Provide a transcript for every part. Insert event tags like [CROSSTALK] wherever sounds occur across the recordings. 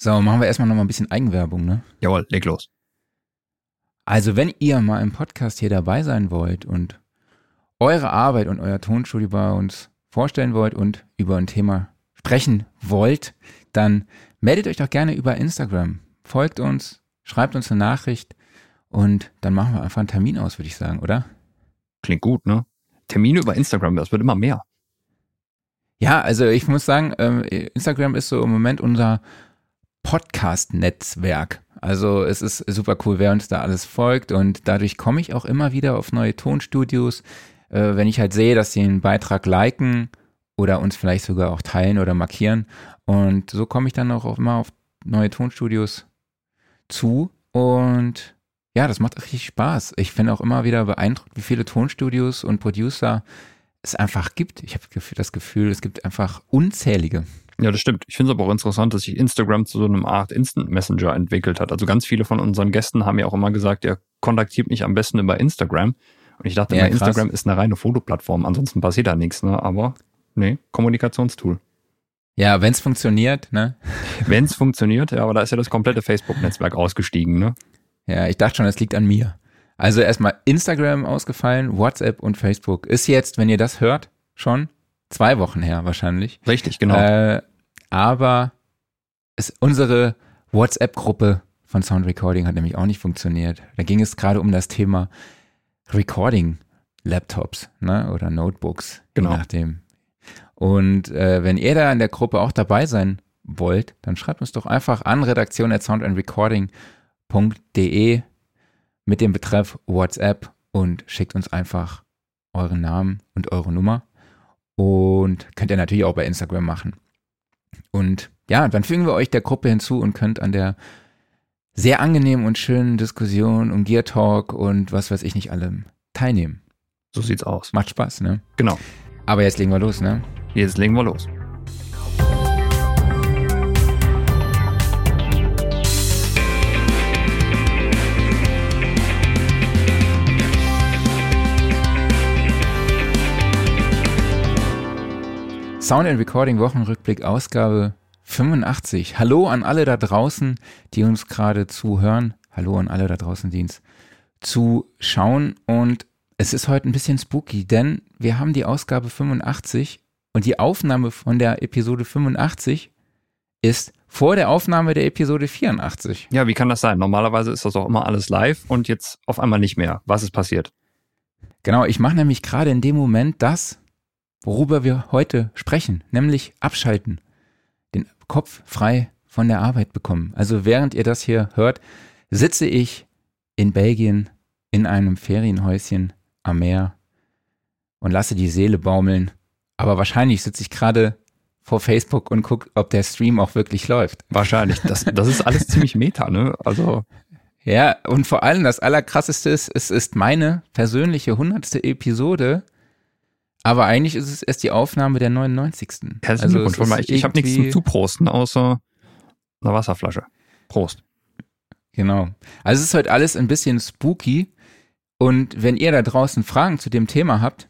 So, machen wir erstmal noch mal ein bisschen Eigenwerbung, ne? Jawohl, leg los. Also, wenn ihr mal im Podcast hier dabei sein wollt und eure Arbeit und euer Tonstudio bei uns vorstellen wollt und über ein Thema sprechen wollt, dann meldet euch doch gerne über Instagram. Folgt uns, schreibt uns eine Nachricht und dann machen wir einfach einen Termin aus, würde ich sagen, oder? Klingt gut, ne? Termine über Instagram, das wird immer mehr. Ja, also ich muss sagen, ähm, Instagram ist so im Moment unser Podcast-Netzwerk. Also es ist super cool, wer uns da alles folgt und dadurch komme ich auch immer wieder auf neue Tonstudios, äh, wenn ich halt sehe, dass sie einen Beitrag liken oder uns vielleicht sogar auch teilen oder markieren. Und so komme ich dann auch immer auf neue Tonstudios zu und ja, das macht richtig Spaß. Ich finde auch immer wieder beeindruckt, wie viele Tonstudios und Producer es einfach gibt. Ich habe das Gefühl, es gibt einfach unzählige. Ja, das stimmt. Ich finde es aber auch interessant, dass sich Instagram zu so einem Art Instant Messenger entwickelt hat. Also ganz viele von unseren Gästen haben ja auch immer gesagt, ihr kontaktiert mich am besten über Instagram. Und ich dachte Ja, immer, krass. Instagram ist eine reine Fotoplattform, ansonsten passiert da nichts, ne? Aber nee, Kommunikationstool. Ja, wenn es funktioniert, ne? [LAUGHS] Wenn es funktioniert, ja, aber da ist ja das komplette Facebook-Netzwerk ausgestiegen, ne? Ja, ich dachte schon, es liegt an mir. Also erstmal Instagram ausgefallen, WhatsApp und Facebook. Ist jetzt, wenn ihr das hört, schon zwei Wochen her wahrscheinlich. Richtig, genau. Äh, aber es, unsere WhatsApp-Gruppe von Sound Recording hat nämlich auch nicht funktioniert. Da ging es gerade um das Thema Recording-Laptops ne? oder Notebooks, Genau. je nachdem. Und äh, wenn ihr da in der Gruppe auch dabei sein wollt, dann schreibt uns doch einfach an redaktion.soundandrecording.de mit dem Betreff WhatsApp und schickt uns einfach euren Namen und eure Nummer. Und könnt ihr natürlich auch bei Instagram machen. Und ja, dann fügen wir euch der Gruppe hinzu und könnt an der sehr angenehmen und schönen Diskussion um Gear Talk und was weiß ich nicht allem teilnehmen. so sieht's aus. Macht Spaß, ne? Genau. Aber jetzt legen wir los, ne? Jetzt legen wir los. Sound and Recording Wochenrückblick Ausgabe 85. Hallo an alle da draußen, die uns gerade zuhören. Hallo an alle da draußen, die uns zuschauen. Und es ist heute ein bisschen spooky, denn wir haben die Ausgabe 85 und die Aufnahme von der Episode 85 ist vor der Aufnahme der Episode 84. Ja, wie kann das sein? Normalerweise ist das auch immer alles live und jetzt auf einmal nicht mehr. Was ist passiert? Genau, ich mache nämlich gerade in dem Moment das, worüber wir heute sprechen, nämlich abschalten, den Kopf frei von der Arbeit bekommen. Also während ihr das hier hört, sitze ich in Belgien in einem Ferienhäuschen am Meer und lasse die Seele baumeln. Aber wahrscheinlich sitze ich gerade vor Facebook und gucke, ob der Stream auch wirklich läuft. Wahrscheinlich. Das, das ist alles [LAUGHS] ziemlich meta, ne? Also, Ja, und vor allem das Allerkrasseste ist, es ist meine persönliche hundertste Episode, aber eigentlich ist es erst die Aufnahme der 99. herzlichen Glückwunsch. Also Warte mal, ich, ich habe nichts zum Zuprosten, außer einer Wasserflasche. Prost. Genau. Also es ist heute alles ein bisschen spooky und wenn ihr da draußen Fragen zu dem Thema habt,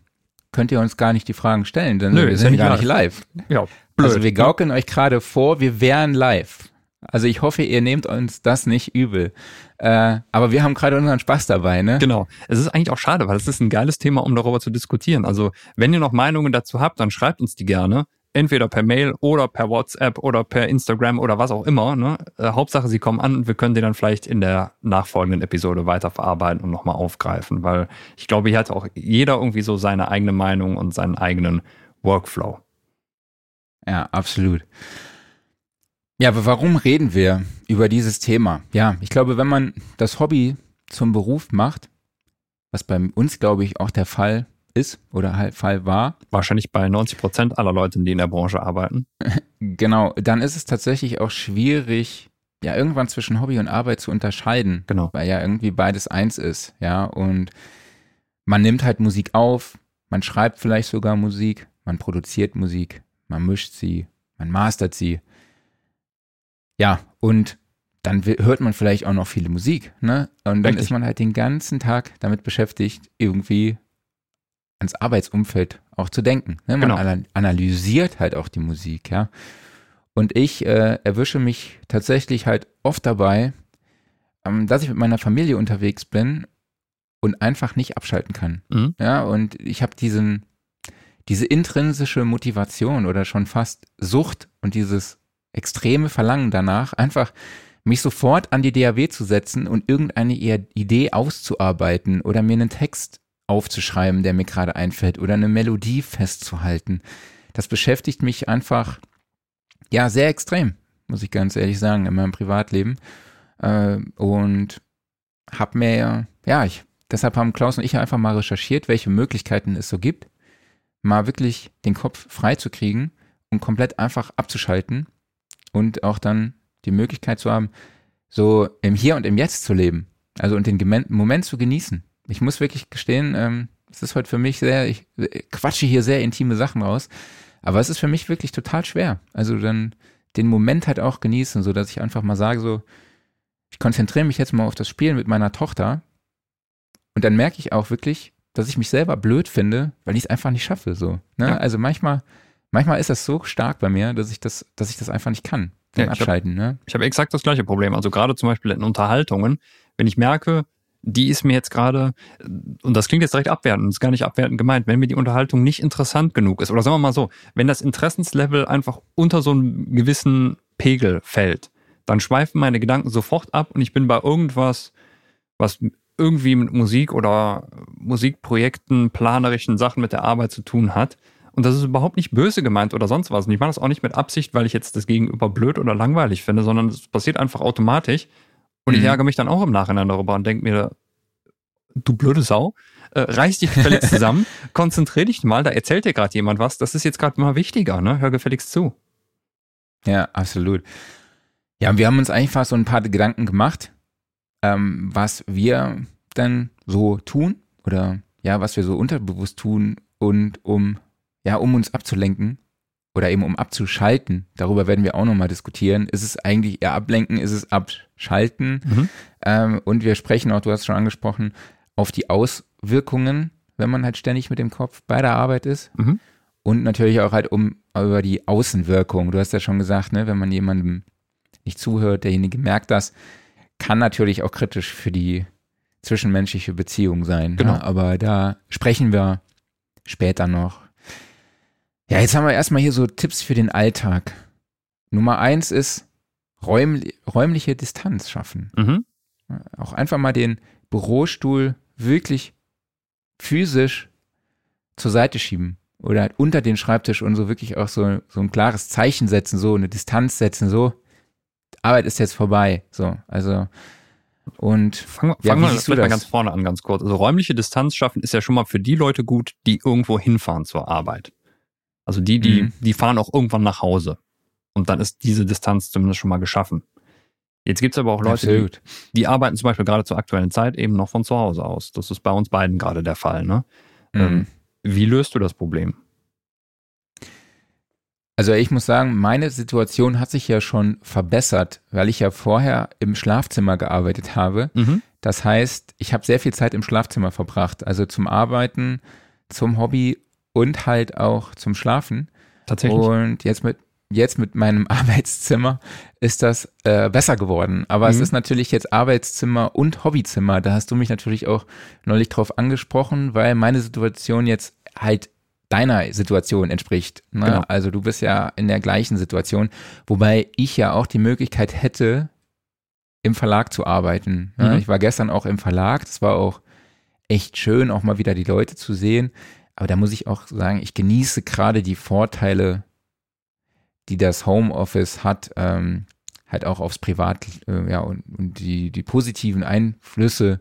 könnt ihr uns gar nicht die Fragen stellen, denn Nö, wir sind ja gar nicht live. Ja, Also wir gaukeln euch gerade vor, wir wären live. Also ich hoffe, ihr nehmt uns das nicht übel. Äh, aber wir haben gerade unseren Spaß dabei, ne? Genau. Es ist eigentlich auch schade, weil es ist ein geiles Thema, um darüber zu diskutieren. Also, wenn ihr noch Meinungen dazu habt, dann schreibt uns die gerne. Entweder per Mail oder per WhatsApp oder per Instagram oder was auch immer. Ne? Äh, Hauptsache, sie kommen an und wir können die dann vielleicht in der nachfolgenden Episode weiterverarbeiten und nochmal aufgreifen, weil ich glaube, hier hat auch jeder irgendwie so seine eigene Meinung und seinen eigenen Workflow. Ja, absolut. Ja, aber warum reden wir über dieses Thema? Ja, ich glaube, wenn man das Hobby zum Beruf macht, was bei uns, glaube ich, auch der Fall ist oder halt Fall war, Wahrscheinlich bei 90 Prozent aller Leute, die in der Branche arbeiten. [LAUGHS] genau, dann ist es tatsächlich auch schwierig, ja, irgendwann zwischen Hobby und Arbeit zu unterscheiden, Genau. weil ja irgendwie beides eins ist, ja, und man nimmt halt Musik auf, man schreibt vielleicht sogar Musik, man produziert Musik, man mischt sie, man mastert sie. Ja, und dann hört man vielleicht auch noch viele Musik, ne? Und dann Richtig. ist man halt den ganzen Tag damit beschäftigt, irgendwie ans Arbeitsumfeld auch zu denken. Ne? Man Genau. ana- analysiert halt auch die Musik, ja. Und ich äh, erwische mich tatsächlich halt oft dabei, ähm, dass ich mit meiner Familie unterwegs bin und einfach nicht abschalten kann. Mhm. Ja, und ich habe diesen, diese intrinsische Motivation oder schon fast Sucht und dieses extreme Verlangen danach, einfach mich sofort an die DAW zu setzen und irgendeine Idee auszuarbeiten oder mir einen Text aufzuschreiben, der mir gerade einfällt oder eine Melodie festzuhalten. Das beschäftigt mich einfach, ja, sehr extrem, muss ich ganz ehrlich sagen, in meinem Privatleben. Äh, und hab mir, ja, ich, deshalb haben Klaus und ich einfach mal recherchiert, welche Möglichkeiten es so gibt, mal wirklich den Kopf frei zu kriegen und komplett einfach abzuschalten und auch dann die Möglichkeit zu haben, so im Hier und im Jetzt zu leben. Also und den Moment zu genießen. Ich muss wirklich gestehen, ähm, es ist heute für mich sehr, ich quatsche hier sehr intime Sachen raus, aber es ist für mich wirklich total schwer. Also dann den Moment halt auch genießen, so dass ich einfach mal sage, so, ich konzentriere mich jetzt mal auf das Spielen mit meiner Tochter und dann merke ich auch wirklich, dass ich mich selber blöd finde, weil ich es einfach nicht schaffe, so. Ne? Ja. Also manchmal, manchmal ist das so stark bei mir, dass ich das, dass ich das einfach nicht kann. Ja, ich hab- Abschalten, ne? Ich habe exakt das gleiche Problem. Also gerade zum Beispiel in Unterhaltungen, wenn ich merke, die ist mir jetzt gerade, und das klingt jetzt direkt abwertend, ist gar nicht abwertend gemeint, wenn mir die Unterhaltung nicht interessant genug ist, oder sagen wir mal so, wenn das Interessenslevel einfach unter so einen gewissen Pegel fällt, dann schweifen meine Gedanken sofort ab und ich bin bei irgendwas, was irgendwie mit Musik oder Musikprojekten, planerischen Sachen mit der Arbeit zu tun hat. Und das ist überhaupt nicht böse gemeint oder sonst was. Und ich mache das auch nicht mit Absicht, weil ich jetzt das Gegenüber blöd oder langweilig finde, sondern es passiert einfach automatisch. Und ich Mhm. ärgere mich dann auch im Nachhinein darüber und denke mir, du blöde Sau, äh, reiß dich gefälligst [LAUGHS] zusammen, konzentrier dich mal, da erzählt dir gerade jemand was, das ist jetzt gerade mal wichtiger, ne? Hör gefälligst zu. Ja, absolut. Ja, wir haben uns einfach so ein paar Gedanken gemacht, ähm, was wir dann so tun oder ja, was wir so unterbewusst tun und um ja, um uns abzulenken oder eben um abzuschalten. Darüber werden wir auch nochmal diskutieren. Ist es eigentlich eher ablenken, ist es abschalten? Mhm. Ähm, und wir sprechen auch, du hast schon angesprochen, auf die Auswirkungen, wenn man halt ständig mit dem Kopf bei der Arbeit ist. Mhm. Und natürlich auch halt um über die Außenwirkung. Du hast ja schon gesagt, ne, wenn man jemandem nicht zuhört, derjenige merkt das, kann natürlich auch kritisch für die zwischenmenschliche Beziehung sein. Genau. Ne? Aber da sprechen wir später noch. Ja, jetzt haben wir erstmal hier so Tipps für den Alltag. Nummer eins ist räumli räumliche Distanz schaffen. Mhm. Auch einfach mal den Bürostuhl wirklich physisch zur Seite schieben oder halt unter den Schreibtisch und so wirklich auch so, so ein klares Zeichen setzen, so eine Distanz setzen, so Arbeit ist jetzt vorbei, so, also und Fangen wir, Ja, wir vielleicht mal das? ganz vorne an, ganz kurz. Also räumliche Distanz schaffen ist ja schon mal für die Leute gut, die irgendwo hinfahren zur Arbeit. Also die, die, Mhm. die fahren auch irgendwann nach Hause. Und dann ist diese Distanz zumindest schon mal geschaffen. Jetzt gibt's aber auch Leute, die, die arbeiten zum Beispiel gerade zur aktuellen Zeit eben noch von zu Hause aus. Das ist bei uns beiden gerade der Fall. Ne? Ähm, Mhm. Wie löst du das Problem? Also ich muss sagen, meine Situation hat sich ja schon verbessert, weil ich ja vorher im Schlafzimmer gearbeitet habe. Mhm. Das heißt, ich habe sehr viel Zeit im Schlafzimmer verbracht, also zum Arbeiten, zum Hobby und halt auch zum Schlafen. Tatsächlich. Und jetzt mit jetzt mit meinem [LAUGHS] Arbeitszimmer ist das äh, besser geworden. Aber es Mhm. ist natürlich jetzt Arbeitszimmer und Hobbyzimmer. Da hast du mich natürlich auch neulich drauf angesprochen, weil meine Situation jetzt halt deiner Situation entspricht. Ne? Genau. Also du bist ja in der gleichen Situation, wobei ich ja auch die Möglichkeit hätte, im Verlag zu arbeiten. Ne? Mhm. Ich war gestern auch im Verlag. Das war auch echt schön, auch mal wieder die Leute zu sehen. Aber da muss ich auch sagen, ich genieße gerade die Vorteile, die das Homeoffice hat, ähm, halt auch aufs Privat, äh, ja, und, und die, die positiven Einflüsse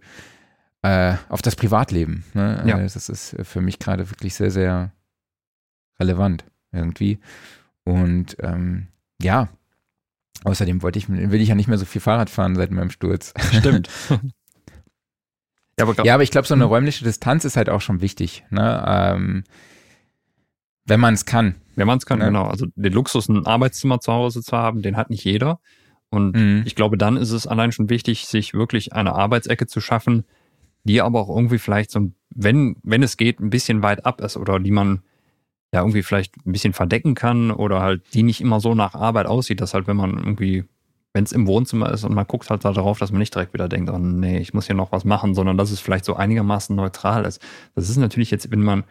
äh, auf das Privatleben. Ne? Ja. Äh, Das ist für mich gerade wirklich sehr, sehr relevant irgendwie. Und ähm, ja, außerdem wollte ich, will ich ja nicht mehr so viel Fahrrad fahren seit meinem Sturz. Stimmt. [LAUGHS] ja, aber Ja, aber ich glaube, so eine Mhm. räumliche Distanz ist halt auch schon wichtig, ne? Ähm, wenn man es kann. wenn man es kann, Ja. genau. Also den Luxus, ein Arbeitszimmer zu Hause zu haben, den hat nicht jeder. Und Mhm. ich glaube, dann ist es allein schon wichtig, sich wirklich eine Arbeitsecke zu schaffen, die aber auch irgendwie vielleicht so, wenn, wenn es geht, ein bisschen weit ab ist oder die man ja irgendwie vielleicht ein bisschen verdecken kann oder halt die nicht immer so nach Arbeit aussieht, dass halt, wenn man irgendwie, wenn es im Wohnzimmer ist und man guckt halt darauf, dass man nicht direkt wieder denkt, oh nee, ich muss hier noch was machen, sondern dass es vielleicht so einigermaßen neutral ist. Das ist natürlich jetzt, wenn man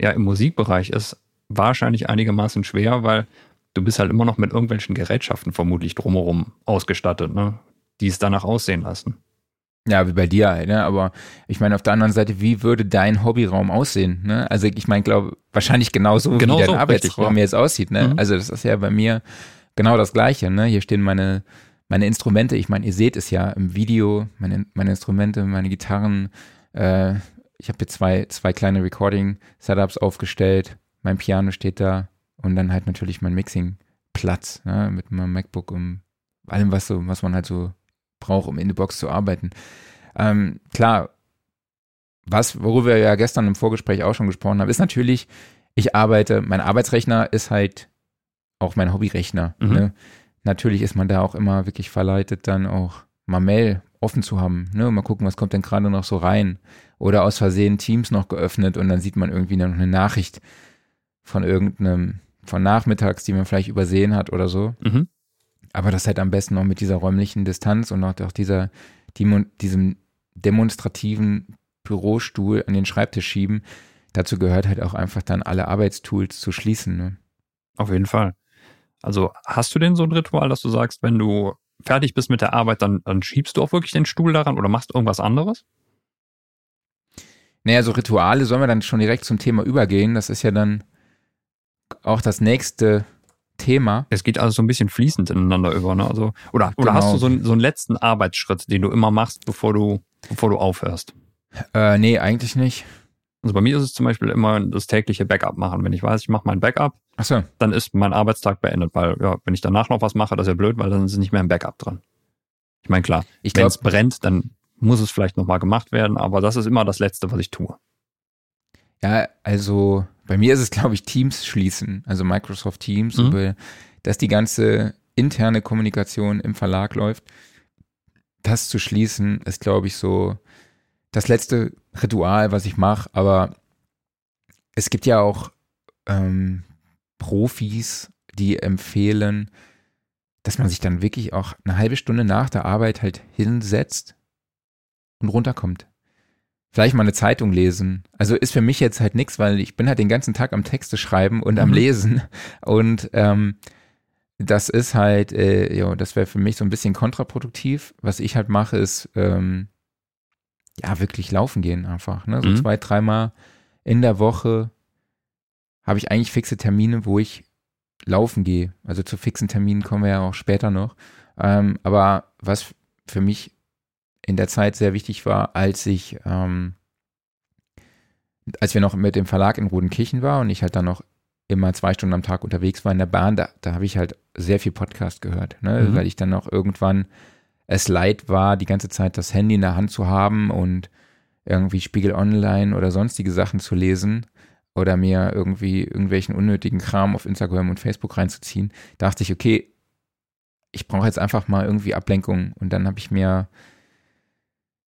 ja im Musikbereich ist, wahrscheinlich einigermaßen schwer, weil du bist halt immer noch mit irgendwelchen Gerätschaften vermutlich drumherum ausgestattet, ne? die es danach aussehen lassen. Ja, wie bei dir halt, ne? Aber ich meine, auf der anderen Seite, wie würde dein Hobbyraum aussehen? Ne? Also ich meine, glaube wahrscheinlich genauso, genau wie dein so, Arbeitsraum richtig, ja. jetzt aussieht. Ne? Mhm. Also das ist ja bei mir genau das Gleiche. Ne? Hier stehen meine, meine Instrumente. Ich meine, ihr seht es ja im Video, meine, meine Instrumente, meine Gitarren. Äh, ich habe hier zwei, zwei kleine Recording-Setups aufgestellt. Mein Piano steht da und dann halt natürlich mein Mixing-Platz ne? mit meinem MacBook und allem, was so, was man halt so braucht, um in der Box zu arbeiten. Ähm, klar, was, worüber wir ja gestern im Vorgespräch auch schon gesprochen haben, ist natürlich, ich arbeite, mein Arbeitsrechner ist halt auch mein Hobbyrechner. Mhm. Ne? Natürlich ist man da auch immer wirklich verleitet, dann auch mal Mail offen zu haben. Ne? Mal gucken, was kommt denn gerade noch so rein. Oder aus Versehen Teams noch geöffnet und dann sieht man irgendwie noch eine Nachricht von irgendeinem, von nachmittags, die man vielleicht übersehen hat oder so. Mhm. Aber das halt am besten noch mit dieser räumlichen Distanz und auch dieser, die, diesem demonstrativen Bürostuhl an den Schreibtisch schieben. Dazu gehört halt auch einfach dann alle Arbeitstools zu schließen. Ne? Auf jeden Fall. Also hast du denn so ein Ritual, dass du sagst, wenn du fertig bist mit der Arbeit, dann, dann schiebst du auch wirklich den Stuhl daran oder machst irgendwas anderes? Naja, so Rituale sollen wir dann schon direkt zum Thema übergehen. Das ist ja dann auch das nächste Thema. Es geht also so ein bisschen fließend ineinander über, ne? Also, oder, oder Genau. hast du so, einen- so einen letzten Arbeitsschritt, den du immer machst, bevor du, bevor du aufhörst? Äh, nee, eigentlich nicht. Also bei mir ist es zum Beispiel immer das tägliche Backup machen. Wenn ich weiß, ich mache mein Backup, Achso, dann ist mein Arbeitstag beendet, weil ja, wenn ich danach noch was mache, das ist ja blöd, weil dann ist nicht mehr ein Backup dran. Ich meine, klar, ich wenn es brennt, dann muss es vielleicht nochmal gemacht werden, aber das ist immer das Letzte, was ich tue. ja, also bei mir ist es, glaube ich, Teams schließen, also Microsoft Teams, Mhm. über, dass die ganze interne Kommunikation im Verlag läuft. Das zu schließen ist, glaube ich, so das letzte Ritual, was ich mache. Aber es gibt ja auch ähm, Profis, die empfehlen, dass man sich dann wirklich auch eine halbe Stunde nach der Arbeit halt hinsetzt und runterkommt. Vielleicht mal eine Zeitung lesen. Also ist für mich jetzt halt nichts, weil ich bin halt den ganzen Tag am Texte schreiben und am Mhm. Lesen. Und ähm, das ist halt, äh, ja, das wäre für mich so ein bisschen kontraproduktiv. Was ich halt mache, ist ähm, ja wirklich laufen gehen einfach. Ne? So Mhm. zwei, dreimal in der Woche habe ich eigentlich fixe Termine, wo ich laufen gehe. Also zu fixen Terminen kommen wir ja auch später noch. Ähm, aber was für mich in der Zeit sehr wichtig war, als ich, ähm, als wir noch mit dem Verlag in Rodenkirchen war und ich halt dann noch immer zwei Stunden am Tag unterwegs war in der Bahn, da, da habe ich halt sehr viel Podcast gehört, ne? Mhm. weil ich dann auch irgendwann es leid war, die ganze Zeit das Handy in der Hand zu haben und irgendwie Spiegel Online oder sonstige Sachen zu lesen oder mir irgendwie irgendwelchen unnötigen Kram auf Instagram und Facebook reinzuziehen, dachte ich, okay, ich brauche jetzt einfach mal irgendwie Ablenkung und dann habe ich mir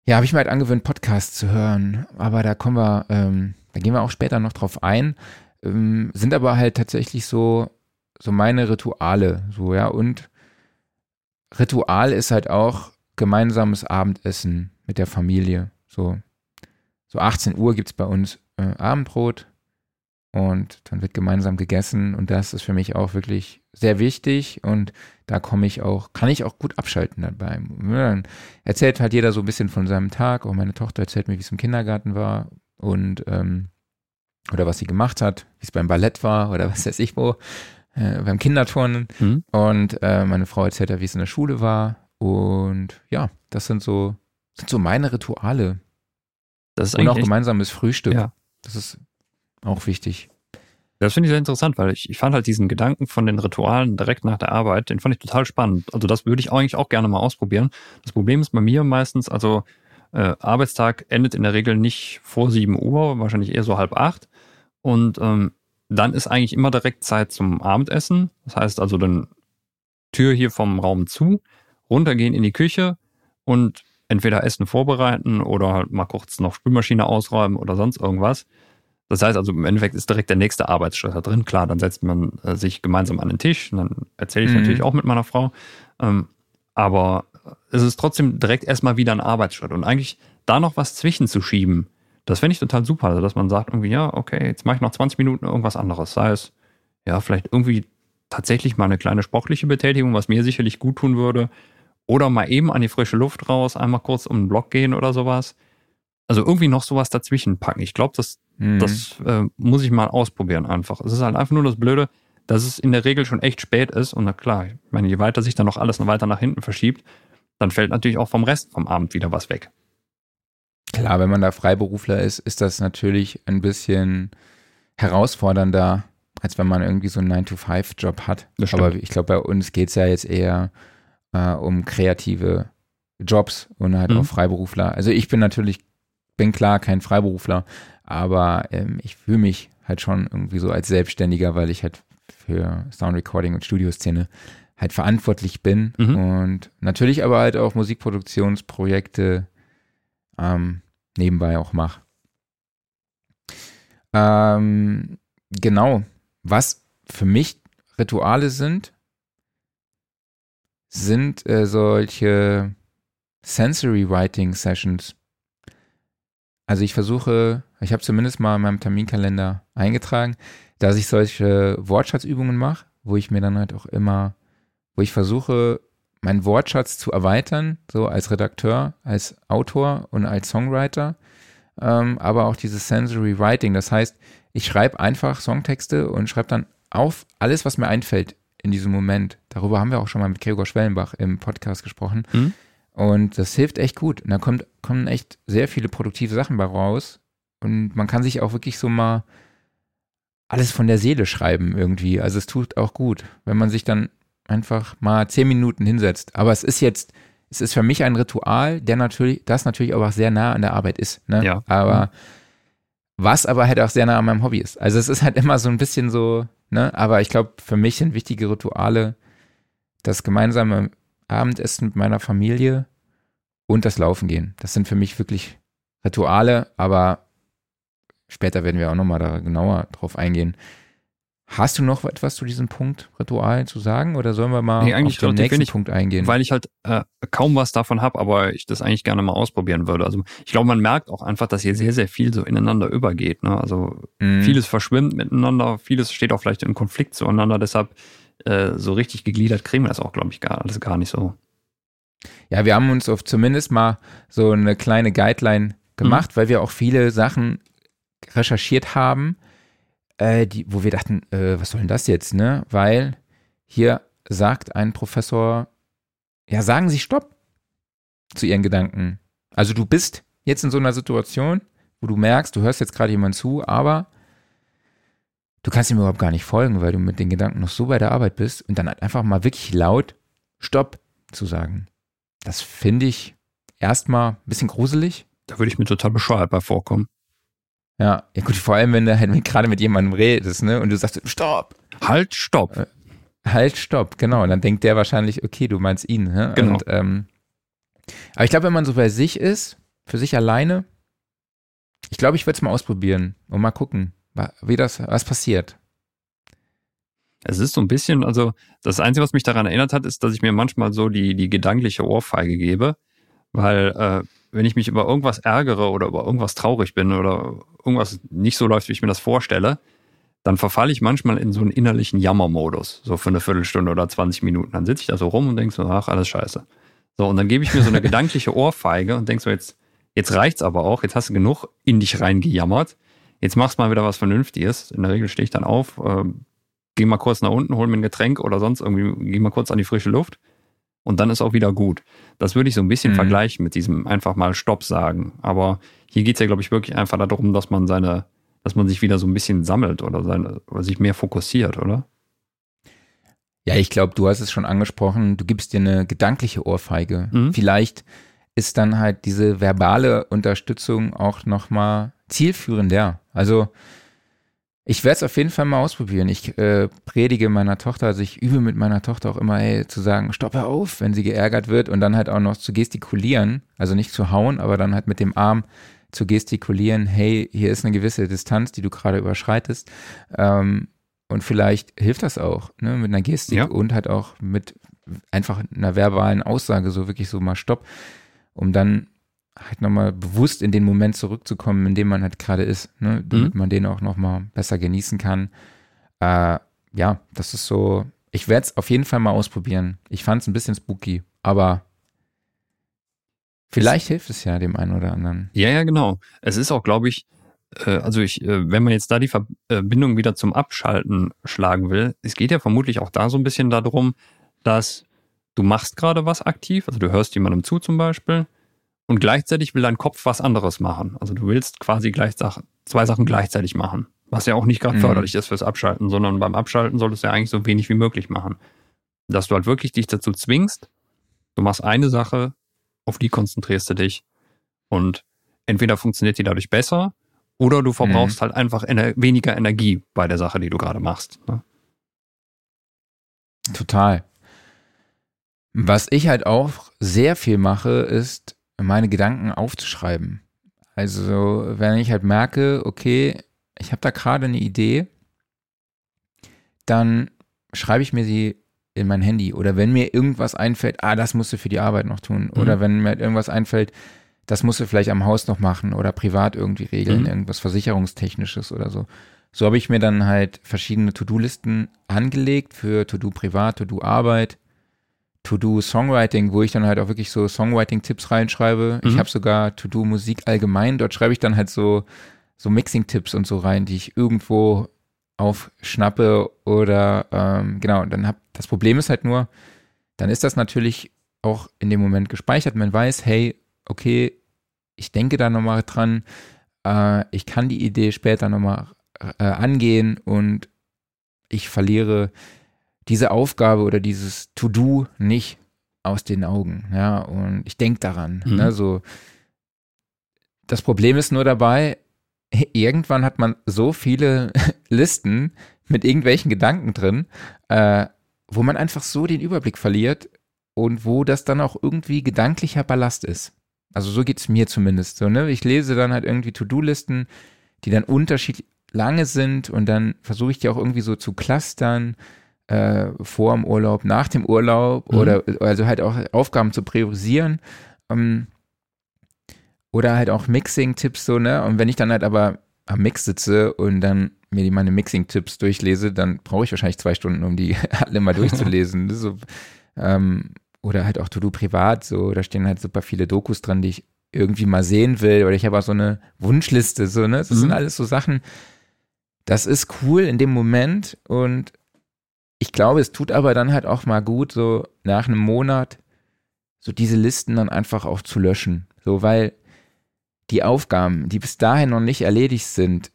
ja, habe ich mir halt angewöhnt, Podcasts zu hören. Aber da kommen wir, ähm, da gehen wir auch später noch drauf ein. Ähm, sind aber halt tatsächlich so, so meine Rituale. So, ja. Und Ritual ist halt auch gemeinsames Abendessen mit der Familie. So, so 18 Uhr gibt's bei uns äh, Abendbrot und dann wird gemeinsam gegessen und das ist für mich auch wirklich sehr wichtig und da komme ich auch, kann ich auch gut abschalten dabei. Ja, Dann erzählt halt jeder so ein bisschen von seinem Tag, auch meine Tochter erzählt mir, wie es im Kindergarten war und ähm, oder was sie gemacht hat, wie es beim Ballett war oder was weiß ich wo, äh, beim Kinderturnen Mhm. und äh, meine Frau erzählt ja, wie es in der Schule war und ja, das sind so, sind so meine Rituale Das ist und auch gemeinsames Frühstück. Ja. Das ist auch wichtig. das finde ich sehr interessant, weil ich, ich fand halt diesen Gedanken von den Ritualen direkt nach der Arbeit, den fand ich total spannend. Also das würde ich eigentlich auch gerne mal ausprobieren. Das Problem ist bei mir meistens, also äh, Arbeitstag endet in der Regel nicht vor 7 Uhr, wahrscheinlich eher so halb acht. Und ähm, dann ist eigentlich immer direkt Zeit zum Abendessen. Das heißt also dann Tür hier vom Raum zu, runtergehen in die Küche und entweder Essen vorbereiten oder halt mal kurz noch Spülmaschine ausräumen oder sonst irgendwas. Das heißt also, im Endeffekt ist direkt der nächste Arbeitsschritt da drin. Klar, dann setzt man äh, sich gemeinsam an den Tisch und dann erzähle ich mhm. natürlich auch mit meiner Frau. Ähm, aber es ist trotzdem direkt erstmal wieder ein Arbeitsschritt. Und eigentlich da noch was zwischenzuschieben, das fände ich total super. Also, dass man sagt irgendwie, ja, okay, jetzt mache ich noch 20 Minuten irgendwas anderes. Sei es, ja, vielleicht irgendwie tatsächlich mal eine kleine sportliche Betätigung, was mir sicherlich gut tun würde. Oder mal eben an die frische Luft raus, einmal kurz um den Block gehen oder sowas. Also irgendwie noch sowas dazwischen packen. Ich glaube, das, mhm. das äh, muss ich mal ausprobieren einfach. Es ist halt einfach nur das Blöde, dass es in der Regel schon echt spät ist. Und na klar, ich meine, je weiter sich dann noch alles noch weiter nach hinten verschiebt, dann fällt natürlich auch vom Rest vom Abend wieder was weg. Klar, wenn man da Freiberufler ist, ist das natürlich ein bisschen herausfordernder, als wenn man irgendwie so einen 9-to-5-Job hat. Aber ich glaube, bei uns geht es ja jetzt eher äh, um kreative Jobs und halt mhm. auch Freiberufler. Also ich bin natürlich, bin klar kein Freiberufler, aber ähm, ich fühle mich halt schon irgendwie so als Selbstständiger, weil ich halt für Sound Recording und Studioszene halt verantwortlich bin mhm. und natürlich aber halt auch Musikproduktionsprojekte ähm, nebenbei auch mache. Ähm, genau, was für mich Rituale sind, sind äh, solche Sensory Writing Sessions. Also ich versuche, ich habe zumindest mal in meinem Terminkalender eingetragen, dass ich solche Wortschatzübungen mache, wo ich mir dann halt auch immer, wo ich versuche, meinen Wortschatz zu erweitern, so als Redakteur, als Autor und als Songwriter, ähm, aber auch dieses Sensory Writing. Das heißt, ich schreibe einfach Songtexte und schreibe dann auf alles, was mir einfällt in diesem Moment. Darüber haben wir auch schon mal mit Gregor Schwellenbach im Podcast gesprochen. Mhm. Und das hilft echt gut. Und da kommt, kommen echt sehr viele produktive Sachen bei raus. Und man kann sich auch wirklich so mal alles von der Seele schreiben irgendwie. Also es tut auch gut, wenn man sich dann einfach mal zehn Minuten hinsetzt. Aber es ist jetzt, es ist für mich ein Ritual, der natürlich, das natürlich auch sehr nah an der Arbeit ist. Ne? Ja. Aber mhm. was aber halt auch sehr nah an meinem Hobby ist. Also es ist halt immer so ein bisschen so, ne? Aber ich glaube, für mich sind wichtige Rituale das gemeinsame Abendessen mit meiner Familie und das Laufen gehen. Das sind für mich wirklich Rituale, aber später werden wir auch nochmal da genauer drauf eingehen. Hast du noch etwas zu diesem Punkt Ritual zu sagen oder sollen wir mal nee, eigentlich auf den nächsten ich, Punkt eingehen? Weil ich halt äh, kaum was davon habe, aber ich das eigentlich gerne mal ausprobieren würde. Also ich glaube, man merkt auch einfach, dass hier sehr, sehr viel so ineinander übergeht. Ne? Also mhm. vieles verschwimmt miteinander, vieles steht auch vielleicht in Konflikt zueinander. Deshalb äh, so richtig gegliedert kriegen wir das auch, glaube ich, gar, alles gar nicht so. Ja, wir haben uns auf zumindest mal so eine kleine Guideline gemacht, mhm. weil wir auch viele Sachen recherchiert haben, äh, die, wo wir dachten, äh, was soll denn das jetzt, ne? Weil hier sagt ein Professor, ja, sagen Sie Stopp zu Ihren Gedanken. Also du bist jetzt in so einer Situation, wo du merkst, du hörst jetzt gerade jemand zu, aber du kannst ihm überhaupt gar nicht folgen, weil du mit den Gedanken noch so bei der Arbeit bist und dann halt einfach mal wirklich laut Stopp zu sagen. Das finde ich erstmal ein bisschen gruselig. Da würde ich mir total bescheuert bei vorkommen. Ja, ja gut, vor allem, wenn du halt gerade mit jemandem redest, ne, und du sagst, stopp. Halt, stopp. Äh, halt, stopp, genau. Und dann denkt der wahrscheinlich, okay, du meinst ihn, ne? Genau. Und, ähm, aber ich glaube, wenn man so bei sich ist, für sich alleine, ich glaube, ich würde es mal ausprobieren und mal gucken, wie das, was passiert. Es ist so ein bisschen, also das Einzige, was mich daran erinnert hat, ist, dass ich mir manchmal so die, die gedankliche Ohrfeige gebe, weil äh, wenn ich mich über irgendwas ärgere oder über irgendwas traurig bin oder irgendwas nicht so läuft, wie ich mir das vorstelle, dann verfalle ich manchmal in so einen innerlichen Jammermodus, so für eine Viertelstunde oder 20 Minuten. Dann sitze ich da so rum und denke so, ach, alles scheiße. So, und dann gebe ich mir so eine [LAUGHS] gedankliche Ohrfeige und denke so, jetzt, jetzt reicht's aber auch, jetzt hast du genug in dich reingejammert, jetzt machst mal wieder was Vernünftiges. In der Regel stehe ich dann auf, äh, gehe mal kurz nach unten, hol mir ein Getränk oder sonst irgendwie, gehe mal kurz an die frische Luft und dann ist auch wieder gut. Das würde ich so ein bisschen mhm. vergleichen mit diesem einfach mal Stopp sagen. Aber hier geht es ja, glaube ich, wirklich einfach darum, dass man seine, dass man sich wieder so ein bisschen sammelt oder, seine, oder sich mehr fokussiert, oder? Ja, ich glaube, du hast es schon angesprochen, du gibst dir eine gedankliche Ohrfeige. Mhm. Vielleicht ist dann halt diese verbale Unterstützung auch nochmal zielführender. Also ich werde es auf jeden Fall mal ausprobieren. Ich äh, predige meiner Tochter, also ich übe mit meiner Tochter auch immer, hey, zu sagen, stopp auf, wenn sie geärgert wird und dann halt auch noch zu gestikulieren, also nicht zu hauen, aber dann halt mit dem Arm zu gestikulieren, hey, hier ist eine gewisse Distanz, die du gerade überschreitest. Ähm, und vielleicht hilft das auch, ne, mit einer Gestik ja. und halt auch mit einfach einer verbalen Aussage, so wirklich so mal Stopp, um dann halt nochmal bewusst in den Moment zurückzukommen, in dem man halt gerade ist, ne, damit mhm. man den auch nochmal besser genießen kann. Äh, ja, das ist so, ich werde es auf jeden Fall mal ausprobieren. Ich fand es ein bisschen spooky, aber vielleicht es, hilft es ja dem einen oder anderen. Ja, ja, genau. Es ist auch, glaube ich, äh, also ich, äh, wenn man jetzt da die Verbindung wieder zum Abschalten schlagen will, es geht ja vermutlich auch da so ein bisschen darum, dass du machst gerade was aktiv, also du hörst jemandem zu zum Beispiel und gleichzeitig will dein Kopf was anderes machen. Also du willst quasi gleich zwei Sachen gleichzeitig machen, was ja auch nicht gerade mhm. förderlich ist fürs Abschalten, sondern beim Abschalten solltest du ja eigentlich so wenig wie möglich machen. Dass du halt wirklich dich dazu zwingst, du machst eine Sache, auf die konzentrierst du dich und entweder funktioniert die dadurch besser oder du verbrauchst mhm. halt einfach ener weniger Energie bei der Sache, die du gerade machst. Ne? Total. Was ich halt auch sehr viel mache, ist, meine Gedanken aufzuschreiben. Also, wenn ich halt merke, okay, ich habe da gerade eine Idee, dann schreibe ich mir sie in mein Handy. Oder wenn mir irgendwas einfällt, ah, das musst du für die Arbeit noch tun. Mhm. Oder wenn mir halt irgendwas einfällt, das musst du vielleicht am Haus noch machen oder privat irgendwie regeln, mhm. irgendwas Versicherungstechnisches oder so. So habe ich mir dann halt verschiedene To-Do-Listen angelegt für To-Do privat, To-Do Arbeit, To-Do Songwriting, wo ich dann halt auch wirklich so Songwriting-Tipps reinschreibe. Mhm. Ich habe sogar To-Do Musik allgemein. Dort schreibe ich dann halt so, so Mixing-Tipps und so rein, die ich irgendwo aufschnappe oder ähm, genau. Und dann hab das Problem ist halt nur, dann ist das natürlich auch in dem Moment gespeichert. Man weiß, hey, okay, ich denke da nochmal dran, äh, ich kann die Idee später nochmal äh, angehen und ich verliere diese Aufgabe oder dieses To-Do nicht aus den Augen. Ja, und ich denke daran. Mhm. Ne, so. Das Problem ist nur dabei, [LAUGHS] irgendwann hat man so viele [LAUGHS] Listen mit irgendwelchen Gedanken drin, äh, wo man einfach so den Überblick verliert und wo das dann auch irgendwie gedanklicher Ballast ist. Also so geht es mir zumindest so, ne? Ich lese dann halt irgendwie To-Do-Listen, die dann unterschiedlich lange sind und dann versuche ich die auch irgendwie so zu clustern äh, vor dem Urlaub, nach dem Urlaub mhm. oder also halt auch Aufgaben zu priorisieren. Ähm, oder halt auch Mixing-Tipps so, ne? Und wenn ich dann halt aber am Mix sitze und dann mir die meine Mixing-Tipps durchlese, dann brauche ich wahrscheinlich zwei Stunden, um die [LAUGHS] alle mal durchzulesen. so, ähm, oder halt auch To-Do privat, so, da stehen halt super viele Dokus dran, die ich irgendwie mal sehen will. Oder ich habe auch so eine Wunschliste, so, ne? Das mhm. sind alles so Sachen, das ist cool in dem Moment und ich glaube, es tut aber dann halt auch mal gut, so nach einem Monat so diese Listen dann einfach auch zu löschen. So, weil die Aufgaben, die bis dahin noch nicht erledigt sind,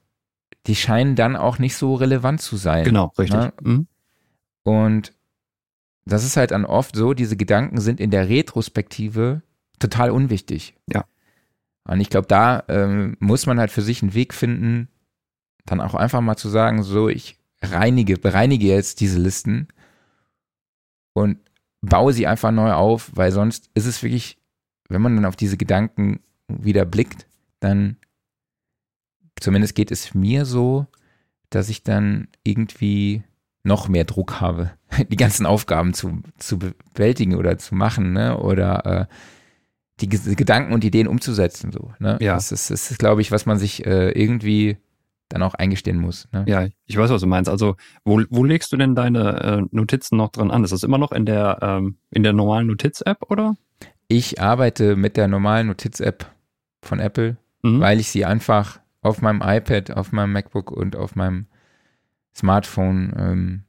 die scheinen dann auch nicht so relevant zu sein. Genau, richtig. Ne? Mhm. Und das ist halt dann oft so, diese Gedanken sind in der Retrospektive total unwichtig. Ja. Und ich glaube, da ähm, muss man halt für sich einen Weg finden, dann auch einfach mal zu sagen, so, ich reinige, bereinige jetzt diese Listen und baue sie einfach neu auf, weil sonst ist es wirklich, wenn man dann auf diese Gedanken wieder blickt, dann zumindest geht es mir so, dass ich dann irgendwie noch mehr Druck habe, [LAUGHS] die ganzen Aufgaben zu, zu bewältigen oder zu machen, ne? Oder äh, die, Gedanken und Ideen umzusetzen. So, ne? Ja. Das ist, das ist glaube ich, was man sich äh, irgendwie dann auch eingestehen muss. Ne? Ja, ich weiß, was du meinst. Also, wo, wo legst du denn deine äh, Notizen noch dran an? Ist das immer noch in der, ähm, in der normalen Notiz-App, oder? Ich arbeite mit der normalen Notiz-App von Apple, mhm. weil ich sie einfach auf meinem iPad, auf meinem MacBook und auf meinem Smartphone ähm,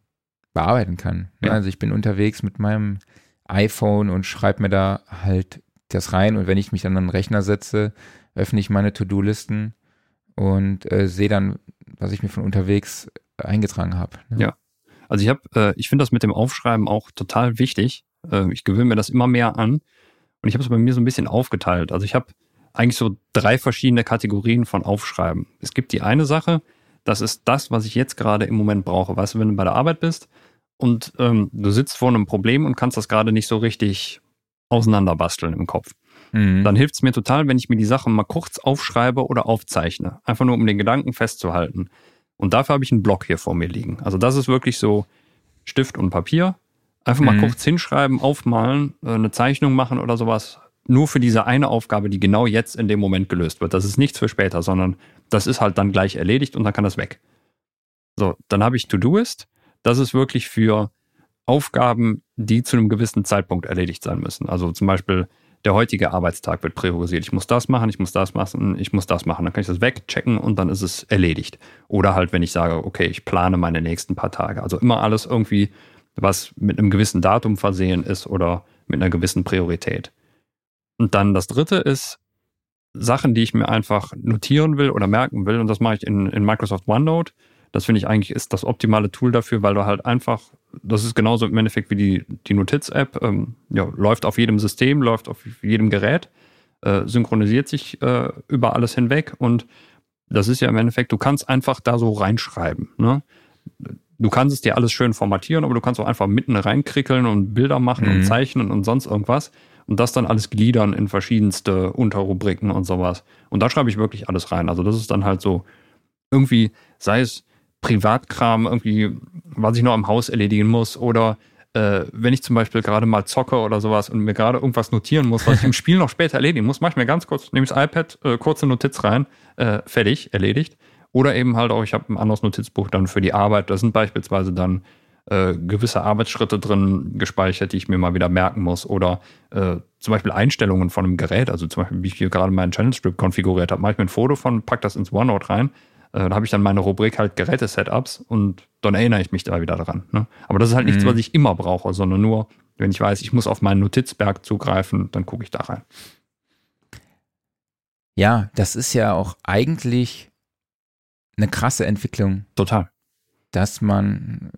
bearbeiten kann. Ja. Also ich bin unterwegs mit meinem iPhone und schreibe mir da halt das rein und wenn ich mich an einen Rechner setze, öffne ich meine To-Do-Listen und äh, sehe dann, was ich mir von unterwegs eingetragen habe. Ne? Ja. Also ich habe, äh, ich finde das mit dem Aufschreiben auch total wichtig. Äh, ich gewöhne mir das immer mehr an und ich habe es bei mir so ein bisschen aufgeteilt. Also ich habe eigentlich so drei verschiedene Kategorien von Aufschreiben. Es gibt die eine Sache, das ist das, was ich jetzt gerade im Moment brauche. Weißt du, wenn du bei der Arbeit bist und ähm, du sitzt vor einem Problem und kannst das gerade nicht so richtig auseinanderbasteln im Kopf. Mhm. Dann hilft es mir total, wenn ich mir die Sachen mal kurz aufschreibe oder aufzeichne. Einfach nur, um den Gedanken festzuhalten. Und dafür habe ich einen Block hier vor mir liegen. Also das ist wirklich so Stift und Papier. Einfach mal mhm. kurz hinschreiben, aufmalen, äh, eine Zeichnung machen oder sowas. Nur für diese eine Aufgabe, die genau jetzt in dem Moment gelöst wird. Das ist nichts für später, sondern das ist halt dann gleich erledigt und dann kann das weg. So, dann habe ich To-Doist. Das ist wirklich für Aufgaben, die zu einem gewissen Zeitpunkt erledigt sein müssen. Also zum Beispiel der heutige Arbeitstag wird priorisiert. Ich muss das machen, ich muss das machen, ich muss das machen. Dann kann ich das wegchecken und dann ist es erledigt. Oder halt, wenn ich sage, okay, ich plane meine nächsten paar Tage. Also immer alles irgendwie, was mit einem gewissen Datum versehen ist oder mit einer gewissen Priorität. Und dann das dritte ist Sachen, die ich mir einfach notieren will oder merken will. Und das mache ich in, in Microsoft OneNote. Das finde ich eigentlich ist das optimale Tool dafür, weil du halt einfach, das ist genauso im Endeffekt wie die, die Notiz-App, ähm, ja, läuft auf jedem System, läuft auf jedem Gerät, äh, synchronisiert sich äh, über alles hinweg und das ist ja im Endeffekt, du kannst einfach da so reinschreiben. Ne? Du kannst es dir alles schön formatieren, aber du kannst auch einfach mitten reinkrickeln und Bilder machen mhm. und zeichnen und sonst irgendwas und das dann alles gliedern in verschiedenste Unterrubriken und sowas. Und da schreibe ich wirklich alles rein. Also das ist dann halt so irgendwie, sei es Privatkram irgendwie, was ich noch am Haus erledigen muss oder äh, wenn ich zum Beispiel gerade mal zocke oder sowas und mir gerade irgendwas notieren muss, was ich im [LAUGHS] Spiel noch später erledigen muss, mache ich mir ganz kurz, nehme das iPad, äh, kurze Notiz rein, äh, fertig, erledigt. Oder eben halt auch, ich habe ein anderes Notizbuch dann für die Arbeit. Da sind beispielsweise dann äh, gewisse Arbeitsschritte drin gespeichert, die ich mir mal wieder merken muss. Oder äh, zum Beispiel Einstellungen von einem Gerät, also zum Beispiel, wie ich hier gerade meinen Channel Strip konfiguriert habe, mache ich mir ein Foto von, pack das ins OneNote rein, äh, da habe ich dann meine Rubrik halt Geräte-Setups und dann erinnere ich mich da wieder dran. Ne? Aber das ist halt mhm. nichts, was ich immer brauche, sondern nur, wenn ich weiß, ich muss auf meinen Notizberg zugreifen, dann gucke ich da rein. Ja, das ist ja auch eigentlich eine krasse Entwicklung. Total. Dass man,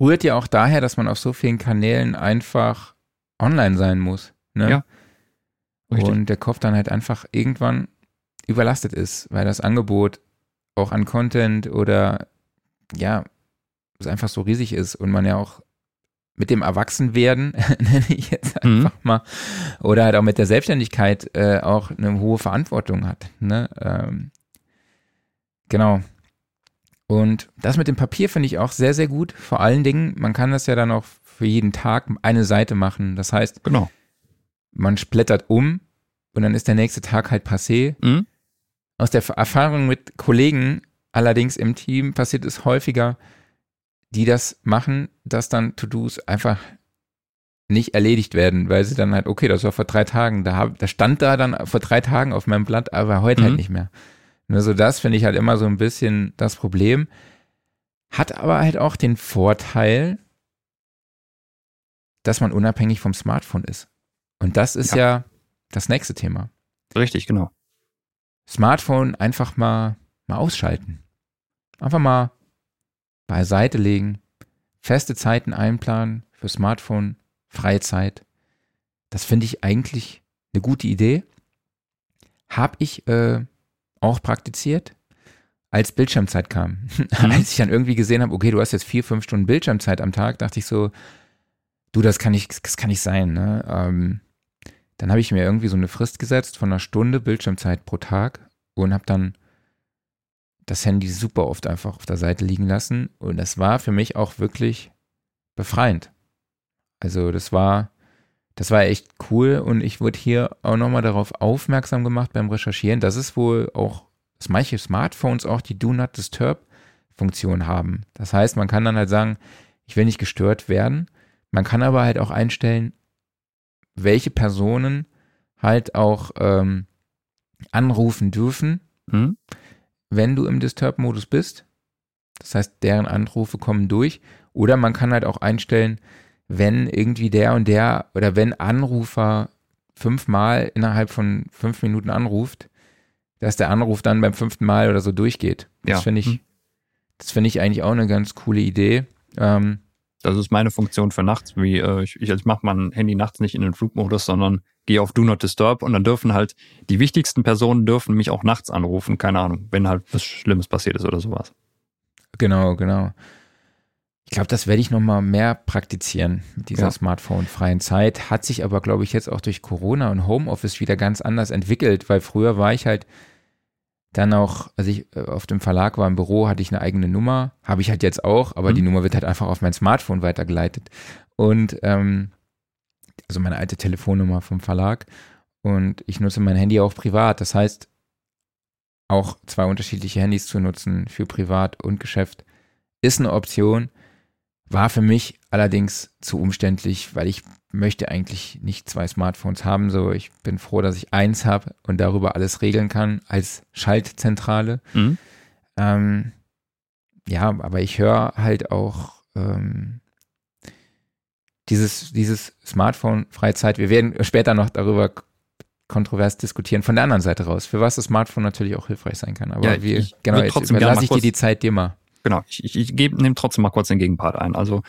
rührt ja auch daher, dass man auf so vielen Kanälen einfach online sein muss. Ne? Ja. Richtig. Und der Kopf dann halt einfach irgendwann überlastet ist, weil das Angebot auch an Content oder ja, es einfach so riesig ist und man ja auch mit dem Erwachsenwerden, [LAUGHS] nenne ich jetzt mhm. einfach mhm. mal, oder halt auch mit der Selbstständigkeit äh, auch eine hohe Verantwortung hat. Ne? Ähm, genau. Und das mit dem Papier finde ich auch sehr, sehr gut. Vor allen Dingen, man kann das ja dann auch für jeden Tag eine Seite machen. Das heißt, genau. man splittert um und dann ist der nächste Tag halt passé. Mhm. Aus der Erfahrung mit Kollegen allerdings im Team passiert es häufiger, die das machen, dass dann To-Dos einfach nicht erledigt werden, weil sie dann halt, okay, das war vor drei Tagen, da, hab, da stand da dann vor drei Tagen auf meinem Blatt, aber heute halt mhm. halt nicht mehr. Nur so das finde ich halt immer so ein bisschen das Problem. Hat aber halt auch den Vorteil, dass man unabhängig vom Smartphone ist. Und das ist ja, ja das nächste Thema. Richtig, genau. Smartphone einfach mal, mal ausschalten. Einfach mal beiseite legen, feste Zeiten einplanen für Smartphone, Freizeit. Das finde ich eigentlich eine gute Idee. Habe ich äh, auch praktiziert, als Bildschirmzeit kam. [LAUGHS] Mhm. als ich dann irgendwie gesehen habe, okay, du hast jetzt vier, fünf Stunden Bildschirmzeit am Tag, dachte ich so, du, das kann nicht, das kann nicht sein. Ne? Ähm, dann habe ich mir irgendwie so eine Frist gesetzt von einer Stunde Bildschirmzeit pro Tag und habe dann das Handy super oft einfach auf der Seite liegen lassen. Und das war für mich auch wirklich befreiend. Also das war, das war echt cool und ich wurde hier auch nochmal darauf aufmerksam gemacht beim Recherchieren, dass es wohl auch, dass manche Smartphones auch die Do Not Disturb Funktion haben. Das heißt, man kann dann halt sagen, ich will nicht gestört werden. Man kann aber halt auch einstellen, welche Personen halt auch ähm, anrufen dürfen, mhm. wenn du im Disturb-Modus bist. Das heißt, deren Anrufe kommen durch. Oder man kann halt auch einstellen, wenn irgendwie der und der oder wenn Anrufer fünfmal innerhalb von fünf Minuten anruft, dass der Anruf dann beim fünften Mal oder so durchgeht. Das ja. finde ich, mhm. das finde ich eigentlich auch eine ganz coole Idee. Ähm, das ist meine Funktion für nachts, wie äh, ich, ich, mache mein Handy nachts nicht in den Flugmodus, sondern gehe auf Do Not Disturb und dann dürfen halt die wichtigsten Personen dürfen mich auch nachts anrufen, keine Ahnung, wenn halt was Schlimmes passiert ist oder sowas. Genau, genau. Ich glaube, das werde ich noch mal mehr praktizieren mit dieser Ja. Smartphone-freien Zeit. Hat sich aber, glaube ich, jetzt auch durch Corona und Homeoffice wieder ganz anders entwickelt, weil früher war ich halt dann auch, als ich äh, auf dem Verlag war im Büro, hatte ich eine eigene Nummer. Habe ich halt jetzt auch, aber Mhm. die Nummer wird halt einfach auf mein Smartphone weitergeleitet. Und ähm, also meine alte Telefonnummer vom Verlag. Und ich nutze mein Handy auch privat. Das heißt, auch zwei unterschiedliche Handys zu nutzen für Privat und Geschäft ist eine Option. War für mich allerdings zu umständlich, weil ich möchte eigentlich nicht zwei Smartphones haben. So, ich bin froh, dass ich eins habe und darüber alles regeln kann als Schaltzentrale. Mhm. Ähm, ja, aber ich höre halt auch ähm, dieses, dieses Smartphone-Freizeit. Wir werden später noch darüber kontrovers diskutieren, von der anderen Seite raus, für was das Smartphone natürlich auch hilfreich sein kann. Aber Ja, wir, ich genau, jetzt überlasse ich dir die Zeit dir mal. Genau, ich, ich, ich nehme trotzdem mal kurz den Gegenpart ein. Also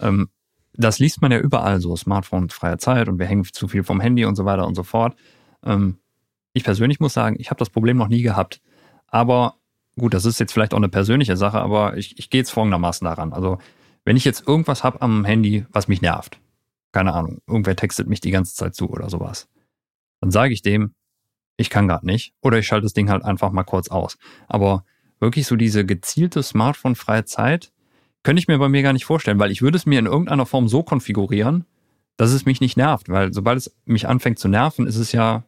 ähm, das liest man ja überall so, Smartphone, freie Zeit und wir hängen zu viel vom Handy und so weiter und so fort. Ähm, ich persönlich muss sagen, ich habe das Problem noch nie gehabt. Aber gut, das ist jetzt vielleicht auch eine persönliche Sache, aber ich, ich gehe jetzt folgendermaßen daran. Also wenn ich jetzt irgendwas habe am Handy, was mich nervt, keine Ahnung, irgendwer textet mich die ganze Zeit zu oder sowas, dann sage ich dem, ich kann gerade nicht oder ich schalte das Ding halt einfach mal kurz aus. Aber wirklich so diese gezielte Smartphone-freie Zeit könnte ich mir bei mir gar nicht vorstellen, weil ich würde es mir in irgendeiner Form so konfigurieren, dass es mich nicht nervt, weil sobald es mich anfängt zu nerven, ist es ja,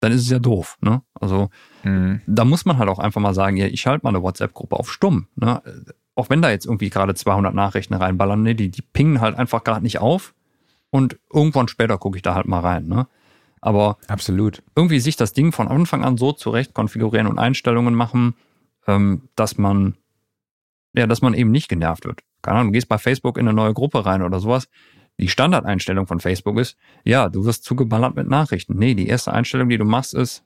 dann ist es ja doof. Ne? Also Mhm. da muss man halt auch einfach mal sagen, ja, ich schalte mal eine WhatsApp-Gruppe auf stumm. Ne? Auch wenn da jetzt irgendwie gerade 200 Nachrichten reinballern, ne? die, die pingen halt einfach gerade nicht auf und irgendwann später gucke ich da halt mal rein. Ne? Aber Absolut. irgendwie sich das Ding von Anfang an so zurecht konfigurieren und Einstellungen machen, ähm, dass man, ja, dass man eben nicht genervt wird. Keine Ahnung, du gehst bei Facebook in eine neue Gruppe rein oder sowas. Die Standardeinstellung von Facebook ist, ja, du wirst zugeballert mit Nachrichten. Nee, die erste Einstellung, die du machst, ist,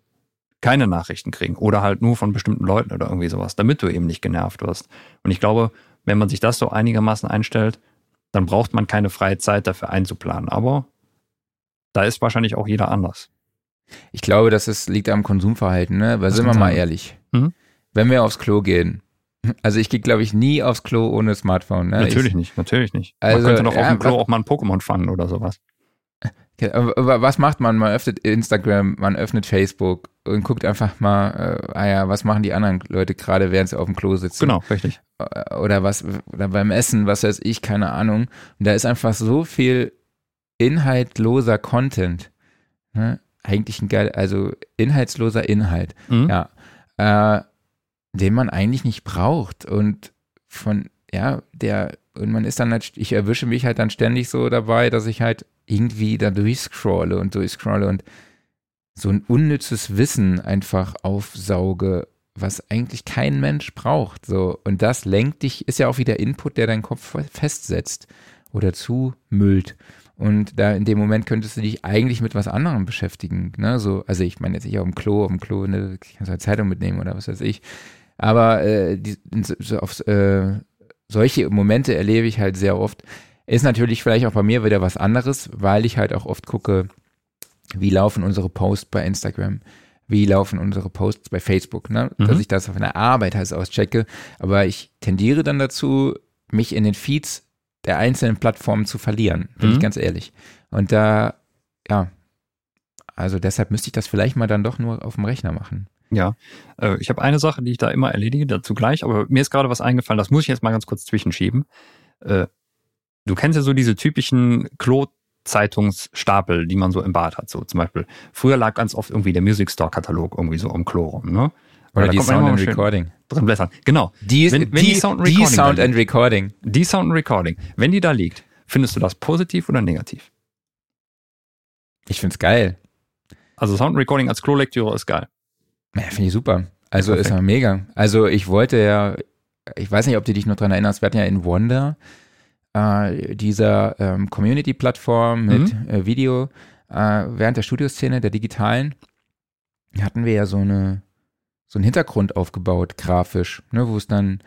keine Nachrichten kriegen oder halt nur von bestimmten Leuten oder irgendwie sowas, damit du eben nicht genervt wirst. Und ich glaube, wenn man sich das so einigermaßen einstellt, dann braucht man keine freie Zeit dafür einzuplanen. Aber da ist wahrscheinlich auch jeder anders. Ich glaube, das ist, liegt am Konsumverhalten, ne? Weil Das sind wir kann mal sein. ehrlich. Mhm. Wenn wir aufs Klo gehen, also ich gehe, glaube ich, nie aufs Klo ohne Smartphone. Ne? Natürlich nicht, natürlich nicht. Also, man könnte doch ja, auf dem Klo auch mal ein Pokémon fangen oder sowas. Ich, aber, aber was macht man? Man öffnet Instagram, man öffnet Facebook und guckt einfach mal, äh, ah ja, was machen die anderen Leute gerade, während sie auf dem Klo sitzen? Genau, richtig. Äh, Oder was, oder beim Essen, was weiß ich, keine Ahnung. Und da ist einfach so viel inhaltloser Content. Ne? Eigentlich ein geil, also inhaltsloser Inhalt. Mhm. Ja. Äh, den man eigentlich nicht braucht. Und von, ja, der, und man ist dann halt, ich erwische mich halt dann ständig so dabei, dass ich halt irgendwie da durchscrolle und durchscrolle und so ein unnützes Wissen einfach aufsauge, was eigentlich kein Mensch braucht. So. Und das lenkt dich, ist ja auch wieder Input, der deinen Kopf festsetzt oder zumüllt. Und da in dem Moment könntest du dich eigentlich mit was anderem beschäftigen. Ne? So, also ich meine jetzt nicht auf dem Klo, auf dem Klo, ne, kannst du eine Zeitung mitnehmen oder was weiß ich. Aber äh, die, auf, äh, solche Momente erlebe ich halt sehr oft. Ist natürlich vielleicht auch bei mir wieder was anderes, weil ich halt auch oft gucke, wie laufen unsere Posts bei Instagram, wie laufen unsere Posts bei Facebook, ne? Mhm. dass ich das auf einer Arbeit halt auschecke. Aber ich tendiere dann dazu, mich in den Feeds der einzelnen Plattformen zu verlieren, bin Mhm. ich ganz ehrlich. Und da, ja, also deshalb müsste ich das vielleicht mal dann doch nur auf dem Rechner machen. Ja, äh, ich habe eine Sache, die ich da immer erledige, dazu gleich, aber mir ist gerade was eingefallen, das muss ich jetzt mal ganz kurz zwischenschieben. Äh, du kennst ja so diese typischen Klo-Zeitungsstapel, die man so im Bad hat, so zum Beispiel. Früher lag ganz oft irgendwie der Music Store-Katalog irgendwie so am Klo rum, ne? Oder die Sound and Recording. Drin blättern. Genau. Die, Wenn- wenn die, die Sound and die Recording Sound and Recording. Die Sound and Recording, wenn die da liegt, findest du das positiv oder negativ? Ich find's geil. Also Sound and Recording als Klolektüre ist geil. Ja, finde ich super. Also Perfekt. ist ja mega. Also ich wollte ja, ich weiß nicht, ob du dich noch dran erinnerst, wir hatten ja in Wonder äh, dieser ähm, Community-Plattform mit Mhm. äh, Video äh, während der Studioszene, der digitalen, hatten wir ja so eine so einen Hintergrund aufgebaut, grafisch, ne, wo es dann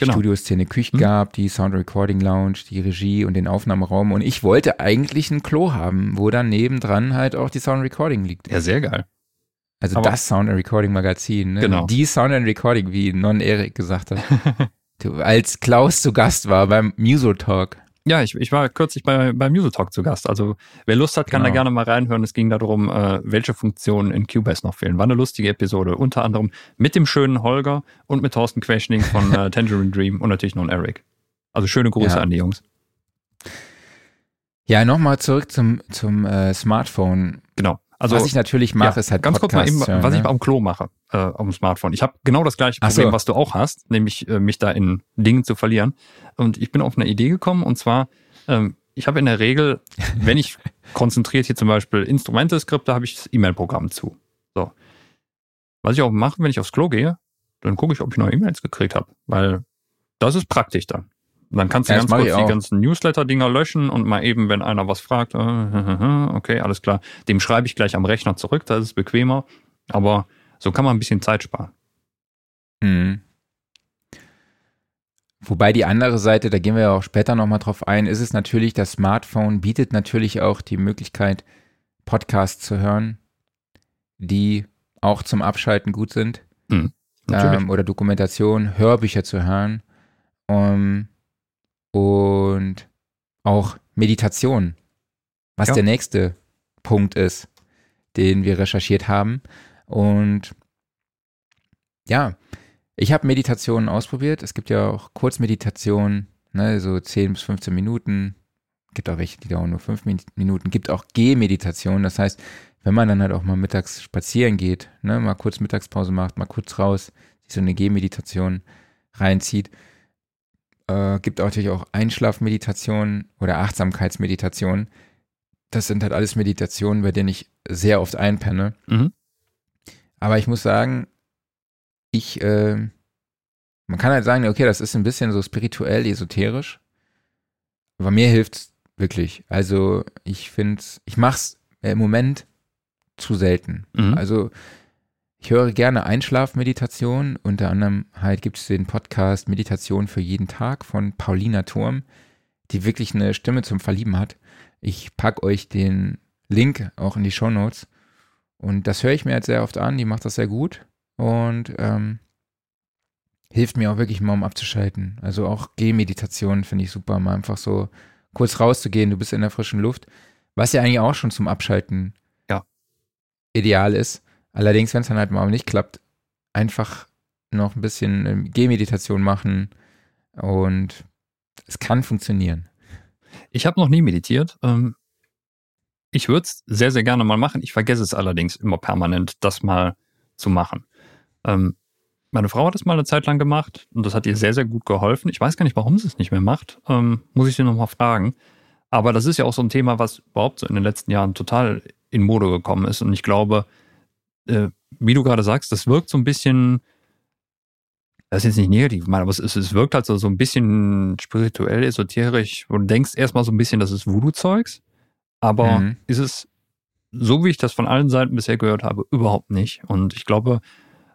die Genau. Studioszene Küche Mhm. gab, die Sound Recording Lounge, die Regie und den Aufnahmeraum. Und ich wollte eigentlich ein Klo haben, wo dann nebendran halt auch die Sound Recording liegt. Ja, sehr geil. Also Aber- das Sound and Recording Magazin, ne? Genau. Die Sound and Recording, wie Non Erik gesagt hat. [LAUGHS] Du, als Klaus zu Gast war beim Muso-Talk. Ja, ich, ich war kürzlich bei, beim Music Talk zu Gast. Also wer Lust hat, kann Genau. da gerne mal reinhören. Es ging darum, äh, welche Funktionen in Cubase noch fehlen. War eine lustige Episode. Unter anderem mit dem schönen Holger und mit Thorsten Queschning von äh, [LAUGHS] Tangerine Dream und natürlich noch ein Eric. Also schöne Grüße Ja. an die Jungs. Ja, nochmal zurück zum, zum äh, Smartphone. Genau. Also was ich natürlich mache, ist halt ganz kurz mal eben, hören, was ich ne? am Klo mache, äh, auf dem Smartphone. Ich habe genau das gleiche Ach Problem, so. was du auch hast, nämlich äh, mich da in Dingen zu verlieren. Und ich bin auf eine Idee gekommen und zwar, ähm, ich habe in der Regel, [LAUGHS] wenn ich konzentriert hier zum Beispiel Instrumente skripte, habe ich das E-Mail-Programm zu. So. Was ich auch mache, wenn ich aufs Klo gehe, dann gucke ich, ob ich neue E-Mails gekriegt habe, weil das ist praktisch dann. Dann kannst du Ja, ganz kurz die ganzen Newsletter-Dinger löschen und mal eben, wenn einer was fragt, äh, okay, alles klar, dem schreibe ich gleich am Rechner zurück, da ist es bequemer. Aber so kann man ein bisschen Zeit sparen. Mhm. Wobei die andere Seite, da gehen wir ja auch später nochmal drauf ein, ist es natürlich, das Smartphone bietet natürlich auch die Möglichkeit, Podcasts zu hören, die auch zum Abschalten gut sind. Natürlich. ähm, oder Dokumentation, Hörbücher zu hören um, und auch Meditation, was Ja. der nächste Punkt ist, den wir recherchiert haben. Und ja, ich habe Meditationen ausprobiert. Es gibt ja auch Kurzmeditationen, ne, so 10 bis 15 Minuten. Gibt auch welche, die dauern nur 5 Min- Minuten. Gibt auch Gehmeditationen. Das heißt, wenn man dann halt auch mal mittags spazieren geht, ne, mal kurz Mittagspause macht, mal kurz raus, sich so eine Gehmeditation reinzieht. Äh, gibt auch natürlich auch Einschlafmeditationen oder Achtsamkeitsmeditationen. Das sind halt alles Meditationen, bei denen ich sehr oft einpenne. Mhm. Aber ich muss sagen, ich, äh, man kann halt sagen, okay, das ist ein bisschen so spirituell, esoterisch. Aber mir hilft's wirklich. Also ich finde, ich mach's im Moment zu selten. Mhm. Also ich höre gerne Einschlafmeditation. Unter anderem halt gibt es den Podcast Meditation für jeden Tag von Paulina Turm, die wirklich eine Stimme zum Verlieben hat. Ich pack euch den Link auch in die Show Notes. Und das höre ich mir jetzt sehr oft an. Die macht das sehr gut und ähm, hilft mir auch wirklich mal, um abzuschalten. Also auch Gehmeditation finde ich super, mal einfach so kurz rauszugehen. Du bist in der frischen Luft, was ja eigentlich auch schon zum Abschalten Ja. ideal ist. Allerdings, wenn es dann halt mal nicht klappt, einfach noch ein bisschen ähm, Gehmeditation machen und es kann funktionieren. Ich habe noch nie meditiert. Ähm, ich würde es sehr, sehr gerne mal machen. Ich vergesse es allerdings immer permanent, das mal zu machen. Ähm, meine Frau hat es mal eine Zeit lang gemacht und das hat ihr sehr, sehr gut geholfen. Ich weiß gar nicht, warum sie es nicht mehr macht. Muss ich sie nochmal fragen. Aber das ist ja auch so ein Thema, was überhaupt so in den letzten Jahren total in Mode gekommen ist. Und ich glaube, äh, wie du gerade sagst, das wirkt so ein bisschen, das ist jetzt nicht negativ aber es, es wirkt halt so, so ein bisschen spirituell, esoterisch. wo du denkst erstmal so ein bisschen, das ist Voodoo-Zeugs. Aber Mhm. ist es, so wie ich das von allen Seiten bisher gehört habe, überhaupt nicht. Und ich glaube,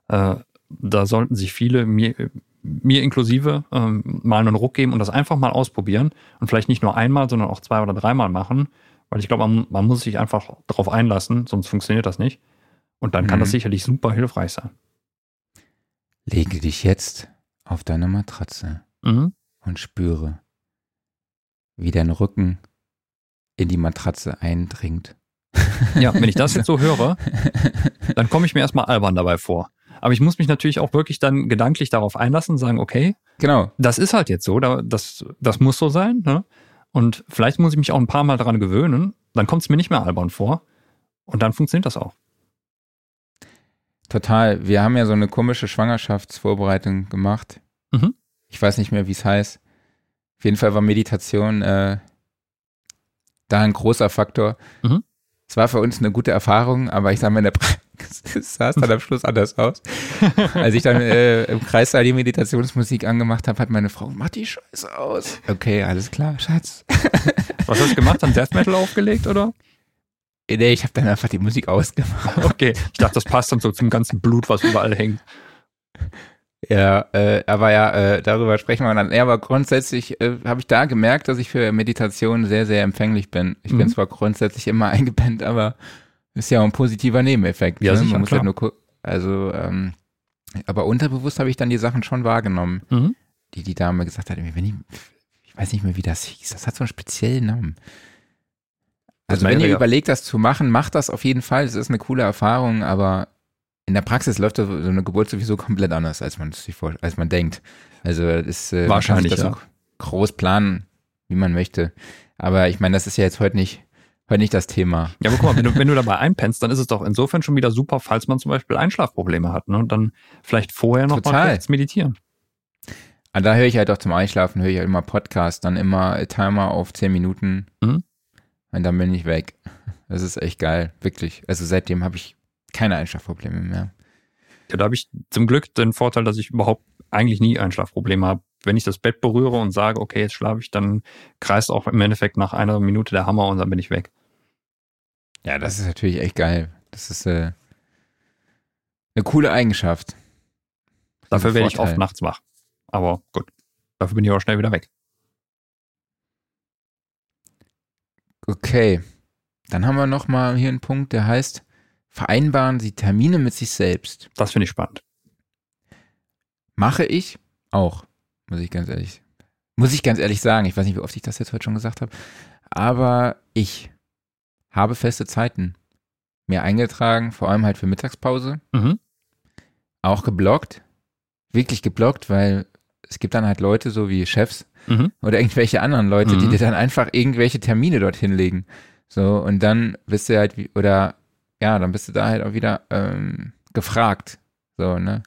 äh, da sollten sich viele, mir, mir inklusive, ähm, mal einen Ruck geben und das einfach mal ausprobieren. Und vielleicht nicht nur einmal, sondern auch zwei oder dreimal machen. Weil ich glaube, man, man muss sich einfach darauf einlassen, sonst funktioniert das nicht. Und dann kann Mhm. das sicherlich super hilfreich sein. Lege dich jetzt auf deine Matratze Mhm. und spüre, wie dein Rücken in die Matratze eindringt. Ja, wenn ich das [LAUGHS] jetzt so höre, dann komme ich mir erstmal albern dabei vor. Aber ich muss mich natürlich auch wirklich dann gedanklich darauf einlassen und sagen, okay, Genau. das ist halt jetzt so, da- das, das muss so sein. Ne? Und vielleicht muss ich mich auch ein paar Mal daran gewöhnen, dann kommt es mir nicht mehr albern vor. Und dann funktioniert das auch. Total. Wir haben ja so eine komische Schwangerschaftsvorbereitung gemacht. Mhm. Ich weiß nicht mehr, wie es heißt. Auf jeden Fall war Meditation äh, da ein großer Faktor. Mhm. Es war für uns eine gute Erfahrung, aber ich sage mal, in der Praxis [LAUGHS] sah es dann am Schluss anders aus. Als ich dann äh, im Kreissaal die Meditationsmusik angemacht habe, hat meine Frau, mach die Scheiße aus. Okay, alles klar, Schatz. Was hast du gemacht? Dann Death Metal aufgelegt, oder? Nee, ich habe dann einfach die Musik ausgemacht. [LAUGHS] Okay. Ich dachte, das passt dann so zum ganzen Blut, was überall hängt. Ja, äh, aber ja, äh, darüber sprechen wir dann. Ja, aber grundsätzlich äh, habe ich da gemerkt, dass ich für Meditation sehr, sehr empfänglich bin. Ich bin Mhm. zwar grundsätzlich immer [LAUGHS] eingepennt, aber ist ja auch ein positiver Nebeneffekt. Ja, ne? sicher, Man muss klar. halt nur also, ähm, aber unterbewusst habe ich dann die Sachen schon wahrgenommen. Mhm. die die Dame gesagt hat, ich, ich weiß nicht mehr, wie das hieß, das hat so einen speziellen Namen. Also wenn ihr ja. überlegt, das zu machen, macht das auf jeden Fall. Es ist eine coole Erfahrung, aber in der Praxis läuft so eine Geburt sowieso komplett anders, als man sich vor, als man denkt. Also das ist äh, Wahrscheinlich, kann ja. das so groß planen, wie man möchte. Aber ich meine, das ist ja jetzt heute nicht, heute nicht das Thema. Ja, aber guck mal, wenn du, wenn du dabei einpennst, dann ist es doch insofern schon wieder super, falls man zum Beispiel Einschlafprobleme hat. Ne? Und dann vielleicht vorher noch Total. mal kurz meditieren. Und da höre ich halt auch zum Einschlafen, höre ich halt immer Podcast, dann immer Timer auf 10 Minuten Mhm. Und dann bin ich weg. Das ist echt geil, wirklich. Also seitdem habe ich keine Einschlafprobleme mehr. Ja, da habe ich zum Glück den Vorteil, dass ich überhaupt eigentlich nie Einschlafprobleme habe. Wenn ich das Bett berühre und sage, okay, jetzt schlafe ich, dann kreist auch im Endeffekt nach einer Minute der Hammer und dann bin ich weg. Ja, das ist natürlich echt geil. Das ist äh, eine coole Eigenschaft. Dafür werde ich oft nachts wach. Aber gut, dafür bin ich auch schnell wieder weg. Okay, dann haben wir noch mal hier einen Punkt, der heißt, vereinbaren Sie Termine mit sich selbst. Das finde ich spannend. Mache ich auch, muss ich ganz ehrlich, muss ich ganz ehrlich sagen. Ich weiß nicht, wie oft ich das jetzt heute schon gesagt habe, aber ich habe feste Zeiten mir eingetragen, vor allem halt für Mittagspause, Mhm. auch geblockt, wirklich geblockt, weil es gibt dann halt Leute, so wie Chefs Mhm. oder irgendwelche anderen Leute, die Mhm. dir dann einfach irgendwelche Termine dorthin legen. So, und dann bist du halt, wie, oder ja, dann bist du da halt auch wieder ähm, gefragt. So, ne?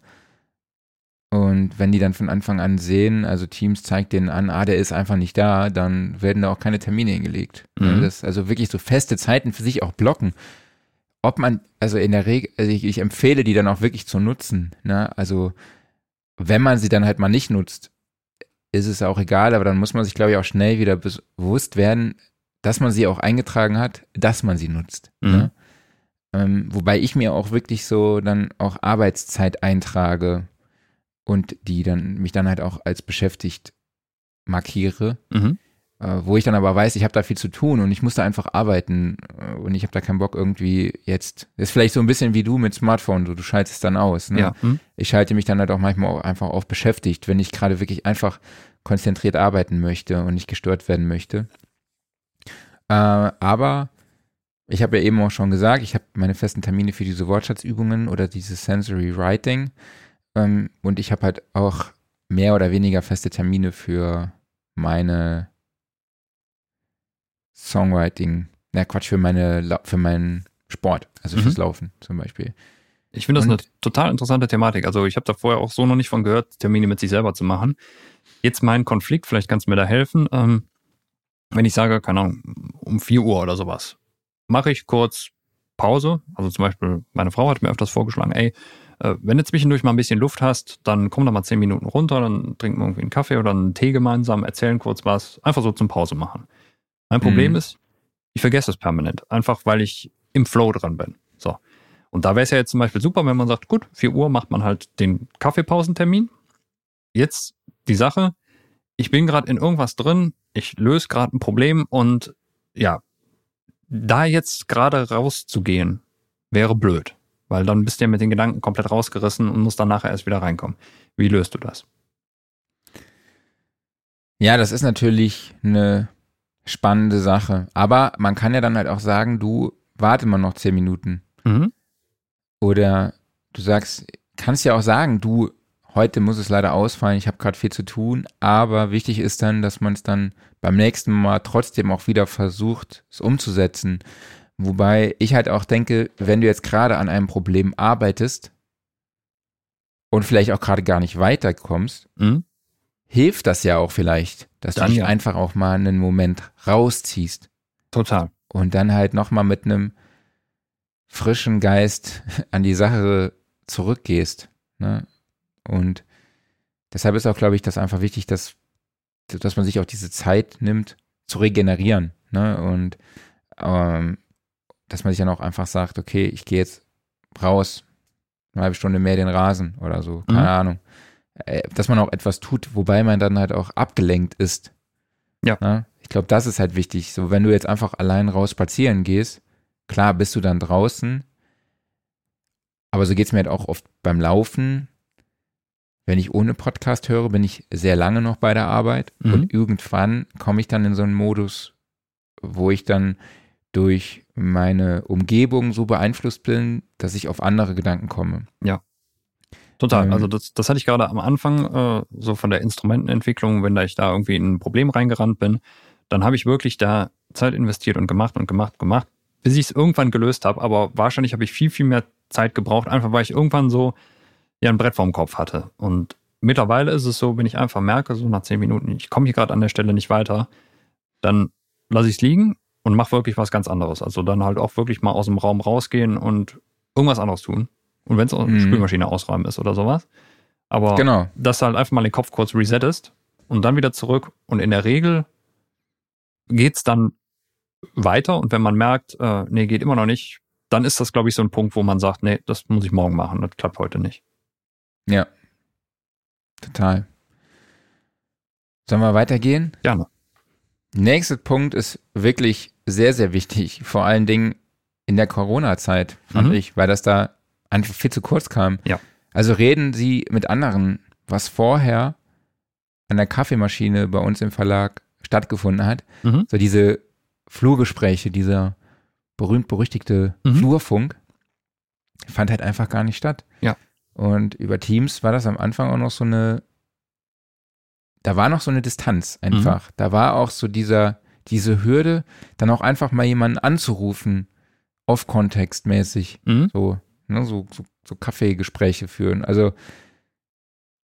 Und wenn die dann von Anfang an sehen, also Teams zeigt denen an, ah, der ist einfach nicht da, dann werden da auch keine Termine hingelegt. Mhm. Das, also wirklich so feste Zeiten für sich auch blocken. Ob man, also in der Regel, also ich, ich empfehle die dann auch wirklich zu nutzen. Ne? Also wenn man sie dann halt mal nicht nutzt, ist es auch egal, aber dann muss man sich, glaube ich, auch schnell wieder bewusst werden, dass man sie auch eingetragen hat, dass man sie nutzt. Mhm. Ne? Ähm, wobei ich mir auch wirklich so dann auch Arbeitszeit eintrage und die dann mich dann halt auch als beschäftigt markiere, Mhm. Äh, wo ich dann aber weiß, ich habe da viel zu tun und ich muss da einfach arbeiten äh, und ich habe da keinen Bock irgendwie jetzt. ist vielleicht so ein bisschen wie du mit Smartphone, so, du schaltest dann aus. Ne? Ja. Mhm. ich schalte mich dann halt auch manchmal auch einfach auf beschäftigt, wenn ich gerade wirklich einfach konzentriert arbeiten möchte und nicht gestört werden möchte. Äh, aber ich habe ja eben auch schon gesagt, ich habe meine festen Termine für diese Wortschatzübungen oder dieses Sensory Writing ähm, und ich habe halt auch mehr oder weniger feste Termine für meine Songwriting, na Quatsch, für meine für meinen Sport, also Mhm. fürs Laufen zum Beispiel. Ich finde das Und- eine total interessante Thematik. Also ich habe da vorher auch so noch nicht von gehört, Termine mit sich selber zu machen. Jetzt mein Konflikt, vielleicht kannst du mir da helfen. Ähm, wenn ich sage, keine Ahnung, um 4 Uhr oder sowas, mache ich kurz Pause. Also zum Beispiel, meine Frau hat mir öfters vorgeschlagen, ey, äh, wenn du zwischendurch mal ein bisschen Luft hast, dann komm doch mal 10 Minuten runter, dann trinken wir irgendwie einen Kaffee oder einen Tee gemeinsam, erzählen kurz was, einfach so zum Pause machen. Mein Problem Mhm. ist, ich vergesse es permanent, einfach weil ich im Flow dran bin. So. Und da wäre es ja jetzt zum Beispiel super, wenn man sagt, gut, 4 Uhr macht man halt den Kaffeepausentermin. Jetzt die Sache, ich bin gerade in irgendwas drin, ich löse gerade ein Problem und ja, da jetzt gerade rauszugehen, wäre blöd, weil dann bist du ja mit den Gedanken komplett rausgerissen und musst dann nachher erst wieder reinkommen. Wie löst du das? Ja, das ist natürlich eine spannende Sache. Aber man kann ja dann halt auch sagen, du warte mal noch zehn Minuten. Mhm. Oder du sagst, kannst ja auch sagen, du, heute muss es leider ausfallen, ich habe gerade viel zu tun, aber wichtig ist dann, dass man es dann beim nächsten Mal trotzdem auch wieder versucht, es umzusetzen. Wobei ich halt auch denke, wenn du jetzt gerade an einem Problem arbeitest und vielleicht auch gerade gar nicht weiterkommst, Mhm. Hilft das ja auch vielleicht, dass Dann du dich ja. einfach auch mal einen Moment rausziehst Total. und dann halt nochmal mit einem frischen Geist an die Sache zurückgehst. Ne? Und deshalb ist auch, glaube ich, das einfach wichtig, dass, dass man sich auch diese Zeit nimmt, zu regenerieren. Ne? Und ähm, dass man sich dann auch einfach sagt, okay, ich gehe jetzt raus, eine halbe Stunde mehr den Rasen oder so, keine Mhm. Ahnung. Äh, Dass man auch etwas tut, wobei man dann halt auch abgelenkt ist. Ja. Ne? Ich glaube, das ist halt wichtig. So, wenn du jetzt einfach allein raus spazieren gehst, klar bist du dann draußen, aber so geht es mir halt auch oft beim Laufen. wenn ich ohne Podcast höre, bin ich sehr lange noch bei der Arbeit Mhm. und irgendwann komme ich dann in so einen Modus, wo ich dann durch meine Umgebung so beeinflusst bin, dass ich auf andere Gedanken komme. Total. Also das, das hatte ich gerade am Anfang, äh, so von der Instrumentenentwicklung, wenn da ich da irgendwie in ein Problem reingerannt bin, dann habe ich wirklich da Zeit investiert und gemacht und gemacht, gemacht, bis ich es irgendwann gelöst habe. Aber wahrscheinlich habe ich viel, viel mehr Zeit gebraucht, einfach weil ich irgendwann so ja ein Brett vorm Kopf hatte. Und mittlerweile ist es so, wenn ich einfach merke, so nach zehn Minuten, ich komme hier gerade an der Stelle nicht weiter, dann lasse ich es liegen und mache wirklich was ganz anderes. Also dann halt auch wirklich mal aus dem Raum rausgehen und irgendwas anderes tun. Und wenn es auch Mhm. Spülmaschine ausräumen ist oder sowas. Aber Genau. dass du halt einfach mal den Kopf kurz resettest und dann wieder zurück. Und in der Regel geht's dann weiter. Und wenn man merkt, äh, nee, geht immer noch nicht, dann ist das, glaube ich, so ein Punkt, wo man sagt, nee, das muss ich morgen machen, das klappt heute nicht. Ja. Total. Sollen wir weitergehen? Gerne. Nächster Punkt ist wirklich sehr, sehr wichtig. Vor allen Dingen in der Corona-Zeit, fand Mhm. ich, weil das da einfach viel zu kurz kam. Ja. Also reden Sie mit anderen, was vorher an der Kaffeemaschine bei uns im Verlag stattgefunden hat. Mhm. So diese Flurgespräche, dieser berühmt-berüchtigte Mhm. Flurfunk, fand halt einfach gar nicht statt. Ja. Und über Teams war das am Anfang auch noch so eine, da war noch so eine Distanz einfach. Da war auch so dieser, diese Hürde, dann auch einfach mal jemanden anzurufen, off-kontextmäßig, Mhm. so, ne, so, so, so Kaffeegespräche führen. Also,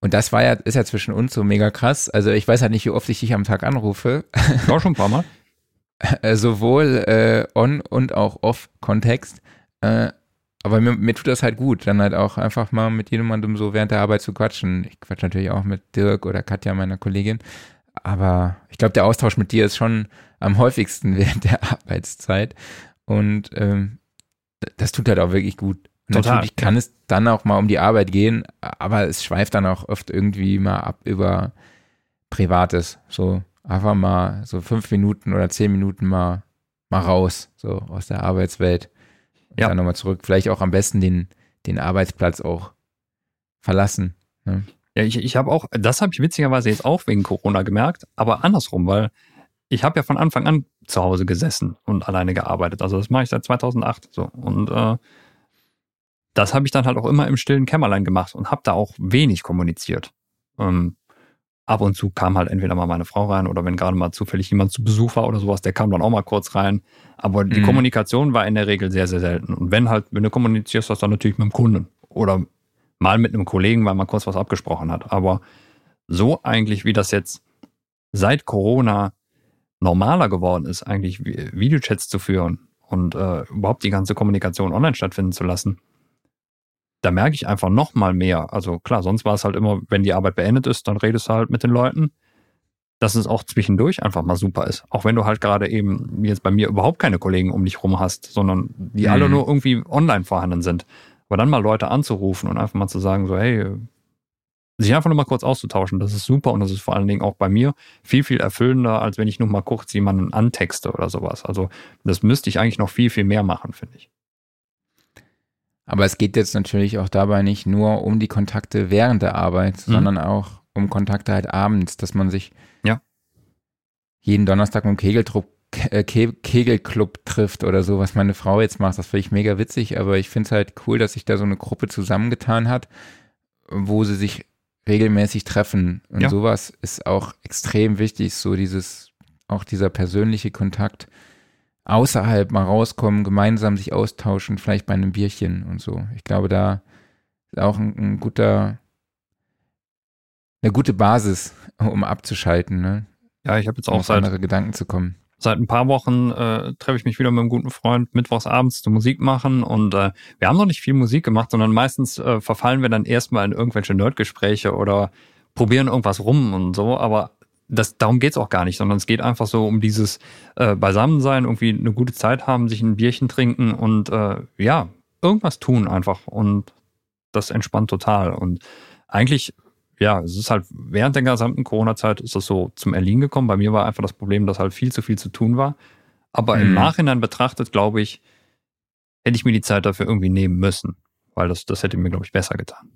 und das war ja, ist ja zwischen uns so mega krass. Also ich weiß halt nicht, wie oft ich dich am Tag anrufe. [LAUGHS] War schon ein paar Mal. Äh, sowohl äh, on und auch off Kontext. Äh, aber mir, mir tut das halt gut, dann halt auch einfach mal mit jemandem so während der Arbeit zu quatschen. Ich quatsch natürlich auch mit Dirk oder Katja, meiner Kollegin. Aber ich glaube, der Austausch mit dir ist schon am häufigsten [LAUGHS] während der Arbeitszeit. Und ähm, das tut halt auch wirklich gut. Total, natürlich kann es dann auch mal um die Arbeit gehen, aber es schweift dann auch oft irgendwie mal ab über Privates. So einfach mal so fünf Minuten oder zehn Minuten mal, mal raus, so aus der Arbeitswelt. Und Ja. dann nochmal zurück. Vielleicht auch am besten den, den Arbeitsplatz auch verlassen. Ne? Ja, ich, ich habe auch, das habe ich witzigerweise jetzt auch wegen Corona gemerkt, aber andersrum, weil ich habe ja von Anfang an zu Hause gesessen und alleine gearbeitet. Also das mache ich seit 2008 so. Und äh, das habe ich dann halt auch immer im stillen Kämmerlein gemacht und habe da auch wenig kommuniziert. Ähm, ab und zu kam halt entweder mal meine Frau rein oder wenn gerade mal zufällig jemand zu Besuch war oder sowas, der kam dann auch mal kurz rein. Aber die Mhm. Kommunikation war in der Regel sehr, sehr selten. Und wenn halt, wenn du kommunizierst, das dann natürlich mit dem Kunden oder mal mit einem Kollegen, weil man kurz was abgesprochen hat. Aber so eigentlich, wie das jetzt seit Corona normaler geworden ist, eigentlich Vi- Videochats zu führen und äh, überhaupt die ganze Kommunikation online stattfinden zu lassen, da merke ich einfach noch mal mehr. Also klar, sonst war es halt immer, wenn die Arbeit beendet ist, dann redest du halt mit den Leuten, dass es auch zwischendurch einfach mal super ist. Auch wenn du halt gerade eben wie jetzt bei mir überhaupt keine Kollegen um dich rum hast, sondern die Mhm. alle nur irgendwie online vorhanden sind. Aber dann mal Leute anzurufen und einfach mal zu sagen, so, hey, sich einfach nur mal kurz auszutauschen, das ist super und das ist vor allen Dingen auch bei mir viel, viel erfüllender, als wenn ich nur mal kurz jemanden antexte oder sowas. Also das müsste ich eigentlich noch viel, viel mehr machen, finde ich. Aber es geht jetzt natürlich auch dabei nicht nur um die Kontakte während der Arbeit, Mhm. sondern auch um Kontakte halt abends, dass man sich Ja. jeden Donnerstag mit dem Kegeltrupp, äh, Ke Kegelclub trifft oder so, was meine Frau jetzt macht. Das finde ich mega witzig, aber ich finde es halt cool, dass sich da so eine Gruppe zusammengetan hat, wo sie sich regelmäßig treffen. Und Ja. sowas ist auch extrem wichtig, so dieses, auch dieser persönliche Kontakt außerhalb mal rauskommen, gemeinsam sich austauschen, vielleicht bei einem Bierchen und so. Ich glaube, da ist auch ein, ein guter, eine gute Basis, um abzuschalten, ne? Ja, ich habe jetzt Um auch auf seit, andere Gedanken zu kommen. seit ein paar Wochen äh, treffe ich mich wieder mit einem guten Freund mittwochs abends zu Musik machen und äh, wir haben noch nicht viel Musik gemacht, sondern meistens äh, verfallen wir dann erstmal in irgendwelche Nerdgespräche oder probieren irgendwas rum und so, aber das, darum geht's auch gar nicht, sondern es geht einfach so um dieses äh, Beisammensein, irgendwie eine gute Zeit haben, sich ein Bierchen trinken und äh, ja, irgendwas tun einfach und das entspannt total und eigentlich ja, es ist halt während der gesamten Corona-Zeit ist das so zum Erliegen gekommen. Bei mir war einfach das Problem, dass halt viel zu viel zu tun war. Aber im Mhm. Nachhinein betrachtet, glaube ich, hätte ich mir die Zeit dafür irgendwie nehmen müssen, weil das, das hätte mir, glaube ich, besser getan.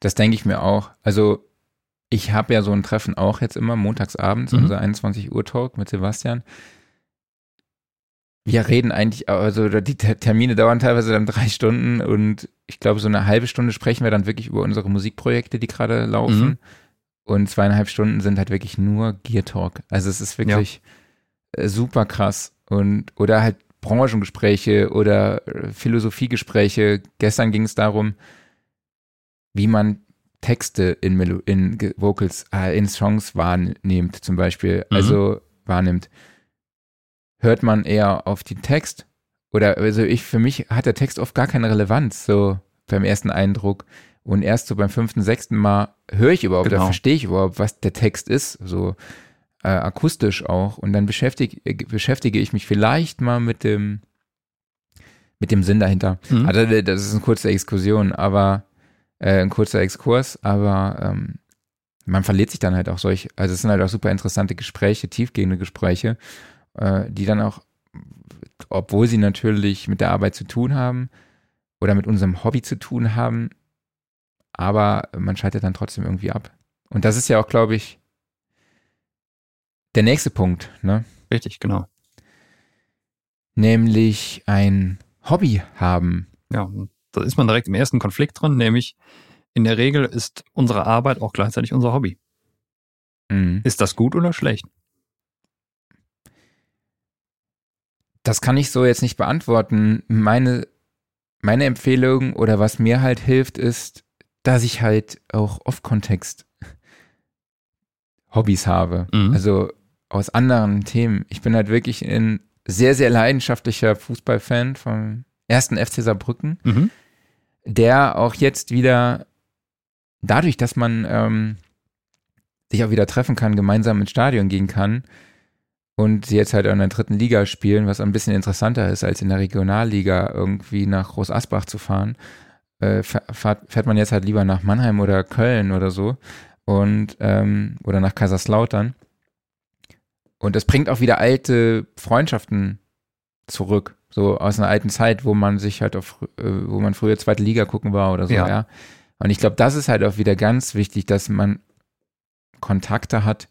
Das denke ich mir auch. Also ich habe ja so ein Treffen auch jetzt immer montagsabends, Mhm. unser 21 Uhr Talk mit Sebastian. Wir reden eigentlich, also die Ter- Termine dauern teilweise dann drei Stunden und ich glaube, so eine halbe Stunde sprechen wir dann wirklich über unsere Musikprojekte, die gerade laufen. Mhm. Und zweieinhalb Stunden sind halt wirklich nur Gear Talk. Also es ist wirklich äh, super krass. Und, oder halt Branchengespräche oder äh, Philosophiegespräche. Gestern ging es darum, wie man Texte in, Melo in Vocals, äh, in Songs wahrnimmt, zum Beispiel. Mhm. Also wahrnimmt. Hört man eher auf den Text? Oder, also ich, für mich hat der Text oft gar keine Relevanz, so beim ersten Eindruck. Und erst so beim fünften, sechsten Mal höre ich überhaupt, Genau. oder verstehe ich überhaupt, was der Text ist, so äh, akustisch auch. Und dann beschäftige, äh, beschäftige ich mich vielleicht mal mit dem, mit dem Sinn dahinter. Mhm. Also, das ist eine kurze Exkursion, aber äh, ein kurzer Exkurs, aber ähm, man verliert sich dann halt auch solch, also es sind halt auch super interessante Gespräche, tiefgehende Gespräche, äh, die dann auch, obwohl sie natürlich mit der Arbeit zu tun haben oder mit unserem Hobby zu tun haben, aber man schaltet dann trotzdem irgendwie ab. Und das ist ja auch, glaube ich, der nächste Punkt, ne? Richtig, genau. Nämlich ein Hobby haben. Ja, und da ist man direkt im ersten Konflikt drin, nämlich in der Regel ist unsere Arbeit auch gleichzeitig unser Hobby. Mhm. Ist das gut oder schlecht? Das kann ich so jetzt nicht beantworten. Meine, meine Empfehlung oder was mir halt hilft, ist, dass ich halt auch Off-Kontext Hobbys habe. Mhm. Also aus anderen Themen. Ich bin halt wirklich ein sehr, sehr leidenschaftlicher Fußballfan vom ersten FC Saarbrücken, Mhm. Der auch jetzt wieder dadurch, dass man ähm, sich auch wieder treffen kann, gemeinsam ins Stadion gehen kann und sie jetzt halt in der dritten Liga spielen, was ein bisschen interessanter ist, als in der Regionalliga irgendwie nach Groß Asbach zu fahren, äh, fährt, fährt man jetzt halt lieber nach Mannheim oder Köln oder so und ähm, oder nach Kaiserslautern. Und das bringt auch wieder alte Freundschaften zurück, so aus einer alten Zeit, wo man sich halt auf, äh, wo man früher zweite Liga gucken war oder so, Ja. ja. Und ich glaube, das ist halt auch wieder ganz wichtig, dass man Kontakte hat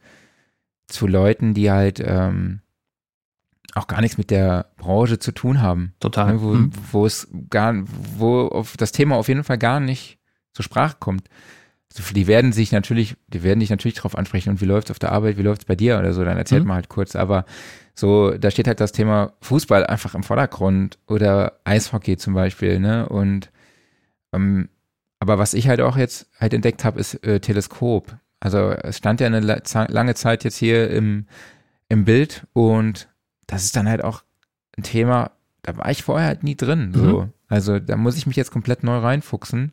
zu Leuten, die halt ähm, auch gar nichts mit der Branche zu tun haben. Total. Ne, wo, Mhm. wo es gar, wo auf das Thema auf jeden Fall gar nicht zur Sprache kommt. Also die werden sich natürlich, die werden dich natürlich darauf ansprechen und wie läuft's auf der Arbeit, wie läuft's bei dir oder so, dann erzählt Mhm. mal halt kurz. Aber so, da steht halt das Thema Fußball einfach im Vordergrund oder Eishockey zum Beispiel, ne? Und ähm, aber was ich halt auch jetzt halt entdeckt habe, ist äh, Teleskop. Also es stand ja eine lange Zeit jetzt hier im, im Bild und das ist dann halt auch ein Thema, da war ich vorher halt nie drin. So. Also da muss ich mich jetzt komplett neu reinfuchsen.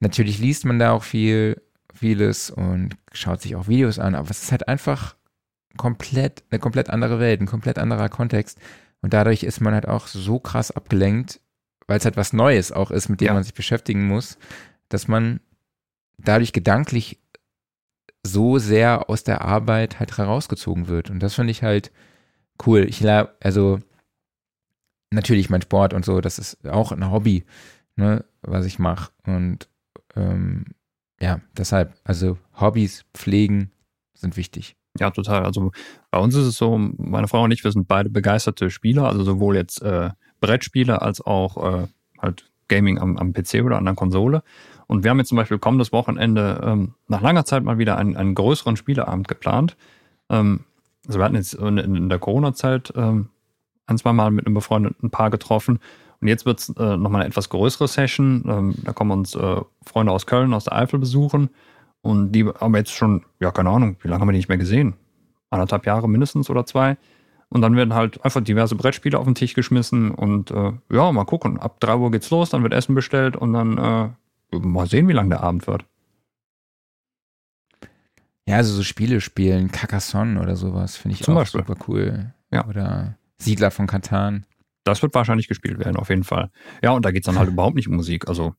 Natürlich liest man da auch viel, vieles und schaut sich auch Videos an, aber es ist halt einfach komplett, eine komplett andere Welt, ein komplett anderer Kontext. Und dadurch ist man halt auch so krass abgelenkt, weil es halt was Neues auch ist, mit dem Ja. man sich beschäftigen muss, dass man dadurch gedanklich so sehr aus der Arbeit halt herausgezogen wird. Und das finde ich halt cool. Ich also natürlich mein Sport und so, das ist auch ein Hobby, ne, was ich mache. Und ähm, ja, deshalb, also Hobbys pflegen sind wichtig. Ja, total. Also bei uns ist es so, meine Frau und ich, wir sind beide begeisterte Spieler, also sowohl jetzt äh, Brettspieler als auch äh, halt Gaming am, am PC oder an der Konsole. Und wir haben jetzt zum Beispiel kommendes Wochenende ähm, nach langer Zeit mal wieder einen, einen größeren Spieleabend geplant. Ähm, also wir hatten jetzt in, in der Corona-Zeit ähm, ein, zwei Mal mit einem befreundeten Paar getroffen. Und jetzt wird es äh, nochmal eine etwas größere Session. Ähm, da kommen uns äh, Freunde aus Köln, aus der Eifel besuchen. Und die haben wir jetzt schon, ja, keine Ahnung, wie lange haben wir die nicht mehr gesehen? Anderthalb Jahre mindestens oder zwei. Und dann werden halt einfach diverse Brettspiele auf den Tisch geschmissen und äh, ja, mal gucken. Ab drei Uhr geht's los, dann wird Essen bestellt und dann äh, mal sehen, wie lang der Abend wird. Ja, also so Spiele spielen, Carcassonne oder sowas, finde ich Zum auch Beispiel. super cool. Ja. Oder Siedler von Katan. Das wird wahrscheinlich gespielt werden, auf jeden Fall. Ja, und da geht's dann halt [LAUGHS] überhaupt nicht um Musik. Also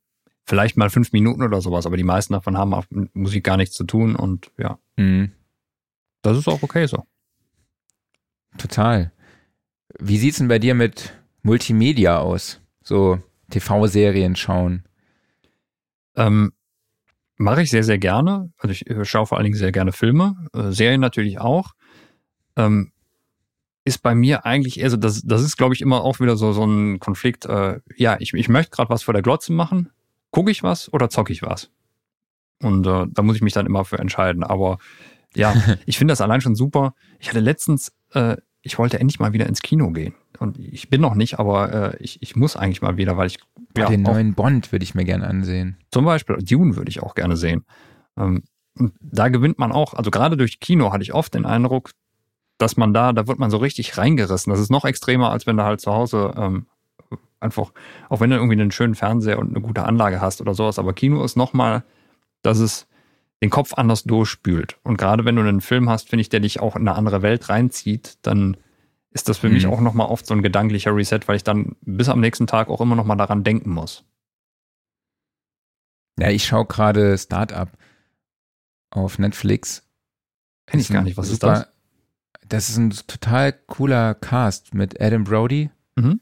vielleicht mal fünf Minuten oder sowas, aber die meisten davon haben auch mit Musik gar nichts zu tun und ja, Mhm. das ist auch okay so. Total. Wie sieht's denn bei dir mit Multimedia aus? So TV-Serien schauen. Ähm, Mache ich sehr, sehr gerne. Also ich äh, schaue vor allen Dingen sehr gerne Filme, äh, Serien natürlich auch. Ähm, ist bei mir eigentlich eher so, das, das ist, glaube ich, immer auch wieder so, so ein Konflikt. Äh, ja, ich, ich möchte gerade was vor der Glotze machen. Gucke ich was oder zocke ich was? Und äh, da muss ich mich dann immer für entscheiden. Aber ja, [LAUGHS] ich finde das allein schon super. Ich hatte letztens, äh, ich wollte endlich mal wieder ins Kino gehen. Und ich bin noch nicht, aber äh, ich, ich muss eigentlich mal wieder, weil ich. Ja, den neuen Bond würde ich mir gerne ansehen. Zum Beispiel, Dune würde ich auch gerne sehen. Ähm, und da gewinnt man auch, also gerade durch Kino hatte ich oft den Eindruck, dass man da, da wird man so richtig reingerissen. Das ist noch extremer, als wenn du halt zu Hause ähm, einfach, auch wenn du irgendwie einen schönen Fernseher und eine gute Anlage hast oder sowas, aber Kino ist nochmal, dass es den Kopf anders durchspült. Und gerade wenn du einen Film hast, finde ich, der dich auch in eine andere Welt reinzieht, dann ist das für mhm. mich auch nochmal oft so ein gedanklicher Reset, weil ich dann bis am nächsten Tag auch immer nochmal daran denken muss. Ja, ich schaue gerade Startup auf Netflix. Kenn ich gar nicht, was ist das? Das ist ein total cooler Cast mit Adam Brody. Mhm.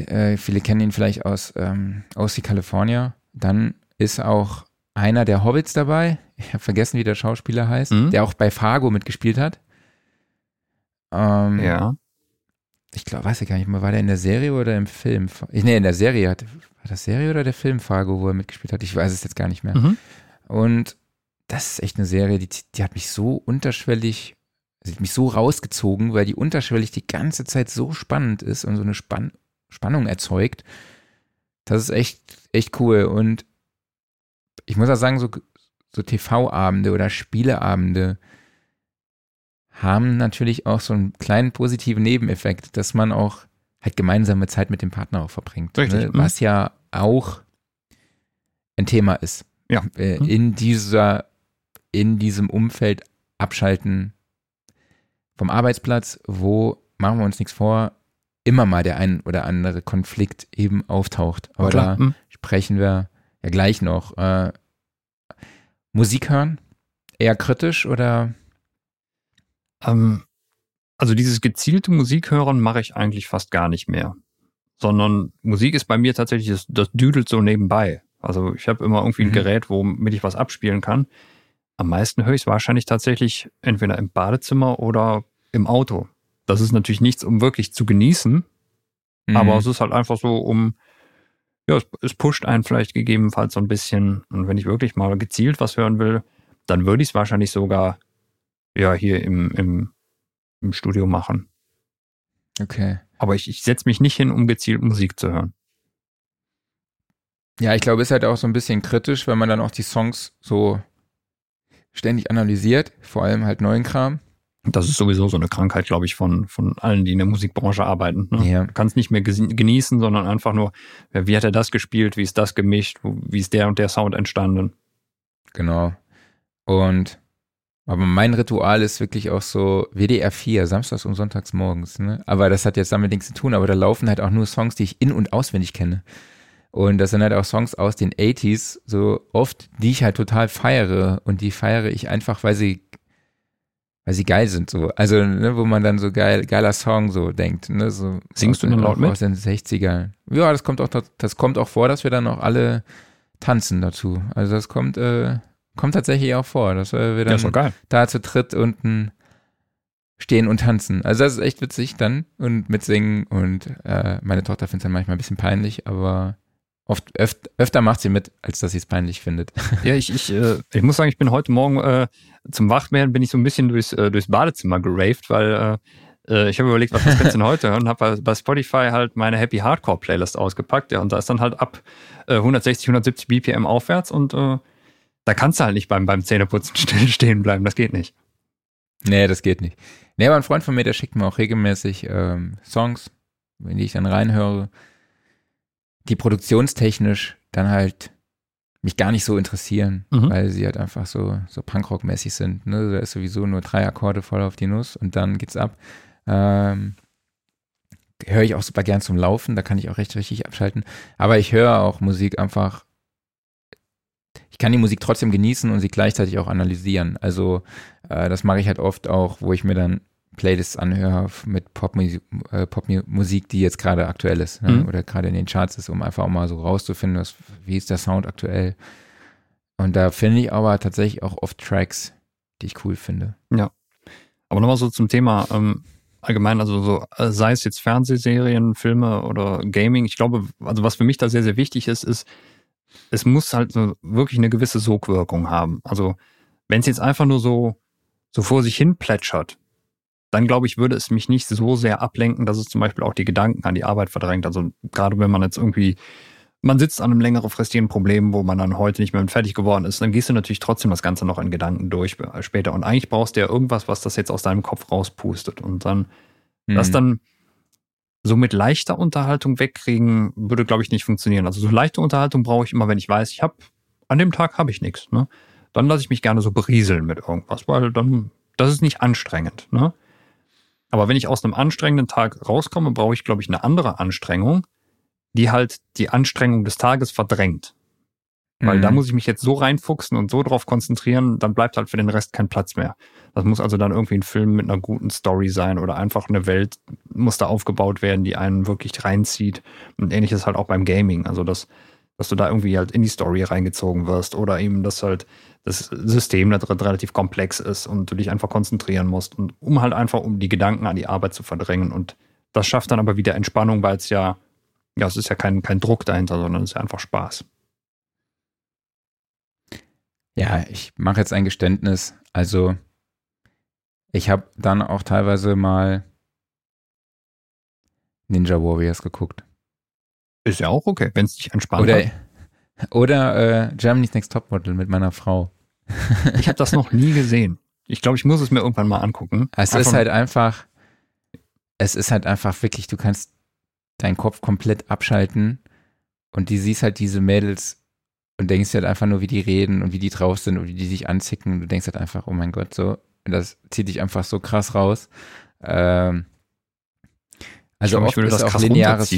Äh, viele kennen ihn vielleicht aus ähm, OC California. Dann ist auch einer der Hobbits dabei. [LAUGHS] Ich habe vergessen, wie der Schauspieler heißt, mhm. der auch bei Fargo mitgespielt hat. Ähm, ja. Ich glaube, weiß ich gar nicht mehr, war der in der Serie oder im Film? Nee, in der Serie hat, war das Serie oder der Film Fargo, wo er mitgespielt hat? Ich weiß es jetzt gar nicht mehr. Mhm. Und das ist echt eine Serie, die, die hat mich so unterschwellig Sie hat mich so rausgezogen, weil die unterschwellig die ganze Zeit so spannend ist und so eine Spann Spannung erzeugt. Das ist echt, echt cool. Und ich muss auch sagen, so, so TV-Abende oder Spieleabende haben natürlich auch so einen kleinen positiven Nebeneffekt, dass man auch halt gemeinsame Zeit mit dem Partner auch verbringt. Ne? Mhm. Was ja auch ein Thema ist. Ja. Äh, mhm. In dieser, in diesem Umfeld abschalten vom Arbeitsplatz, wo, machen wir uns nichts vor, immer mal der ein oder andere Konflikt eben auftaucht. Aber da hm. sprechen wir ja gleich noch. Äh, Musik hören? Eher kritisch oder? Ähm, also dieses gezielte Musik hören mache ich eigentlich fast gar nicht mehr. Sondern Musik ist bei mir tatsächlich, das, das düdelt so nebenbei. Also ich habe immer irgendwie ein mhm. Gerät, womit ich was abspielen kann. Am meisten höre ich es wahrscheinlich tatsächlich entweder im Badezimmer oder im Auto. Das ist natürlich nichts, um wirklich zu genießen, mhm. aber es ist halt einfach so, um, ja, es, es, pusht einen vielleicht gegebenenfalls so ein bisschen. Und wenn ich wirklich mal gezielt was hören will, dann würde ich es wahrscheinlich sogar, ja, hier im, im, im Studio machen. Okay. Aber ich, ich setze mich nicht hin, um gezielt Musik zu hören. Ja, ich glaube, es ist halt auch so ein bisschen kritisch, wenn man dann auch die Songs so ständig analysiert, vor allem halt neuen Kram. Das ist sowieso so eine Krankheit, glaube ich, von, von allen, die in der Musikbranche arbeiten. Ne? Ja. Du kannst nicht mehr genießen, sondern einfach nur, wie hat er das gespielt, wie ist das gemischt, wie ist der und der Sound entstanden. Genau. Und aber mein Ritual ist wirklich auch so WDR 4, samstags und sonntags morgens. Ne? Aber das hat jetzt damit nichts zu tun, aber da laufen halt auch nur Songs, die ich in- und auswendig kenne. Und das sind halt auch Songs aus den 80s, so oft, die ich halt total feiere. Und die feiere ich einfach, weil sie, weil sie geil sind, so. Also, ne, wo man dann so geil, geiler Song so denkt, ne, so. Singst du denn laut mit? Aus den 60ern. Ja, das kommt auch, das kommt auch vor, dass wir dann auch alle tanzen dazu. Also, das kommt, äh, kommt tatsächlich auch vor, dass wir dann ja, da zu dritt unten stehen und tanzen. Also das ist echt witzig dann und mitsingen und äh, meine Tochter findet es dann manchmal ein bisschen peinlich, aber Oft, öf öfter macht sie mit, als dass sie es peinlich findet. Ja, ich, ich, äh, ich muss sagen, ich bin heute Morgen äh, zum Wachwerden bin ich so ein bisschen durchs, äh, durchs Badezimmer geraved, weil äh, äh ich habe überlegt, was kannst du denn heute und habe bei Spotify halt meine Happy Hardcore Playlist ausgepackt. Ja, und da ist dann halt ab äh, 160, 170 BPM aufwärts und äh, da kannst du halt nicht beim, beim Zähneputzen [LAUGHS] stehen bleiben. Das geht nicht. Nee, das geht nicht. Nee, aber ein Freund von mir, der schickt mir auch regelmäßig ähm, Songs, wenn ich dann reinhöre die produktionstechnisch dann halt mich gar nicht so interessieren, mhm. weil sie halt einfach so, so Punkrock-mäßig sind. Ne? Da ist sowieso nur drei Akkorde voll auf die Nuss und dann geht's ab. Ähm, höre ich auch super gern zum Laufen, da kann ich auch recht richtig abschalten. Aber ich höre auch Musik einfach, ich kann die Musik trotzdem genießen und sie gleichzeitig auch analysieren. Also äh, das mache ich halt oft auch, wo ich mir dann Playlists anhöre mit Popmusik, äh, Popmusik die jetzt gerade aktuell ist ne? mhm. oder gerade in den Charts ist, um einfach auch mal so rauszufinden, was, wie ist der Sound aktuell. Und da finde ich aber tatsächlich auch oft Tracks, die ich cool finde. Ja. Aber nochmal so zum Thema ähm, allgemein, also so, äh, sei es jetzt Fernsehserien, Filme oder Gaming. Ich glaube, also was für mich da sehr, sehr wichtig ist, ist, es muss halt so wirklich eine gewisse Sogwirkung haben. Also wenn es jetzt einfach nur so, so vor sich hin plätschert, dann glaube ich, würde es mich nicht so sehr ablenken, dass es zum Beispiel auch die Gedanken an die Arbeit verdrängt. Also gerade wenn man jetzt irgendwie man sitzt an einem längeren fristigen Problem, wo man dann heute nicht mehr fertig geworden ist, dann gehst du natürlich trotzdem das Ganze noch in Gedanken durch äh, später. Und eigentlich brauchst du ja irgendwas, was das jetzt aus deinem Kopf rauspustet. Und dann, mhm. das dann so mit leichter Unterhaltung wegkriegen, würde, glaube ich, nicht funktionieren. Also so leichte Unterhaltung brauche ich immer, wenn ich weiß, ich habe, an dem Tag habe ich nichts. Ne? Dann lasse ich mich gerne so berieseln mit irgendwas, weil dann, das ist nicht anstrengend. Ne? Aber wenn ich aus einem anstrengenden Tag rauskomme, brauche ich, glaube ich, eine andere Anstrengung, die halt die Anstrengung des Tages verdrängt. Weil mhm. da muss ich mich jetzt so reinfuchsen und so drauf konzentrieren, dann bleibt halt für den Rest kein Platz mehr. Das muss also dann irgendwie ein Film mit einer guten Story sein oder einfach eine Welt muss da aufgebaut werden, die einen wirklich reinzieht. Und ähnliches halt auch beim Gaming. Also dass, dass du da irgendwie halt in die Story reingezogen wirst oder eben, dass halt das System da drin relativ komplex ist und du dich einfach konzentrieren musst. Und um halt einfach um die Gedanken an die Arbeit zu verdrängen. Und das schafft dann aber wieder Entspannung, weil es ja ja, es ist ja kein, kein Druck dahinter, sondern es ist einfach Spaß. Ja, ich mache jetzt ein Geständnis. Also, ich habe dann auch teilweise mal Ninja Warriors geguckt. Ist ja auch okay, wenn es dich entspannt oder, hat. [LAUGHS] Oder äh, Germany's Next Topmodel mit meiner Frau. [LAUGHS] ich habe das noch nie gesehen. Ich glaube, ich muss es mir irgendwann mal angucken. Es einfach ist halt einfach, es ist halt einfach wirklich, du kannst deinen Kopf komplett abschalten und die siehst halt diese Mädels und denkst halt einfach nur, wie die reden und wie die drauf sind und wie die sich anzicken. Und du denkst halt einfach, oh mein Gott, so, das zieht dich einfach so krass raus. Ähm, also glaub, oft ist auch lineares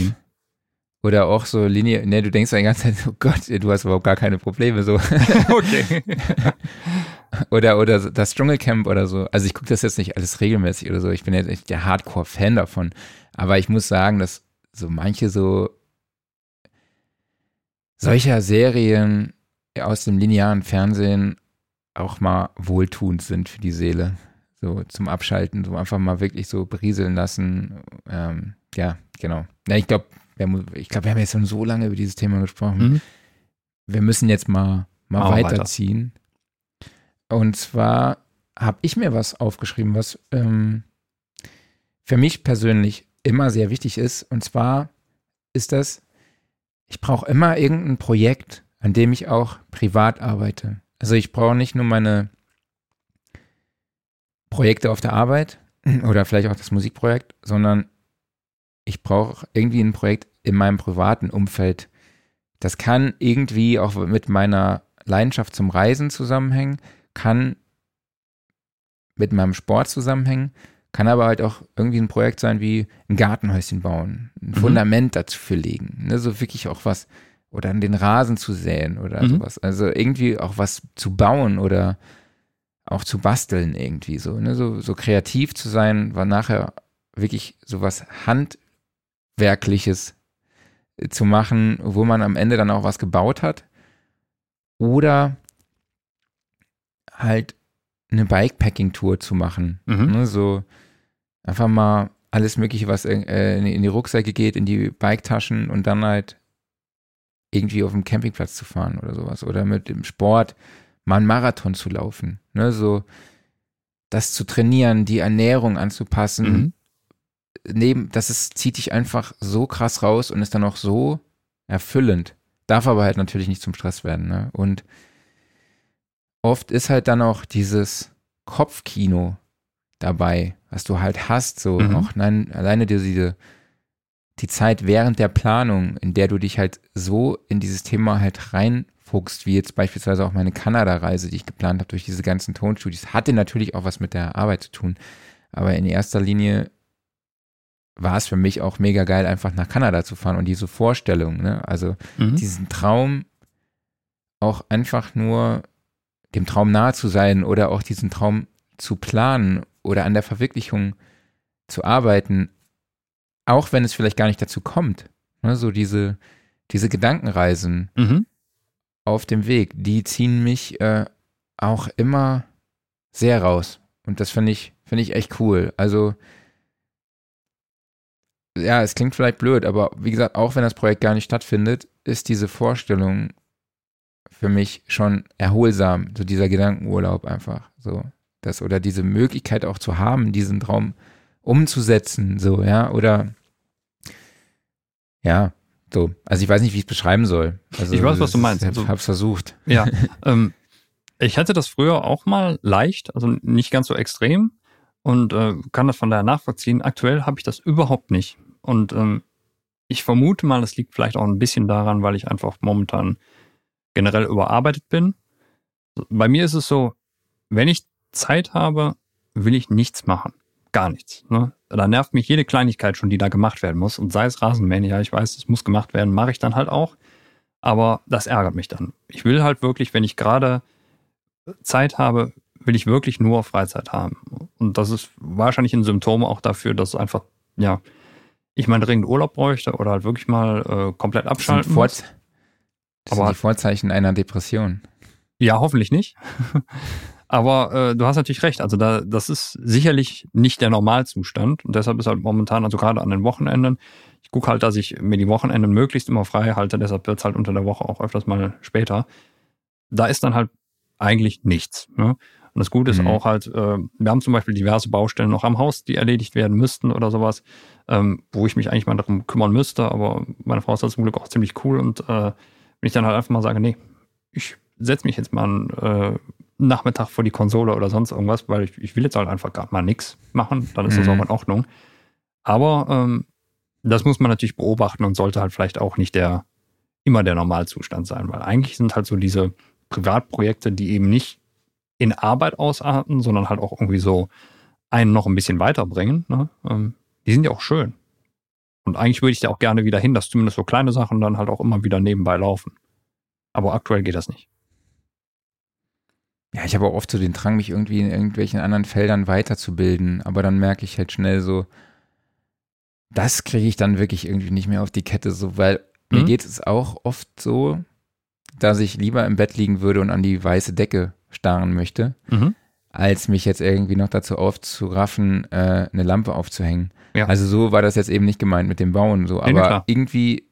oder auch so linear, ne, du denkst die ganze Zeit, oh Gott, du hast überhaupt gar keine Probleme, so. [LAUGHS] okay. [LAUGHS] oder, oder das Dschungelcamp oder so. Also ich gucke das jetzt nicht alles regelmäßig oder so. Ich bin jetzt echt der Hardcore-Fan davon. Aber ich muss sagen, dass so manche so solcher Serien aus dem linearen Fernsehen auch mal wohltuend sind für die Seele. So zum Abschalten, so einfach mal wirklich so berieseln lassen. Ähm, ja, genau. Ja, ich glaube, ich glaube, wir haben jetzt schon so lange über dieses Thema gesprochen. Mhm. Wir müssen jetzt mal, mal weiterziehen. Weiter. Und zwar habe ich mir was aufgeschrieben, was ähm, für mich persönlich immer sehr wichtig ist. Und zwar ist das, ich brauche immer irgendein Projekt, an dem ich auch privat arbeite. Also ich brauche nicht nur meine Projekte auf der Arbeit [CLEARS THROAT] oder vielleicht auch das Musikprojekt, sondern ich brauche irgendwie ein Projekt in meinem privaten Umfeld. Das kann irgendwie auch mit meiner Leidenschaft zum Reisen zusammenhängen, kann mit meinem Sport zusammenhängen, kann aber halt auch irgendwie ein Projekt sein wie ein Gartenhäuschen bauen, ein mhm. Fundament dazu für legen, ne, so wirklich auch was oder an den Rasen zu säen oder mhm. sowas. Also irgendwie auch was zu bauen oder auch zu basteln irgendwie so, ne, so, so kreativ zu sein, war nachher wirklich sowas handwerkliches äh, zu machen, wo man am Ende dann auch was gebaut hat oder halt eine Bikepacking-Tour zu machen. Mhm. Ne, so Einfach mal alles Mögliche, was äh, in die Rucksäcke geht, in die Biketaschen und dann halt irgendwie auf dem Campingplatz zu fahren oder sowas. Oder mit dem Sport mal einen Marathon zu laufen. Ne, so das zu trainieren, die Ernährung anzupassen. Mhm. Neben, das ist, zieht dich einfach so krass raus und ist dann auch so erfüllend. Darf aber halt natürlich nicht zum Stress werden. Ne? Und oft ist halt dann auch dieses Kopfkino dabei, was du halt hast, so mhm. auch nein, alleine diese die Zeit während der Planung, in der du dich halt so in dieses Thema halt reinfuchst, wie jetzt beispielsweise auch meine Kanada-Reise, die ich geplant habe durch diese ganzen Tonstudios, hatte natürlich auch was mit der Arbeit zu tun. Aber in erster Linie war es für mich auch mega geil, einfach nach Kanada zu fahren und diese Vorstellung, ne? Also mhm. diesen Traum auch einfach nur dem Traum nahe zu sein oder auch diesen Traum zu planen oder an der Verwirklichung zu arbeiten, auch wenn es vielleicht gar nicht dazu kommt. Ne, so diese, diese Gedankenreisen, mhm. auf dem Weg, die ziehen mich äh, auch immer sehr raus. Und das finde ich, finde ich echt cool. Also, ja, es klingt vielleicht blöd, aber wie gesagt, auch wenn das Projekt gar nicht stattfindet, ist diese Vorstellung für mich schon erholsam, so dieser Gedankenurlaub einfach, so das oder diese Möglichkeit auch zu haben, diesen Traum umzusetzen, so ja oder ja, so. Also ich weiß nicht, wie ich es beschreiben soll. Also ich weiß, was du meinst. Ich also, habe es versucht. Ja, [LAUGHS] ähm, ich hatte das früher auch mal leicht, also nicht ganz so extrem und äh, kann das von daher nachvollziehen. Aktuell habe ich das überhaupt nicht. Und ähm, ich vermute mal, das liegt vielleicht auch ein bisschen daran, weil ich einfach momentan generell überarbeitet bin. Bei mir ist es so, wenn ich Zeit habe, will ich nichts machen. Gar nichts. Ne? Da nervt mich jede Kleinigkeit schon, die da gemacht werden muss. Und sei es Rasenmähen, ja, ich weiß, es muss gemacht werden, mache ich dann halt auch. Aber das ärgert mich dann. Ich will halt wirklich, wenn ich gerade Zeit habe, will ich wirklich nur Freizeit haben. Und das ist wahrscheinlich ein Symptom auch dafür, dass einfach, ja, ich mal dringend Urlaub bräuchte oder halt wirklich mal äh, komplett abschalten. Das aber sind die Vorzeichen einer Depression. Ja, hoffentlich nicht. [LAUGHS] Aber äh, du hast natürlich recht. Also da, das ist sicherlich nicht der Normalzustand. Und deshalb ist halt momentan, also gerade an den Wochenenden, ich gucke halt, dass ich mir die Wochenenden möglichst immer frei halte. Deshalb wird es halt unter der Woche auch öfters mal später. Da ist dann halt eigentlich nichts. Ne? Und das Gute ist mhm. auch halt, äh, wir haben zum Beispiel diverse Baustellen noch am Haus, die erledigt werden müssten oder sowas, ähm, wo ich mich eigentlich mal darum kümmern müsste. Aber meine Frau ist da zum Glück auch ziemlich cool und äh, wenn ich dann halt einfach mal sage, nee, ich setze mich jetzt mal einen äh, Nachmittag vor die Konsole oder sonst irgendwas, weil ich, ich will jetzt halt einfach gerade mal nichts machen, dann ist mhm. das auch in Ordnung. Aber ähm, das muss man natürlich beobachten und sollte halt vielleicht auch nicht der immer der Normalzustand sein, weil eigentlich sind halt so diese Privatprojekte, die eben nicht in Arbeit ausarten, sondern halt auch irgendwie so einen noch ein bisschen weiterbringen, ne? ähm, die sind ja auch schön. Und eigentlich würde ich da auch gerne wieder hin, dass zumindest so kleine Sachen dann halt auch immer wieder nebenbei laufen. Aber aktuell geht das nicht. Ja, ich habe auch oft so den Drang, mich irgendwie in irgendwelchen anderen Feldern weiterzubilden, aber dann merke ich halt schnell so, das kriege ich dann wirklich irgendwie nicht mehr auf die Kette, so, weil mhm. mir geht es auch oft so, dass ich lieber im Bett liegen würde und an die weiße Decke starren möchte, mhm. als mich jetzt irgendwie noch dazu aufzuraffen, äh, eine Lampe aufzuhängen. Ja. Also so war das jetzt eben nicht gemeint mit dem Bauen, so, aber ja, irgendwie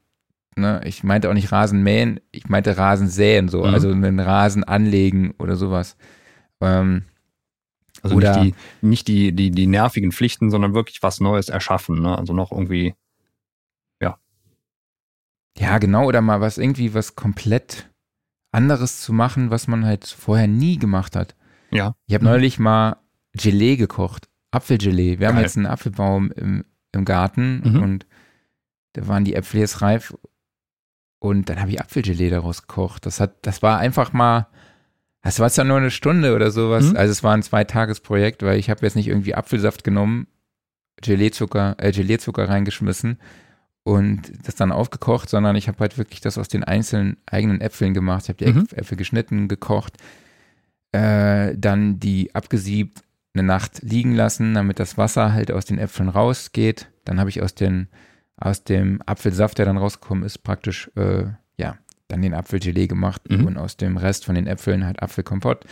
Ne? Ich meinte auch nicht Rasen mähen, ich meinte Rasen säen, so, mhm. also einen Rasen anlegen oder sowas. Ähm, also oder, nicht, die, nicht die, die, die nervigen Pflichten, sondern wirklich was Neues erschaffen, ne? Also noch irgendwie, ja. Ja, genau, oder mal was irgendwie was komplett anderes zu machen, was man halt vorher nie gemacht hat. Ja. Ich habe mhm. neulich mal Gelee gekocht, Apfelgelee. Wir Geil. haben jetzt einen Apfelbaum im, im Garten mhm. und da waren die Äpfel jetzt reif und dann habe ich Apfelgelee daraus gekocht. Das hat, das war einfach mal, das war zwar nur eine Stunde oder sowas. Mhm. Also es war ein Zweitagesprojekt, weil ich habe jetzt nicht irgendwie Apfelsaft genommen, Geleezucker, äh, Geleezucker reingeschmissen und das dann aufgekocht, sondern ich habe halt wirklich das aus den einzelnen eigenen Äpfeln gemacht. Ich habe die mhm. Äpfel geschnitten, gekocht, äh, dann die abgesiebt, eine Nacht liegen lassen, damit das Wasser halt aus den Äpfeln rausgeht. Dann habe ich aus den aus dem Apfelsaft, der dann rausgekommen ist, praktisch, äh, ja, dann den Apfelgelee gemacht mhm. und aus dem Rest von den Äpfeln halt Apfelkompott.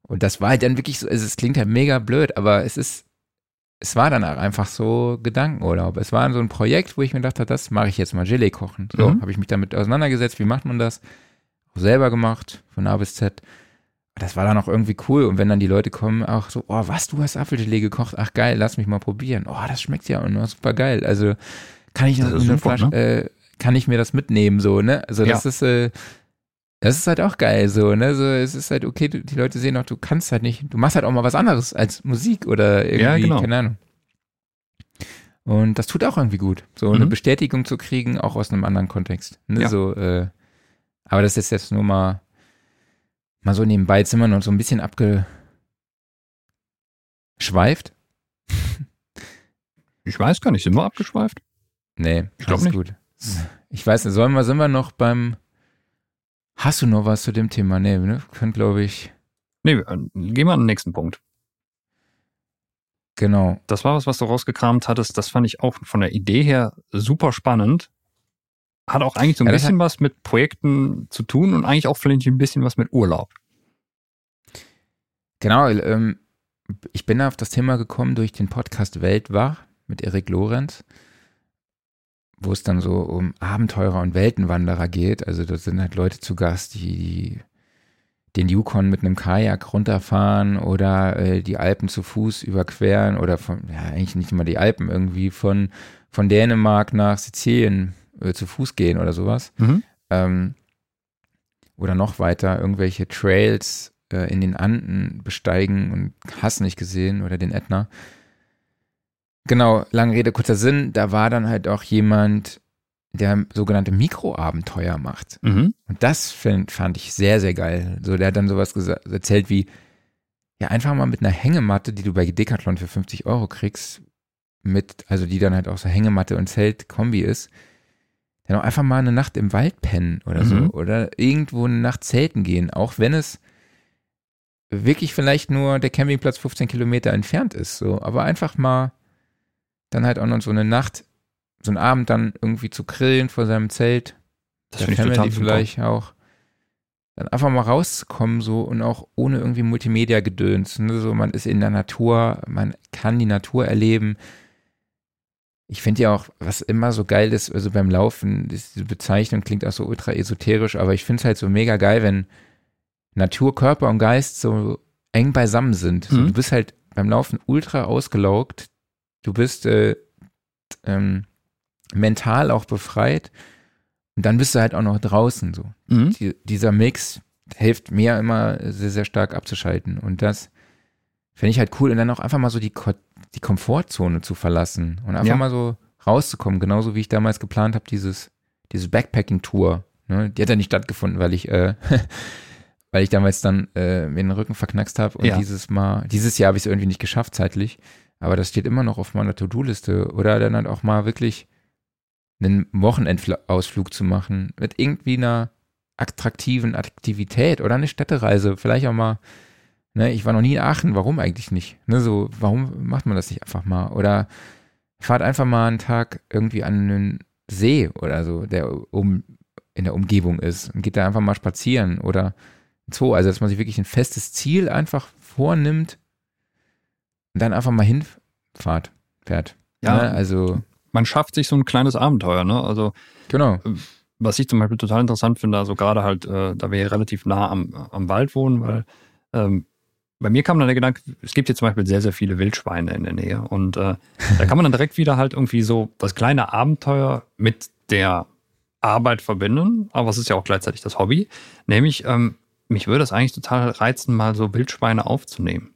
Und das war halt dann wirklich so, also es klingt halt mega blöd, aber es ist, es war dann auch einfach so Gedankenurlaub. Es war so ein Projekt, wo ich mir dachte, das mache ich jetzt mal Gelee kochen. So, mhm. habe ich mich damit auseinandergesetzt, wie macht man das? Auch selber gemacht, von A bis Z. Das war dann auch irgendwie cool. Und wenn dann die Leute kommen, auch so, oh, was, du hast Apfelgelee gekocht? Ach geil, lass mich mal probieren. Oh, das schmeckt ja und super geil. Also kann ich, noch eine Flasche, ne? äh, kann ich mir das mitnehmen, so, ne? Also das ja. ist, äh, das ist halt auch geil, so, ne? So, es ist halt okay, die Leute sehen auch, du kannst halt nicht, du machst halt auch mal was anderes als Musik oder irgendwie, ja, genau. keine Ahnung. Und das tut auch irgendwie gut, so mhm. eine Bestätigung zu kriegen, auch aus einem anderen Kontext. Ne? Ja. So, äh, aber das ist jetzt nur mal, mal so nebenbei, wir noch so ein bisschen abgeschweift. [LAUGHS] Ich weiß gar nicht, sind wir abgeschweift? Nee, ich glaube nicht. gut. Ich weiß nicht, sollen wir, sind wir noch beim. Hast du noch was zu dem Thema? Nee, ne? Können, glaube ich. Nee, äh, gehen wir an den nächsten Punkt. Genau. Das war was, was du rausgekramt hattest. Das fand ich auch von der Idee her super spannend. hat auch eigentlich so ein Ja, bisschen was mit Projekten zu tun und eigentlich auch vielleicht ein bisschen was mit Urlaub. Genau, ähm, ich bin auf das Thema gekommen durch den Podcast Weltwach mit Erik Lorenz, wo es dann so um Abenteurer und Weltenwanderer geht. Also da sind halt Leute zu Gast, die, die den Yukon mit einem Kajak runterfahren oder äh, die Alpen zu Fuß überqueren oder von, ja, eigentlich nicht mal die Alpen, irgendwie von, von Dänemark nach Sizilien äh, zu Fuß gehen oder sowas. Mhm. Ähm, oder noch weiter irgendwelche Trails äh, in den Anden besteigen und hast nicht gesehen oder den Ätna. Genau, lange Rede, kurzer Sinn, da war dann halt auch jemand, der sogenannte Mikroabenteuer macht. Mhm. Und das find, fand ich sehr, sehr geil. So, der hat dann sowas erzählt wie, ja, einfach mal mit einer Hängematte, die du bei Decathlon für 50 Euro kriegst, mit, also die dann halt auch so Hängematte und Zelt-Kombi ist, dann auch einfach mal eine Nacht im Wald pennen oder so. Mhm. Oder irgendwo eine Nacht zelten gehen, auch wenn es wirklich vielleicht nur der Campingplatz 15 Kilometer entfernt ist, so. Aber einfach mal dann halt auch noch so eine Nacht, so einen Abend dann irgendwie zu grillen vor seinem Zelt, Das finde ich total super. vielleicht auch. Dann einfach mal rauskommen so und auch ohne irgendwie Multimedia-Gedöns. Ne? So, man ist in der Natur, man kann die Natur erleben. Ich finde ja auch, was immer so geil ist, also beim Laufen, diese Bezeichnung klingt auch so ultra esoterisch, aber ich finde es halt so mega geil, wenn Natur, Körper und Geist so eng beisammen sind. So, Mhm. Du bist halt beim Laufen ultra ausgelaugt. Du bist äh, ähm, mental auch befreit. Und dann bist du halt auch noch draußen so. Mhm. Die, dieser Mix hilft mir immer sehr, sehr stark abzuschalten. Und das finde ich halt cool. Und dann auch einfach mal so die, Ko die Komfortzone zu verlassen und einfach Ja. mal so rauszukommen. Genauso wie ich damals geplant habe, dieses, diese Backpacking-Tour. Ne? Die hat ja nicht stattgefunden, weil ich, äh, [LAUGHS] weil ich damals dann äh, mir den Rücken verknackst habe. Und Ja. dieses Mal, dieses Jahr habe ich es irgendwie nicht geschafft zeitlich. Aber das steht immer noch auf meiner To-Do-Liste. Oder dann halt auch mal wirklich einen Wochenendausflug zu machen mit irgendwie einer attraktiven Aktivität oder eine Städtereise. Vielleicht auch mal, ne, ich war noch nie in Aachen, warum eigentlich nicht? Ne, so, warum macht man das nicht einfach mal? Oder fahrt einfach mal einen Tag irgendwie an einen See oder so, der um in der Umgebung ist und geht da einfach mal spazieren oder Zoo. Also, dass man sich wirklich ein festes Ziel einfach vornimmt und dann einfach mal hinfahrt, fährt. Ja. Ne? Also, Man schafft sich so ein kleines Abenteuer, ne? Also genau. was ich zum Beispiel total interessant finde, also gerade halt, äh, da wir hier relativ nah am, am Wald wohnen, weil ähm, bei mir kam dann der Gedanke, es gibt hier zum Beispiel sehr, sehr viele Wildschweine in der Nähe. Und äh, da kann man dann direkt wieder halt irgendwie so das kleine Abenteuer mit der Arbeit verbinden, aber es ist ja auch gleichzeitig das Hobby. Nämlich, ähm, mich würde es eigentlich total reizen, mal so Wildschweine aufzunehmen.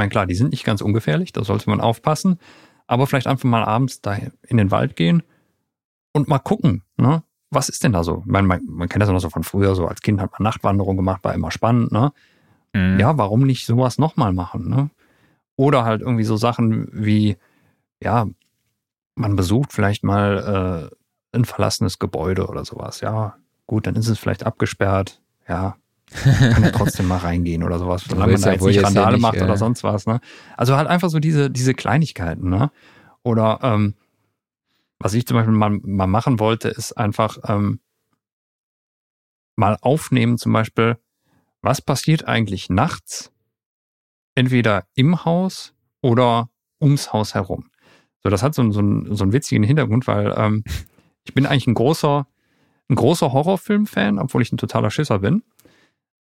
Ich meine, klar, die sind nicht ganz ungefährlich, da sollte man aufpassen, aber vielleicht einfach mal abends da in den Wald gehen und mal gucken, ne? Was ist denn da so? Ich meine, man, man kennt das ja noch so von früher, so als Kind hat man Nachtwanderung gemacht, war immer spannend, ne? Mhm. Ja, warum nicht sowas nochmal machen, ne? Oder halt irgendwie so Sachen wie, ja, man besucht vielleicht mal äh, ein verlassenes Gebäude oder sowas. Ja, gut, dann ist es vielleicht abgesperrt. Ja, kann ja trotzdem mal reingehen oder sowas, solange man da jetzt nicht jetzt ja Randale nicht, macht äh, oder sonst was, ne? Also halt einfach so diese, diese Kleinigkeiten, ne? Oder ähm, was ich zum Beispiel mal, mal machen wollte, ist einfach ähm, mal aufnehmen, zum Beispiel, was passiert eigentlich nachts, entweder im Haus oder ums Haus herum. So, das hat so, einen- so, einen, so einen witzigen Hintergrund, weil ähm, [LAUGHS] ich bin eigentlich ein großer, ein großer Horrorfilm-Fan, obwohl ich ein totaler Schisser bin.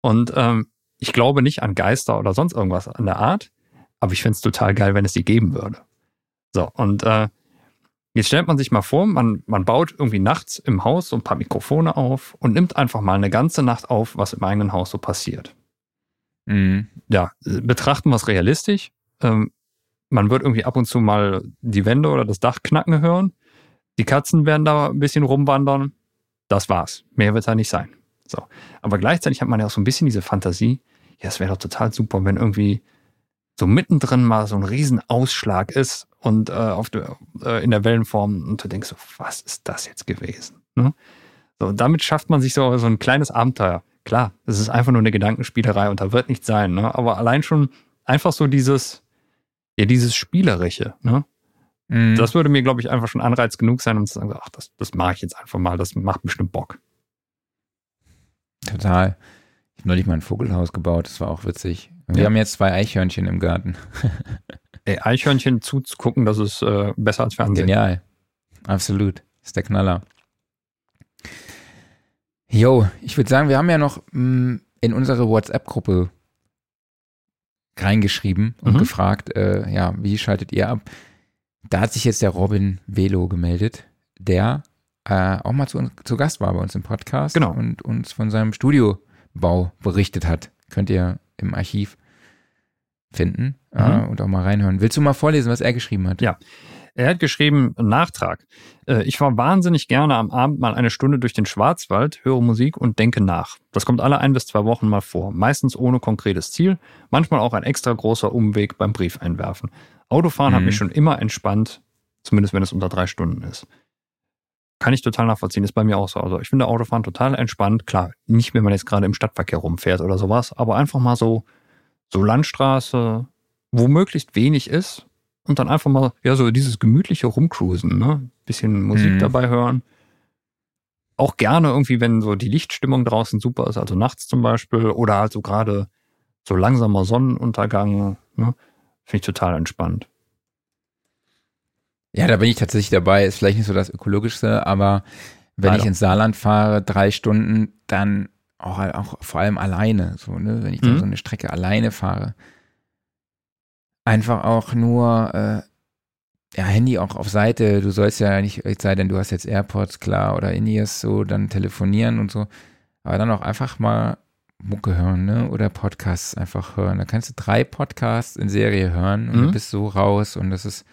Und ähm, ich glaube nicht an Geister oder sonst irgendwas an der Art, aber ich fände es total geil, wenn es die geben würde. So, und äh, jetzt stellt man sich mal vor, man, man baut irgendwie nachts im Haus so ein paar Mikrofone auf und nimmt einfach mal eine ganze Nacht auf, was im eigenen Haus so passiert. Mhm. Ja, betrachten wir es realistisch. Ähm, man wird irgendwie ab und zu mal die Wände oder das Dach knacken hören. Die Katzen werden da ein bisschen rumwandern. Das war's. Mehr wird da nicht sein. So. Aber gleichzeitig hat man ja auch so ein bisschen diese Fantasie. Ja, es wäre doch total super, wenn irgendwie so mittendrin mal so ein Riesenausschlag ist und äh, auf der, äh, in der Wellenform und du denkst so, was ist das jetzt gewesen? Ne? So, und damit schafft man sich so, so ein kleines Abenteuer. Klar, es ist einfach nur eine Gedankenspielerei und da wird nichts sein, ne? aber allein schon einfach so dieses, ja, dieses Spielerische, ne? Mhm. Das würde mir, glaube ich, einfach schon Anreiz genug sein, um zu sagen, ach, das, das mache ich jetzt einfach mal, das macht bestimmt Bock. Total. Ich habe neulich mal ein Vogelhaus gebaut, das war auch witzig. Wir Ja. haben jetzt zwei Eichhörnchen im Garten. Ey, Eichhörnchen zuzugucken, das ist äh, besser als Fernsehen. Genial. Absolut. Ist der Knaller. Jo, ich würde sagen, wir haben ja noch mh, in unsere WhatsApp-Gruppe reingeschrieben und Mhm. gefragt, äh, ja, wie schaltet ihr ab? Da hat sich jetzt der Robin Velo gemeldet, der äh, auch mal zu, uns, zu Gast war bei uns im Podcast Genau. und uns von seinem Studiobau berichtet hat. Könnt ihr im Archiv finden äh, Mhm. und auch mal reinhören. Willst du mal vorlesen, was er geschrieben hat? Ja. Er hat geschrieben, Nachtrag. Äh, Ich fahre wahnsinnig gerne am Abend mal eine Stunde durch den Schwarzwald, höre Musik und denke nach. Das kommt alle ein bis zwei Wochen mal vor. Meistens ohne konkretes Ziel. Manchmal auch ein extra großer Umweg beim Brief einwerfen. Autofahren hat Mhm. mich schon immer entspannt, zumindest wenn es unter drei Stunden ist. Kann ich total nachvollziehen, ist bei mir auch so. Also ich finde Autofahren total entspannt. Klar, nicht, wenn man jetzt gerade im Stadtverkehr rumfährt oder sowas, aber einfach mal so, so Landstraße, wo möglichst wenig ist und dann einfach mal, ja, so dieses gemütliche Rumcruisen, ne? Bisschen Musik Mhm. dabei hören. Auch gerne irgendwie, wenn so die Lichtstimmung draußen super ist, also nachts zum Beispiel, oder halt so gerade so langsamer Sonnenuntergang, ne? Finde ich total entspannt. Ja, da bin ich tatsächlich dabei. Ist vielleicht nicht so das ökologischste, aber wenn Leider. ich ins Saarland fahre, drei Stunden, dann auch, auch vor allem alleine, so, ne, wenn ich dann Mhm. so eine Strecke alleine fahre. Einfach auch nur, äh, ja, Handy auch auf Seite. Du sollst ja nicht, es sei denn, du hast jetzt AirPods, klar, oder In-Ears, so, dann telefonieren und so. Aber dann auch einfach mal Mucke hören, ne, oder Podcasts einfach hören. Da kannst du drei Podcasts in Serie hören und Mhm. du bist so raus und das ist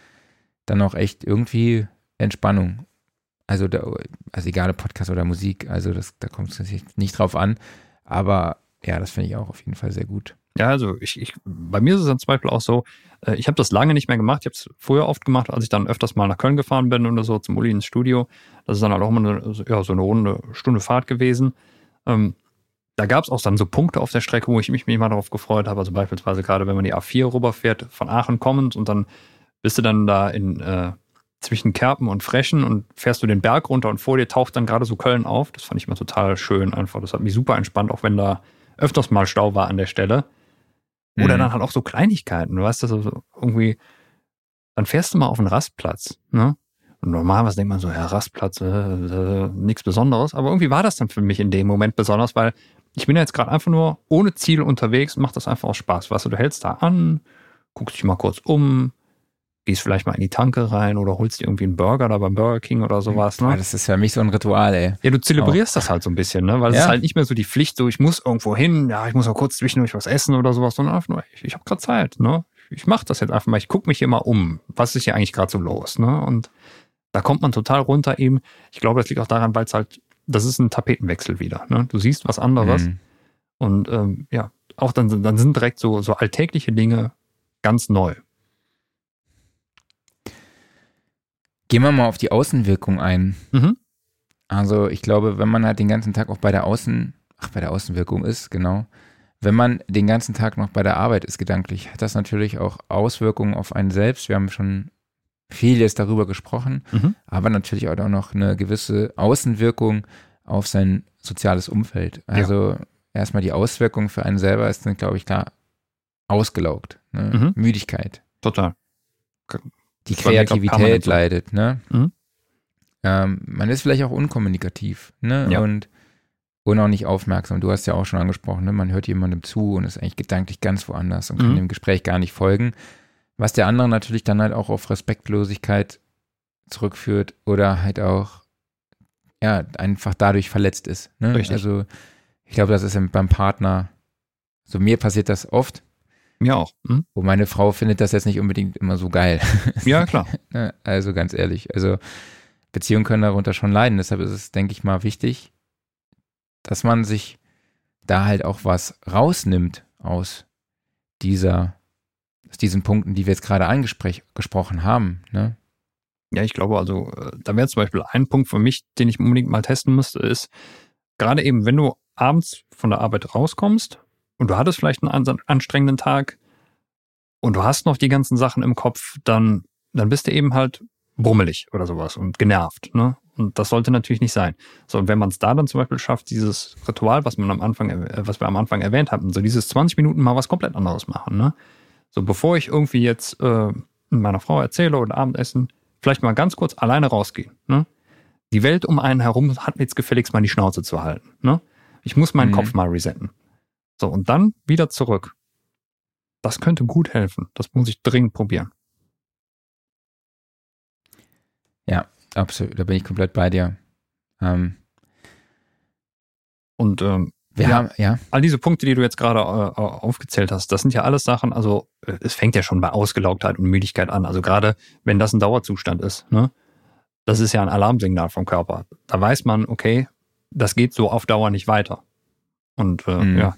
dann auch echt irgendwie Entspannung. Also, da, also egal ob Podcast oder Musik, also das, da kommt es nicht drauf an. Aber ja, das finde ich auch auf jeden Fall sehr gut. Ja, also ich, ich, bei mir ist es zum Beispiel auch so, äh, ich habe das lange nicht mehr gemacht. Ich habe es früher oft gemacht, als ich dann öfters mal nach Köln gefahren bin oder so zum Uli ins Studio. Das ist dann halt auch mal eine, ja, so eine runde Stunde Fahrt gewesen. Ähm, da gab es auch dann so Punkte auf der Strecke, wo ich mich, mal darauf gefreut habe. Also beispielsweise gerade, wenn man die A4 rüberfährt, von Aachen kommend und dann bist du dann da in äh, zwischen Kerpen und Frechen und fährst du den Berg runter und vor dir taucht dann gerade so Köln auf. Das fand ich mal total schön einfach. Das hat mich super entspannt, auch wenn da öfters mal Stau war an der Stelle. Oder Mhm. dann halt auch so Kleinigkeiten, du weißt, das irgendwie, dann fährst du mal auf einen Rastplatz, ne? Und normalerweise denkt man so, ja, Rastplatz, äh, äh, nichts Besonderes. Aber irgendwie war das dann für mich in dem Moment besonders, weil ich bin ja jetzt gerade einfach nur ohne Ziel unterwegs, macht das einfach auch Spaß. Weißt du, du hältst da an, guckst dich mal kurz um, gehst vielleicht mal in die Tanke rein oder holst dir irgendwie einen Burger da beim Burger King oder sowas, ne? das ist für mich so ein Ritual, ey. Ja, du zelebrierst das halt so ein bisschen, ne? Weil es Ja. ist halt nicht mehr so die Pflicht, so ich muss irgendwo hin, ja, ich muss mal kurz zwischendurch was essen oder sowas, sondern einfach nur, ich, ich habe gerade Zeit, ne? Ich mache das jetzt einfach mal, ich gucke mich hier mal um, was ist hier eigentlich gerade so los, ne? Und da kommt man total runter eben. Ich glaube, das liegt auch daran, weil es halt, das ist ein Tapetenwechsel wieder, ne? Du siehst was anderes Mhm. und ähm, ja, auch dann, sind- dann sind direkt so, so alltägliche Dinge ganz neu. Gehen wir mal auf die Außenwirkung ein. Mhm. Also ich glaube, wenn man halt den ganzen Tag auch bei der Außen, ach, bei der Außenwirkung ist, genau. Wenn man den ganzen Tag noch bei der Arbeit ist gedanklich, hat das natürlich auch Auswirkungen auf einen selbst. Wir haben schon vieles darüber gesprochen, Mhm. aber natürlich auch noch eine gewisse Außenwirkung auf sein soziales Umfeld. Also erstmal die Auswirkung für einen selber ist dann, glaube ich, klar ausgelaugt. Ne? Mhm. Müdigkeit. Total. Die Kreativität leidet, ne? Mhm. Ähm, man ist vielleicht auch unkommunikativ, ne? Ja. Und, und auch nicht aufmerksam. Du hast ja auch schon angesprochen, ne? Man hört jemandem zu und ist eigentlich gedanklich ganz woanders und kann Mhm. dem Gespräch gar nicht folgen. Was der andere natürlich dann halt auch auf Respektlosigkeit zurückführt oder halt auch, ja, einfach dadurch verletzt ist. Ne? Richtig. Also, ich glaube, das ist ja beim Partner, so mir passiert das oft. Mir auch. Mhm. Und meine Frau findet das jetzt nicht unbedingt immer so geil. [LAUGHS] Ja, klar. [LAUGHS] Ne? Also ganz ehrlich, also Beziehungen können darunter schon leiden. Deshalb ist es, denke ich mal, wichtig, dass man sich da halt auch was rausnimmt aus dieser, aus diesen Punkten, die wir jetzt gerade angesprochen haben. Ne? Ja, ich glaube, also äh, da wäre zum Beispiel ein Punkt für mich, den ich unbedingt mal testen müsste, ist, gerade eben, wenn du abends von der Arbeit rauskommst und du hattest vielleicht einen an- anstrengenden Tag und du hast noch die ganzen Sachen im Kopf, dann dann bist du eben halt brummelig oder sowas und genervt. Ne? Und das sollte natürlich nicht sein. So, und wenn man es da dann zum Beispiel schafft, dieses Ritual, was man am Anfang, äh, was wir am Anfang erwähnt hatten, so dieses 20 Minuten mal was komplett anderes machen. Ne? So, bevor ich irgendwie jetzt äh, meiner Frau erzähle oder Abendessen, vielleicht mal ganz kurz alleine rausgehen. Ne? Die Welt um einen herum hat mir jetzt gefälligst mal die Schnauze zu halten. Ne? Ich muss meinen mhm. Kopf mal resetten. So, und dann wieder zurück. Das könnte gut helfen. Das muss ich dringend probieren. Ja, absolut. Da bin ich komplett bei dir. Ähm, und ähm, wir ja, haben, ja. All diese Punkte, die du jetzt gerade äh, aufgezählt hast, das sind ja alles Sachen, also äh, es fängt ja schon bei Ausgelaugtheit und Müdigkeit an. Also gerade wenn das ein Dauerzustand ist, ne? Das ist ja ein Alarmsignal vom Körper. Da weiß man, okay, das geht so auf Dauer nicht weiter. Und äh, mhm. ja,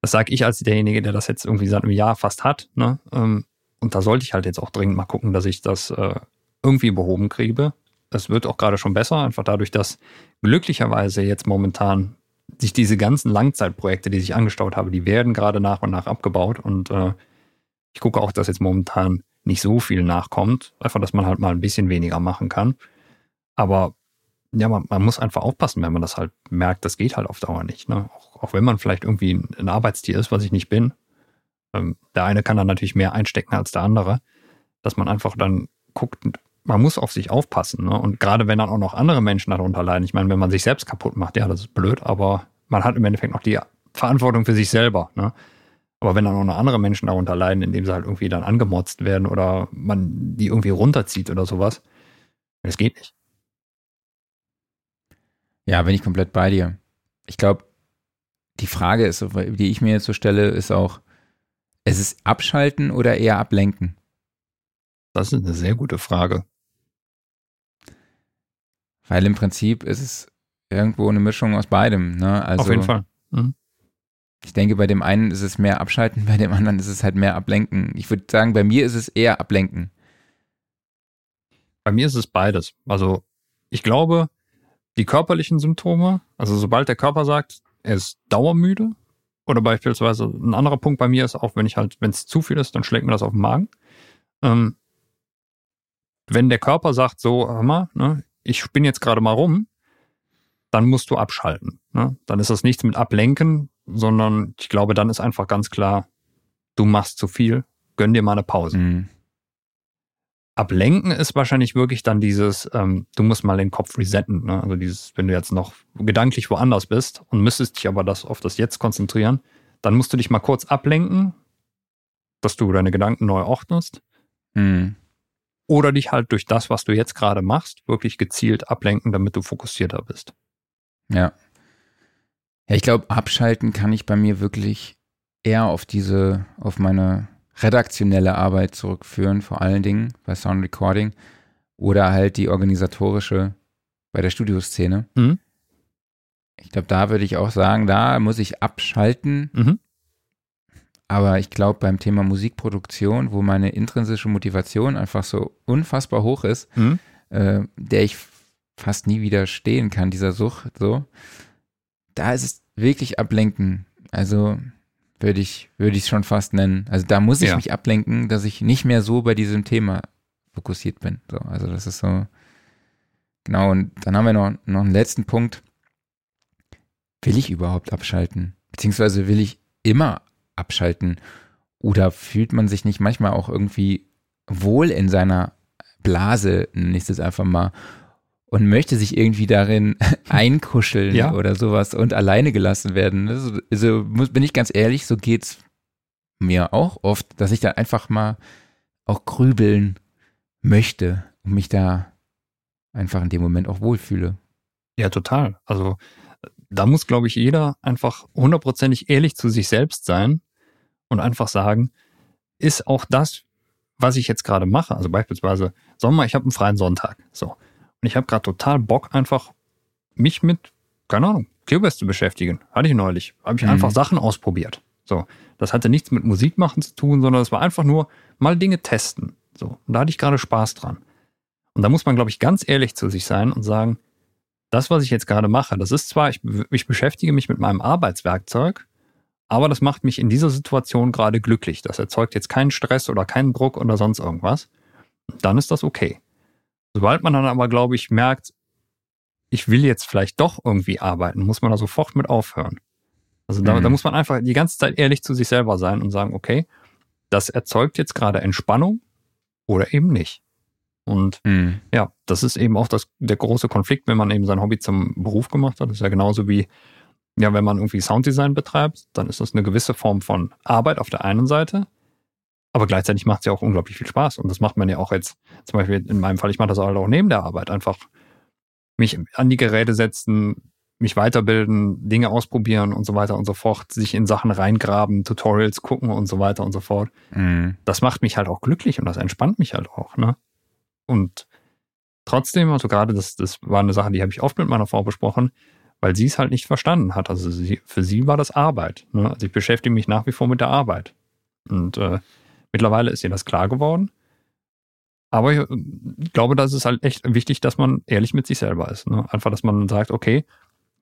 das sage ich als derjenige, der das jetzt irgendwie seit einem Jahr fast hat. Ne? Ähm, und da sollte ich halt jetzt auch dringend mal gucken, dass ich das äh, irgendwie behoben kriege. Es wird auch gerade schon besser, einfach dadurch, dass glücklicherweise jetzt momentan sich diese ganzen Langzeitprojekte, die sich angestaut habe, die werden gerade nach und nach abgebaut. Und äh, ich gucke auch, dass jetzt momentan nicht so viel nachkommt. Einfach, dass man halt mal ein bisschen weniger machen kann. Aber ja, man, man muss einfach aufpassen, wenn man das halt merkt, das geht halt auf Dauer nicht. Ne? Auch, wenn man vielleicht irgendwie ein, ein Arbeitstier ist, was ich nicht bin. Ähm, der eine kann dann natürlich mehr einstecken als der andere. Dass man einfach dann guckt, man muss auf sich aufpassen. Ne? Und gerade wenn dann auch noch andere Menschen darunter leiden. Ich meine, wenn man sich selbst kaputt macht, ja, das ist blöd, aber man hat im Endeffekt noch die Verantwortung für sich selber. Ne? Aber wenn dann auch noch andere Menschen darunter leiden, indem sie halt irgendwie dann angemotzt werden oder man die irgendwie runterzieht oder sowas, das geht nicht. Ja, bin ich komplett bei dir. Ich glaube, die Frage ist, die ich mir jetzt so stelle, ist auch, es ist abschalten oder eher ablenken? Das ist eine sehr gute Frage. Weil im Prinzip ist es irgendwo eine Mischung aus beidem. Ne? Also, Auf jeden Fall. Mhm. Ich denke, bei dem einen ist es mehr abschalten, [LAUGHS] bei dem anderen ist es halt mehr ablenken. Ich würde sagen, bei mir ist es eher ablenken. Bei mir ist es beides. Also ich glaube, die körperlichen Symptome, also sobald der Körper sagt, er ist dauermüde, oder beispielsweise ein anderer Punkt bei mir ist auch, wenn ich halt, wenn es zu viel ist, dann schlägt mir das auf den Magen. Ähm, wenn der Körper sagt, so, mal, ne, ich spinne jetzt gerade mal rum, dann musst du abschalten. Ne? Dann ist das nichts mit Ablenken, sondern ich glaube, dann ist einfach ganz klar, du machst zu viel, gönn dir mal eine Pause. Mhm. Ablenken ist wahrscheinlich wirklich dann dieses, ähm, du musst mal den Kopf resetten. Ne? Also dieses, wenn du jetzt noch gedanklich woanders bist und müsstest dich aber das auf das Jetzt konzentrieren, dann musst du dich mal kurz ablenken, dass du deine Gedanken neu ordnest. Mhm. Oder dich halt durch das, was du jetzt gerade machst, wirklich gezielt ablenken, damit du fokussierter bist. Ja. Ja, ich glaube, abschalten kann ich bei mir wirklich eher auf diese, auf meine redaktionelle Arbeit zurückführen, vor allen Dingen bei Sound Recording oder halt die organisatorische bei der Studioszene. Mhm. Ich glaube, da würde ich auch sagen, da muss ich abschalten. Mhm. Aber ich glaube, beim Thema Musikproduktion, wo meine intrinsische Motivation einfach so unfassbar hoch ist, mhm. äh, der ich fast nie widerstehen kann, dieser Sucht, so, da ist es wirklich ablenken. Also würde ich, würde ich es schon fast nennen. Also da muss ich ja. mich ablenken, dass ich nicht mehr so bei diesem Thema fokussiert bin. So, also das ist so. Genau, und dann haben wir noch, noch einen letzten Punkt. Will ich überhaupt abschalten? Beziehungsweise will ich immer abschalten? Oder fühlt man sich nicht manchmal auch irgendwie wohl in seiner Blase, nenne ich es einfach mal, und möchte sich irgendwie darin [LAUGHS] einkuscheln ja. oder sowas und alleine gelassen werden. Also, also muss, bin ich ganz ehrlich, so geht's mir auch oft, dass ich dann einfach mal auch grübeln möchte und mich da einfach in dem Moment auch wohlfühle. Ja, total. Also da muss, glaube ich, jeder einfach hundertprozentig ehrlich zu sich selbst sein und einfach sagen, ist auch das, was ich jetzt gerade mache, also beispielsweise, Sommer, ich habe einen freien Sonntag. So. Und ich habe gerade total Bock, einfach mich mit, keine Ahnung, Cubase zu beschäftigen. Hatte ich neulich. Habe ich mhm. einfach Sachen ausprobiert. So. Das hatte nichts mit Musik machen zu tun, sondern es war einfach nur mal Dinge testen. So. Und da hatte ich gerade Spaß dran. Und da muss man, glaube ich, ganz ehrlich zu sich sein und sagen, das, was ich jetzt gerade mache, das ist zwar, ich, ich beschäftige mich mit meinem Arbeitswerkzeug, aber das macht mich in dieser Situation gerade glücklich. Das erzeugt jetzt keinen Stress oder keinen Druck oder sonst irgendwas. Dann ist das okay. Sobald man dann aber, glaube ich, merkt, ich will jetzt vielleicht doch irgendwie arbeiten, muss man da sofort mit aufhören. Also da, mhm. da muss man einfach die ganze Zeit ehrlich zu sich selber sein und sagen, okay, das erzeugt jetzt gerade Entspannung oder eben nicht. Und mhm. ja, das ist eben auch das, der große Konflikt, wenn man eben sein Hobby zum Beruf gemacht hat. Das ist ja genauso wie, ja, wenn man irgendwie Sounddesign betreibt, dann ist das eine gewisse Form von Arbeit auf der einen Seite. Aber gleichzeitig macht es ja auch unglaublich viel Spaß. Und das macht man ja auch jetzt, zum Beispiel in meinem Fall, ich mache das halt auch neben der Arbeit. Einfach mich an die Geräte setzen, mich weiterbilden, Dinge ausprobieren und so weiter und so fort, sich in Sachen reingraben, Tutorials gucken und so weiter und so fort. Mhm. Das macht mich halt auch glücklich und das entspannt mich halt auch. Ne? Und trotzdem, also gerade das, das war eine Sache, die habe ich oft mit meiner Frau besprochen, weil sie es halt nicht verstanden hat. Also sie, für sie war das Arbeit. Ne? Also ich beschäftige mich nach wie vor mit der Arbeit. Und äh, mittlerweile ist ihr das klar geworden. Aber ich glaube, da ist es halt echt wichtig, dass man ehrlich mit sich selber ist. Ne? Einfach, dass man sagt, okay,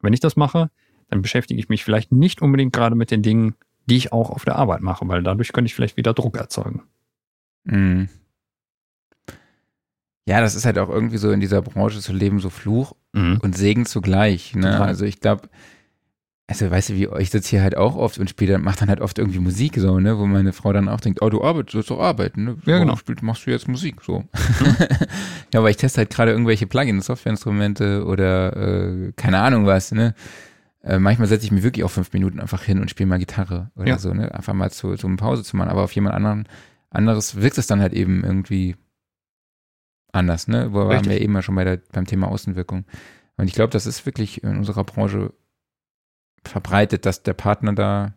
wenn ich das mache, dann beschäftige ich mich vielleicht nicht unbedingt gerade mit den Dingen, die ich auch auf der Arbeit mache, weil dadurch könnte ich vielleicht wieder Druck erzeugen. Mhm. Ja, das ist halt auch irgendwie so in dieser Branche zu leben, so Fluch mhm. und Segen zugleich. Ne? Also ich glaube, also weißt du, wie ich sitze hier halt auch oft und spiele, mache dann halt oft irgendwie Musik so, ne, wo meine Frau dann auch denkt, oh, du arbeitest, doch arbeiten, ne? Ja, genau. Spielst, machst du jetzt Musik, so. [LAUGHS] Mhm. [LAUGHS] ja, aber ich teste halt gerade irgendwelche Plugins, Softwareinstrumente oder äh, keine Ahnung was, ne. Äh, manchmal setze ich mich wirklich auch fünf Minuten einfach hin und spiele mal Gitarre oder ja. so, ne? Einfach mal zu, so eine Pause zu machen, aber auf jemand anderen, anderes wirkt es dann halt eben irgendwie anders, ne? Wo Richtig. waren wir eben mal schon bei der, beim Thema Außenwirkung. Und ich glaube, das ist wirklich in unserer Branche verbreitet, dass der Partner da,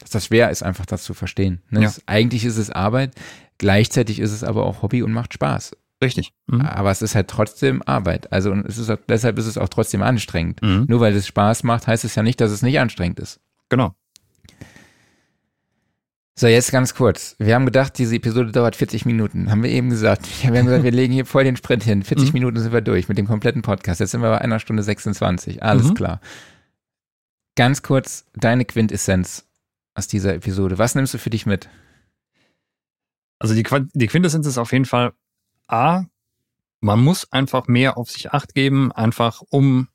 dass das schwer ist, einfach das zu verstehen. Ne? Ja. Das, eigentlich ist es Arbeit, gleichzeitig ist es aber auch Hobby und macht Spaß. Richtig. Mhm. Aber es ist halt trotzdem Arbeit. Also und es ist deshalb ist es auch trotzdem anstrengend. Mhm. Nur weil es Spaß macht, heißt es ja nicht, dass es nicht anstrengend ist. Genau. So, jetzt ganz kurz. Wir haben gedacht, diese Episode dauert 40 Minuten. Haben wir eben gesagt. [LAUGHS] Wir haben gesagt, wir legen hier voll den Sprint hin. 40 mhm. Minuten sind wir durch mit dem kompletten Podcast. Jetzt sind wir bei einer Stunde 26. Alles mhm. klar ganz kurz deine Quintessenz aus dieser Episode. Was nimmst du für dich mit? Also die, die Quintessenz ist auf jeden Fall A, man muss einfach mehr auf sich acht geben, einfach um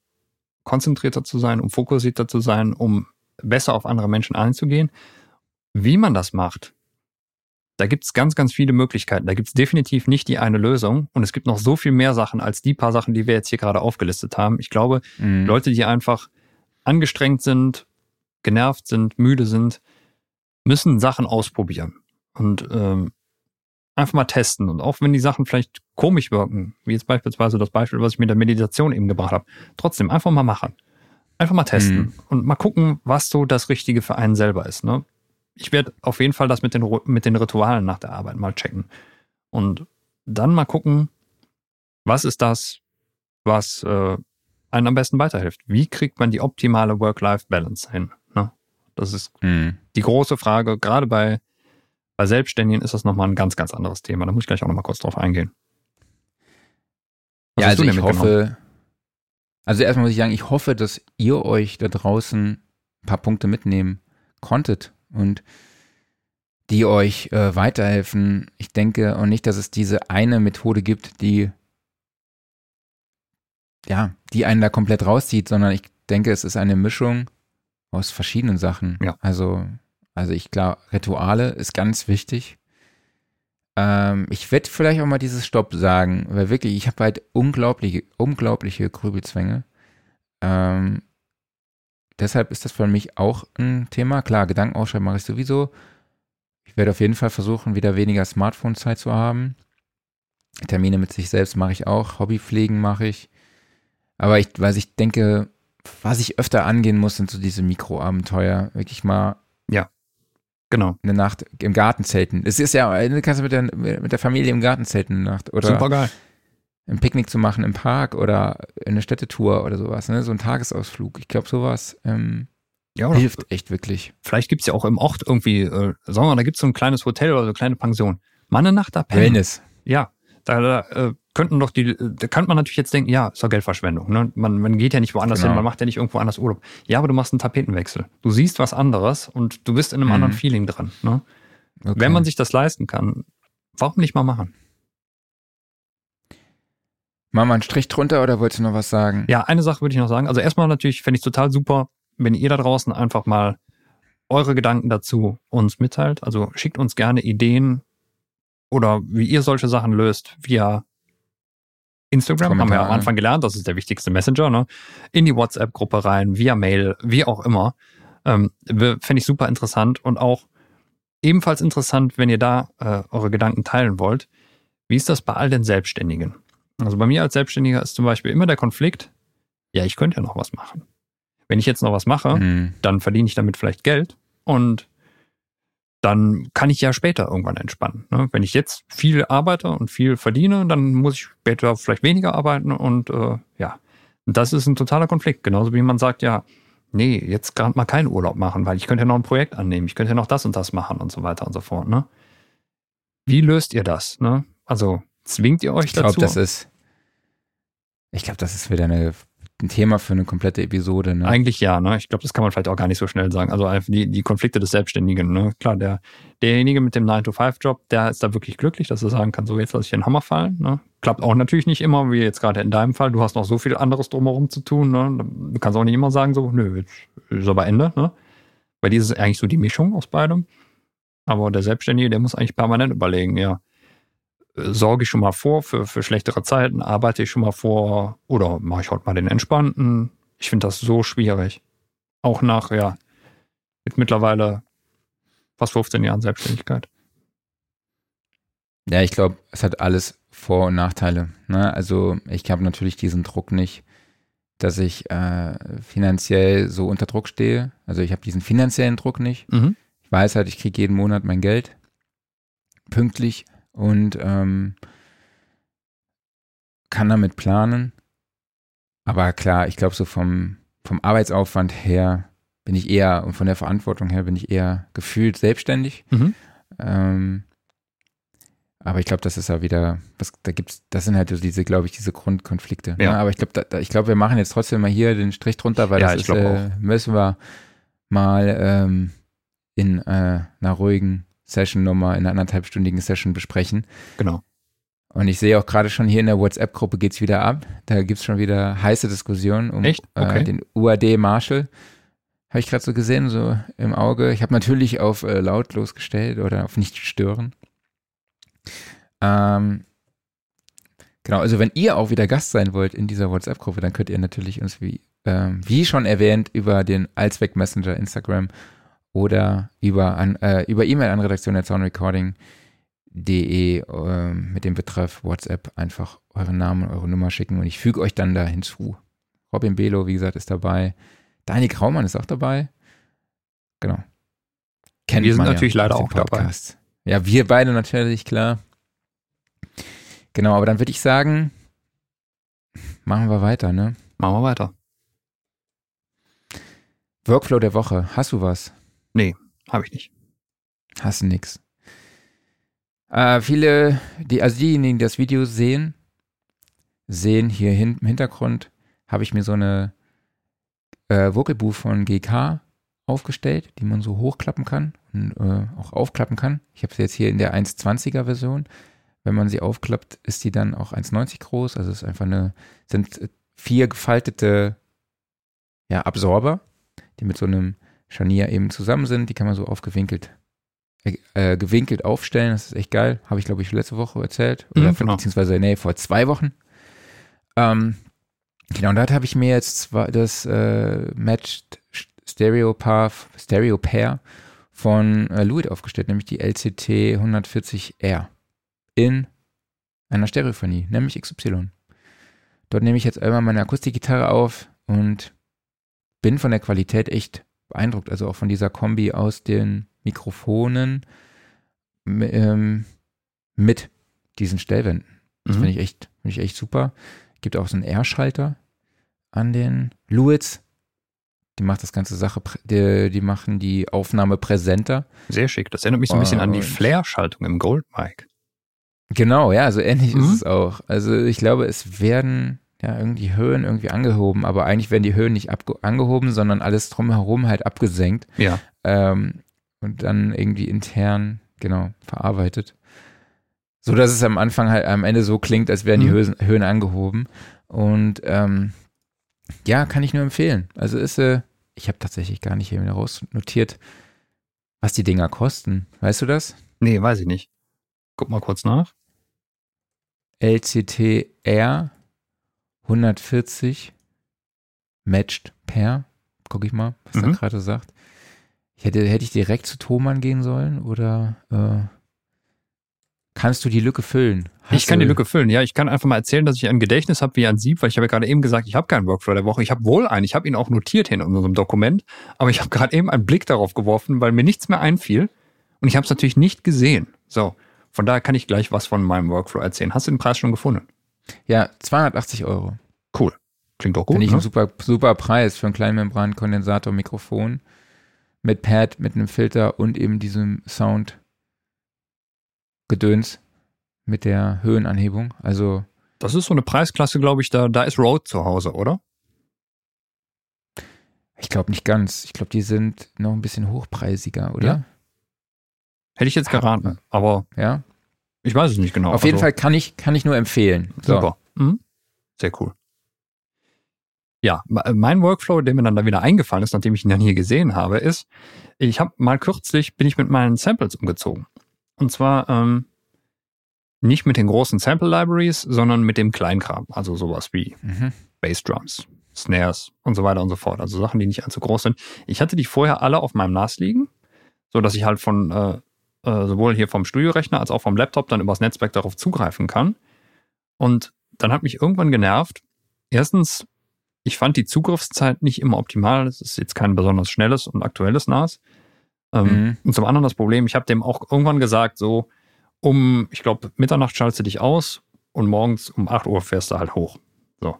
konzentrierter zu sein, um fokussierter zu sein, um besser auf andere Menschen einzugehen. Wie man das macht, da gibt es ganz, ganz viele Möglichkeiten. Da gibt es definitiv nicht die eine Lösung. Und es gibt noch so viel mehr Sachen als die paar Sachen, die wir jetzt hier gerade aufgelistet haben. Ich glaube, mhm. Leute, die einfach angestrengt sind, genervt sind, müde sind, müssen Sachen ausprobieren und ähm, einfach mal testen. Und auch wenn die Sachen vielleicht komisch wirken, wie jetzt beispielsweise das Beispiel, was ich mit der Meditation eben gebracht habe, trotzdem einfach mal machen. Einfach mal testen mhm. und mal gucken, was so das Richtige für einen selber ist. Ne? Ich werde auf jeden Fall das mit den, mit den Ritualen nach der Arbeit mal checken. Und dann mal gucken, was ist das, was äh, einen am besten weiterhilft. Wie kriegt man die optimale Work-Life-Balance hin? Ne? Das ist mhm. die große Frage. Gerade bei, bei Selbstständigen ist das nochmal ein ganz, ganz anderes Thema. Da muss ich gleich auch nochmal kurz drauf eingehen. Was ja, also ich hoffe, also erstmal muss ich sagen, ich hoffe, dass ihr euch da draußen ein paar Punkte mitnehmen konntet und die euch äh, weiterhelfen. Ich denke auch nicht, dass es diese eine Methode gibt, die ja, die einen da komplett rauszieht, sondern ich denke, es ist eine Mischung aus verschiedenen Sachen. Ja. Also, also ich glaube, Rituale ist ganz wichtig. Ähm, ich werde vielleicht auch mal dieses Stopp sagen, weil wirklich, ich habe halt unglaubliche, unglaubliche Grübelzwänge. Ähm, deshalb ist das für mich auch ein Thema. Klar, Gedankenausschreiben mache ich sowieso. Ich werde auf jeden Fall versuchen, wieder weniger Smartphone-Zeit zu haben. Termine mit sich selbst mache ich auch. Hobbypflegen mache ich. Aber ich, weil ich denke, was ich öfter angehen muss, sind so diese Mikroabenteuer. Wirklich mal. Ja. Genau. Eine Nacht im Garten zelten. Es ist ja, du kannst mit der, mit der Familie im Garten zelten eine Nacht. Oder Super geil. Ein Picknick zu machen im Park oder eine Städtetour oder sowas, ne? So ein Tagesausflug. Ich glaube, sowas ähm, ja, hilft echt wirklich. Vielleicht gibt es ja auch im Ort irgendwie, äh, sagen wir mal, da gibt es so ein kleines Hotel oder so eine kleine Pension. Mal eine Nacht da pennen. Wellness. Ja, da, da äh, könnten doch die, da könnte man natürlich jetzt denken, ja, ist doch Geldverschwendung. Ne? Man, man geht ja nicht woanders genau. hin, man macht ja nicht irgendwo anders Urlaub. Ja, aber du machst einen Tapetenwechsel. Du siehst was anderes und du bist in einem mhm. anderen Feeling dran. Ne? Okay. Wenn man sich das leisten kann, warum nicht mal machen? Machen wir einen Strich drunter oder wolltest du noch was sagen? Ja, eine Sache würde ich noch sagen. Also erstmal natürlich fände ich total super, wenn ihr da draußen einfach mal eure Gedanken dazu uns mitteilt. Also schickt uns gerne Ideen oder wie ihr solche Sachen löst via Instagram, haben wir ja am Anfang gelernt, das ist der wichtigste Messenger, ne? In die WhatsApp-Gruppe rein, via Mail, wie auch immer. Ähm, Fände ich super interessant und auch ebenfalls interessant, wenn ihr da äh, eure Gedanken teilen wollt. Wie ist das bei all den Selbstständigen? Also bei mir als Selbstständiger ist zum Beispiel immer der Konflikt, ja, ich könnte ja noch was machen. Wenn ich jetzt noch was mache, mhm. dann verdiene ich damit vielleicht Geld und dann kann ich ja später irgendwann entspannen. Ne? Wenn ich jetzt viel arbeite und viel verdiene, dann muss ich später vielleicht weniger arbeiten und äh, ja, das ist ein totaler Konflikt. Genauso wie man sagt, ja, nee, jetzt gerade mal keinen Urlaub machen, weil ich könnte ja noch ein Projekt annehmen, ich könnte ja noch das und das machen und so weiter und so fort. Ne? Wie löst ihr das? Ne? Also zwingt ihr euch ich glaub, dazu? Das ist, ich glaube, das ist wieder eine ein Thema für eine komplette Episode. Ne? Eigentlich ja, ne? Ich glaube, das kann man vielleicht auch gar nicht so schnell sagen. Also die, die Konflikte des Selbstständigen, ne? Klar, der, derjenige mit dem 9-to-5-Job, der ist da wirklich glücklich, dass er sagen kann, so jetzt lasse ich den Hammer fallen. Ne? Klappt auch natürlich nicht immer, wie jetzt gerade in deinem Fall. Du hast noch so viel anderes drumherum zu tun. Ne? Du kannst auch nicht immer sagen, so, nö, ist aber Ende. Ne? Bei dir ist es eigentlich so die Mischung aus beidem. Aber der Selbstständige, der muss eigentlich permanent überlegen, ja, sorge ich schon mal vor für, für schlechtere Zeiten, arbeite ich schon mal vor oder mache ich heute mal den entspannten. Ich finde das so schwierig. Auch nach, ja, mit mittlerweile fast 15 Jahren Selbstständigkeit. Ja, ich glaube, es hat alles Vor- und Nachteile. Ne? Also ich habe natürlich diesen Druck nicht, dass ich äh, finanziell so unter Druck stehe. Also ich habe diesen finanziellen Druck nicht. Mhm. Ich weiß halt, ich kriege jeden Monat mein Geld pünktlich und ähm, kann damit planen. Aber klar, ich glaube, so vom, vom Arbeitsaufwand her bin ich eher und von der Verantwortung her bin ich eher gefühlt selbstständig. Mhm. Ähm, aber ich glaube, das ist ja wieder, was, da gibt's, das sind halt so diese, glaube ich, diese Grundkonflikte. Ja. Ne? Aber ich glaube, ich glaube, wir machen jetzt trotzdem mal hier den Strich drunter, weil ja, das ist, äh, müssen wir mal ähm, in äh, einer ruhigen Session nochmal in einer anderthalbstündigen Session besprechen. Genau. Und ich sehe auch gerade schon hier in der WhatsApp-Gruppe geht es wieder ab. Da gibt es schon wieder heiße Diskussionen um okay. äh, den UAD Marshall. Habe ich gerade so gesehen, so im Auge. Ich habe natürlich auf äh, lautlos gestellt oder auf nicht stören. Ähm, genau, also wenn ihr auch wieder Gast sein wollt in dieser WhatsApp-Gruppe, dann könnt ihr natürlich uns wie, ähm, wie schon erwähnt über den Allzweck Messenger Instagram oder über an, äh, über E-Mail an redaktion.soundrecording.de äh, mit dem Betreff WhatsApp einfach euren Namen, und eure Nummer schicken und ich füge euch dann da hinzu. Robin Belo, wie gesagt, ist dabei. Dani Graumann ist auch dabei. Genau. Kennt wir sind natürlich ja leider auch Podcast. dabei. Ja, wir beide natürlich, klar. Genau, aber dann würde ich sagen, machen wir weiter, ne? Machen wir weiter. Workflow der Woche. Hast du was? Nee, habe ich nicht. Hast du nix. Äh, viele, die, also diejenigen, die das Video sehen, sehen hier hin, im Hintergrund, habe ich mir so eine äh, Vocalbooth von GK aufgestellt, die man so hochklappen kann und äh, auch aufklappen kann. Ich habe sie jetzt hier in der 1,20er Version. Wenn man sie aufklappt, ist die dann auch 1,90 groß. Also es ist einfach eine, sind vier gefaltete ja, Absorber, die mit so einem Scharnier eben zusammen sind. Die kann man so aufgewinkelt äh, äh, gewinkelt aufstellen. Das ist echt geil. Habe ich, glaube ich, letzte Woche erzählt. Oder mhm, genau. beziehungsweise, nee, vor zwei Wochen. Ähm, genau, und da habe ich mir jetzt zwar das äh, Matched Stereo Path, Stereo Pair von äh, Luit aufgestellt, nämlich die LCT 140R in einer Stereophonie, nämlich XY. Dort nehme ich jetzt einmal meine Akustikgitarre auf und bin von der Qualität echt beeindruckt, also auch von dieser Kombi aus den Mikrofonen ähm, mit diesen Stellwänden. Das mhm. finde ich echt, finde ich echt super. Gibt auch so einen R-Schalter an den Luits. Die macht das ganze Sache, die, die machen die Aufnahme präsenter. Sehr schick. Das erinnert mich so ein bisschen Und an die Flair-Schaltung im Gold Mic. Genau, ja, so ähnlich mhm. ist es auch. Also ich glaube, es werden ja, irgendwie Höhen irgendwie angehoben, aber eigentlich werden die Höhen nicht angehoben, sondern alles drumherum halt abgesenkt. Ja. Ähm, und dann irgendwie intern, genau, verarbeitet. So dass es am Anfang halt am Ende so klingt, als wären die Mhm. Höhen, angehoben. Und ähm, ja, kann ich nur empfehlen. Also ist, äh, ich habe tatsächlich gar nicht hier wieder rausnotiert, was die Dinger kosten. Weißt du das? Nee, weiß ich nicht. Guck mal kurz nach. LCTR 140 matched per. Guck ich mal, was er Mhm. gerade sagt. Ich hätte, hätte ich direkt zu Thomann gehen sollen oder äh, kannst du die Lücke füllen? ich Hast kann die Lücke füllen. Ja, ich kann einfach mal erzählen, dass ich ein Gedächtnis habe wie ein Sieb, weil ich habe ja gerade eben gesagt, ich habe keinen Workflow der Woche. Ich habe wohl einen. Ich habe ihn auch notiert hier in unserem Dokument, aber ich habe [LAUGHS] gerade eben einen Blick darauf geworfen, weil mir nichts mehr einfiel und ich habe es natürlich nicht gesehen. So, von daher kann ich gleich was von meinem Workflow erzählen. Hast du den Preis schon gefunden? Ja, 280 Euro. Cool. Klingt doch gut. Finde ich ne? ein super, super Preis für ein Kleinmembran-Kondensator-Mikrofon mit Pad, mit einem Filter und eben diesem Sound-Gedöns mit der Höhenanhebung. Also Das ist so eine Preisklasse, glaube ich, da, da ist Rode zu Hause, oder? ich glaube nicht ganz. Ich glaube, die sind noch ein bisschen hochpreisiger, oder? Ja. Hätte ich jetzt geraten, aber Ja. Ich weiß es nicht genau. Auf jeden Also- Fall kann ich, kann ich nur empfehlen. So. Super. Mhm. Sehr cool. Ja, me- mein Workflow, der mir dann da wieder eingefallen ist, nachdem ich ihn dann hier gesehen habe, ist, ich habe mal kürzlich, bin ich mit meinen Samples umgezogen. Und zwar ähm, nicht mit den großen Sample Libraries, sondern mit dem Kleinkram. Also sowas wie Mhm. Bassdrums, Snares und so weiter und so fort. Also Sachen, die nicht allzu groß sind. Ich hatte die vorher alle auf meinem NAS liegen, so dass ich halt von äh, äh, sowohl hier vom Studiorechner als auch vom Laptop dann übers Netzwerk darauf zugreifen kann. Und dann hat mich irgendwann genervt. Erstens, ich fand die Zugriffszeit nicht immer optimal. Es ist jetzt kein besonders schnelles und aktuelles NAS. Ähm, Mhm. Und zum anderen das Problem, ich habe dem auch irgendwann gesagt, so um, ich glaube, Mitternacht schaltest du dich aus und morgens um 8 Uhr fährst du halt hoch. So.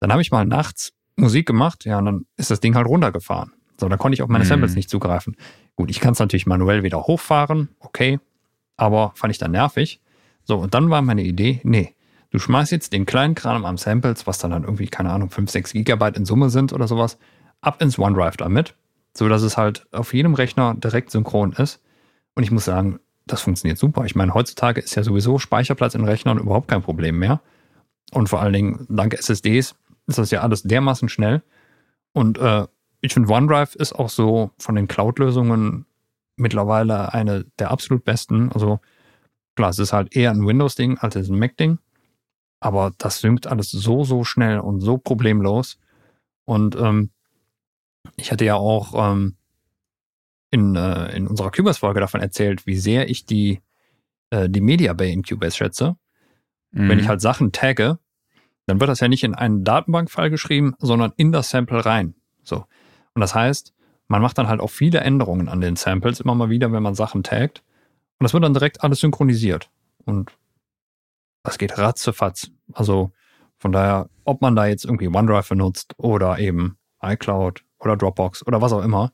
Dann habe ich mal nachts Musik gemacht, ja, und dann ist das Ding halt runtergefahren. So, dann konnte ich auf meine Mhm. Samples nicht zugreifen. Gut, ich kann es natürlich manuell wieder hochfahren, okay, aber fand ich dann nervig. So, und dann war meine Idee, nee, du schmeißt jetzt den kleinen Kram am Samples, was dann, dann irgendwie, keine Ahnung, 5, 6 Gigabyte in Summe sind oder sowas, ab ins OneDrive damit, so dass es halt auf jedem Rechner direkt synchron ist. Und ich muss sagen, das funktioniert super. Ich meine, heutzutage ist ja sowieso Speicherplatz in Rechnern überhaupt kein Problem mehr. Und vor allen Dingen dank SSDs ist das ja alles dermaßen schnell. Und äh, ich finde, OneDrive ist auch so von den Cloud-Lösungen mittlerweile eine der absolut besten. Also klar, es ist halt eher ein Windows-Ding als ein Mac-Ding. Aber das synkt alles so, so schnell und so problemlos. Und ähm, ich hatte ja auch ähm, in, äh, in unserer Cubase-Folge davon erzählt, wie sehr ich die, äh, die Media Bay in Cubase schätze. Mhm. Wenn ich halt Sachen tagge, dann wird das ja nicht in einen Datenbankfile geschrieben, sondern in das Sample rein. Und das heißt, man macht dann halt auch viele Änderungen an den Samples immer mal wieder, wenn man Sachen taggt. Und das wird dann direkt alles synchronisiert. Und das geht ratzefatz. Also von daher, ob man da jetzt irgendwie OneDrive benutzt oder eben iCloud oder Dropbox oder was auch immer.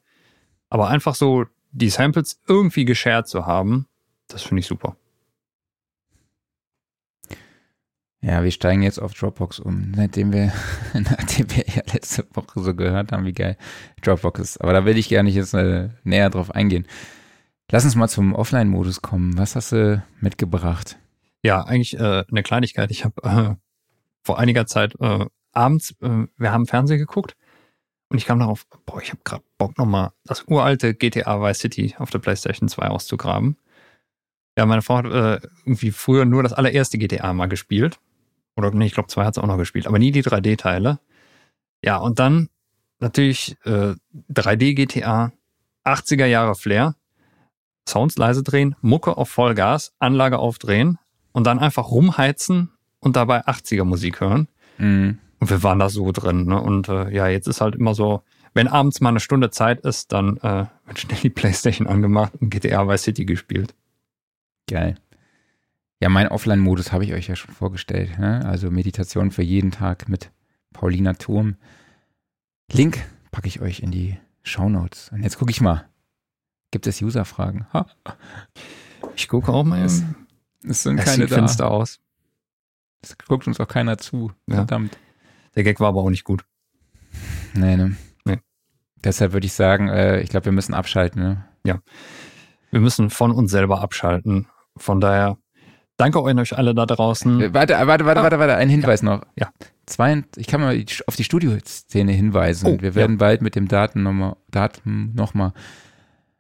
Aber einfach so die Samples irgendwie geshared zu haben, das finde ich super. Ja, wir steigen jetzt auf Dropbox um, nachdem wir, [LAUGHS] nachdem wir ja letzte Woche so gehört haben, wie geil Dropbox ist. Aber da will ich gar nicht jetzt äh, näher drauf eingehen. Lass uns mal zum Offline-Modus kommen. Was hast du mitgebracht? Ja, eigentlich äh, eine Kleinigkeit. Ich habe äh, vor einiger Zeit äh, abends, äh, wir haben Fernsehen geguckt und ich kam darauf, boah, ich habe gerade Bock nochmal das uralte GTA Vice City auf der PlayStation 2 auszugraben. Ja, meine Frau hat irgendwie früher nur das allererste GTA mal gespielt. Oder nee, ich glaube, zwei hat sie auch noch gespielt, aber nie die 3D-Teile. Ja, und dann natürlich äh, 3D-GTA, 80er Jahre Flair, Sounds leise drehen, Mucke auf Vollgas, Anlage aufdrehen und dann einfach rumheizen und dabei 80er Musik hören. Mhm. Und wir waren da so drin. Ne? Und äh, ja, jetzt ist halt immer so, wenn abends mal eine Stunde Zeit ist, dann äh, wird schnell die Playstation angemacht und GTA Vice City gespielt. Geil. Ja, mein Offline-Modus habe ich euch ja schon vorgestellt. Ne? Also Meditation für jeden Tag mit Paulina Turm. Link packe ich euch in die Shownotes. Und jetzt gucke ich mal. Gibt es User-Fragen? Ha, Ich gucke auch mal. Es- eben. es sind Es keine sieht da. finster aus. Es guckt uns auch keiner zu. Ja. Verdammt. Der Gag war aber auch nicht gut. Nee, ne? Nee. Deshalb würde ich sagen, äh, ich Danke euch alle da draußen. Äh, Warte, warte, warte, Ah. warte, warte, ein Hinweis noch. Ja. Zwei, ich kann mal auf die Studioszene hinweisen. Oh, Wir werden bald mit dem Daten nochmal, Daten nochmal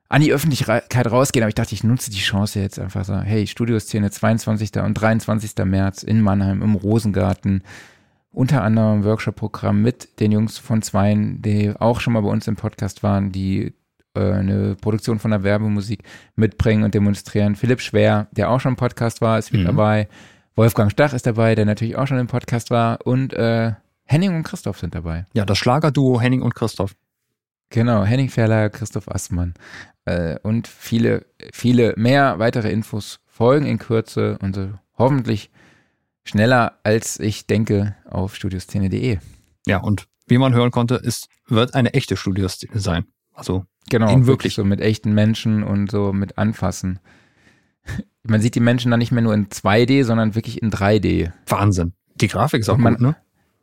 an die Öffentlichkeit rausgehen, aber ich dachte, ich nutze die Chance jetzt einfach so, hey, Studioszene 22. und 23. März in Mannheim im Rosengarten. Unter anderem Workshop-Programm mit den Jungs von Zweien, die auch schon mal bei uns im Podcast waren, die äh, eine Produktion von der Werbemusik mitbringen und demonstrieren. Philipp Schwer, der auch schon im Podcast war, ist mit Mhm. dabei. Wolfgang Stach ist dabei, der natürlich auch schon im Podcast war. Und äh, Henning und Christoph sind dabei. Ja, das Schlagerduo Henning und Christoph. Genau, Henning Ferler, Christoph Assmann. Äh, und viele, viele mehr weitere Infos folgen in Kürze und so hoffentlich schneller als ich denke auf studioszene.de. Ja, und wie man hören konnte, es wird eine echte Studioszene sein. Also Genau, In wirklich so mit echten Menschen und so mit Anfassen. [LAUGHS] Man sieht die Menschen dann nicht mehr nur in 2D, sondern wirklich in 3D. Wahnsinn. Die Grafik ist auch man- gut, ne?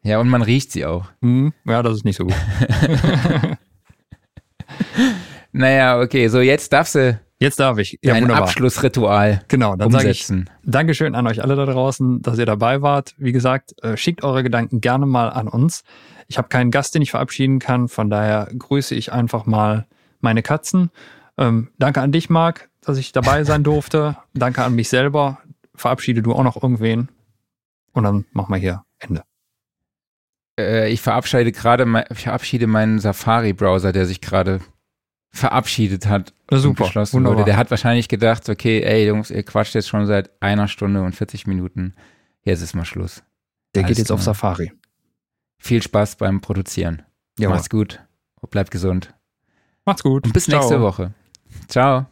Ja, und man riecht sie auch. Hm, ja, das ist nicht so gut. [LAUGHS] Naja, okay, so jetzt darfst du Jetzt darf ich. Ja, ein wunderbar. Abschlussritual Genau, dann sage ich. Dankeschön an euch alle da draußen, dass ihr dabei wart. Wie gesagt, äh, schickt eure Gedanken gerne mal an uns. Ich habe keinen Gast, den ich verabschieden kann, von daher grüße ich einfach mal meine Katzen. Ähm, danke an dich, Marc, dass ich dabei sein [LAUGHS] durfte. danke an mich selber. Verabschiede du auch noch irgendwen. Und dann machen wir hier Ende. Äh, ich verabschiede gerade ich verabschiede meinen Safari-Browser, der sich gerade verabschiedet hat Ja, und super, geschlossen wunderbar. wurde. Der hat wahrscheinlich gedacht, okay, ey Jungs, ihr quatscht jetzt schon seit einer Stunde und 40 Minuten. Jetzt ist mal Schluss. Der geht alles jetzt auf. Safari. Viel Spaß beim Produzieren. Jawohl. Macht's gut. Bleibt gesund. Macht's gut. Und bis Ciao. nächste Woche. Ciao.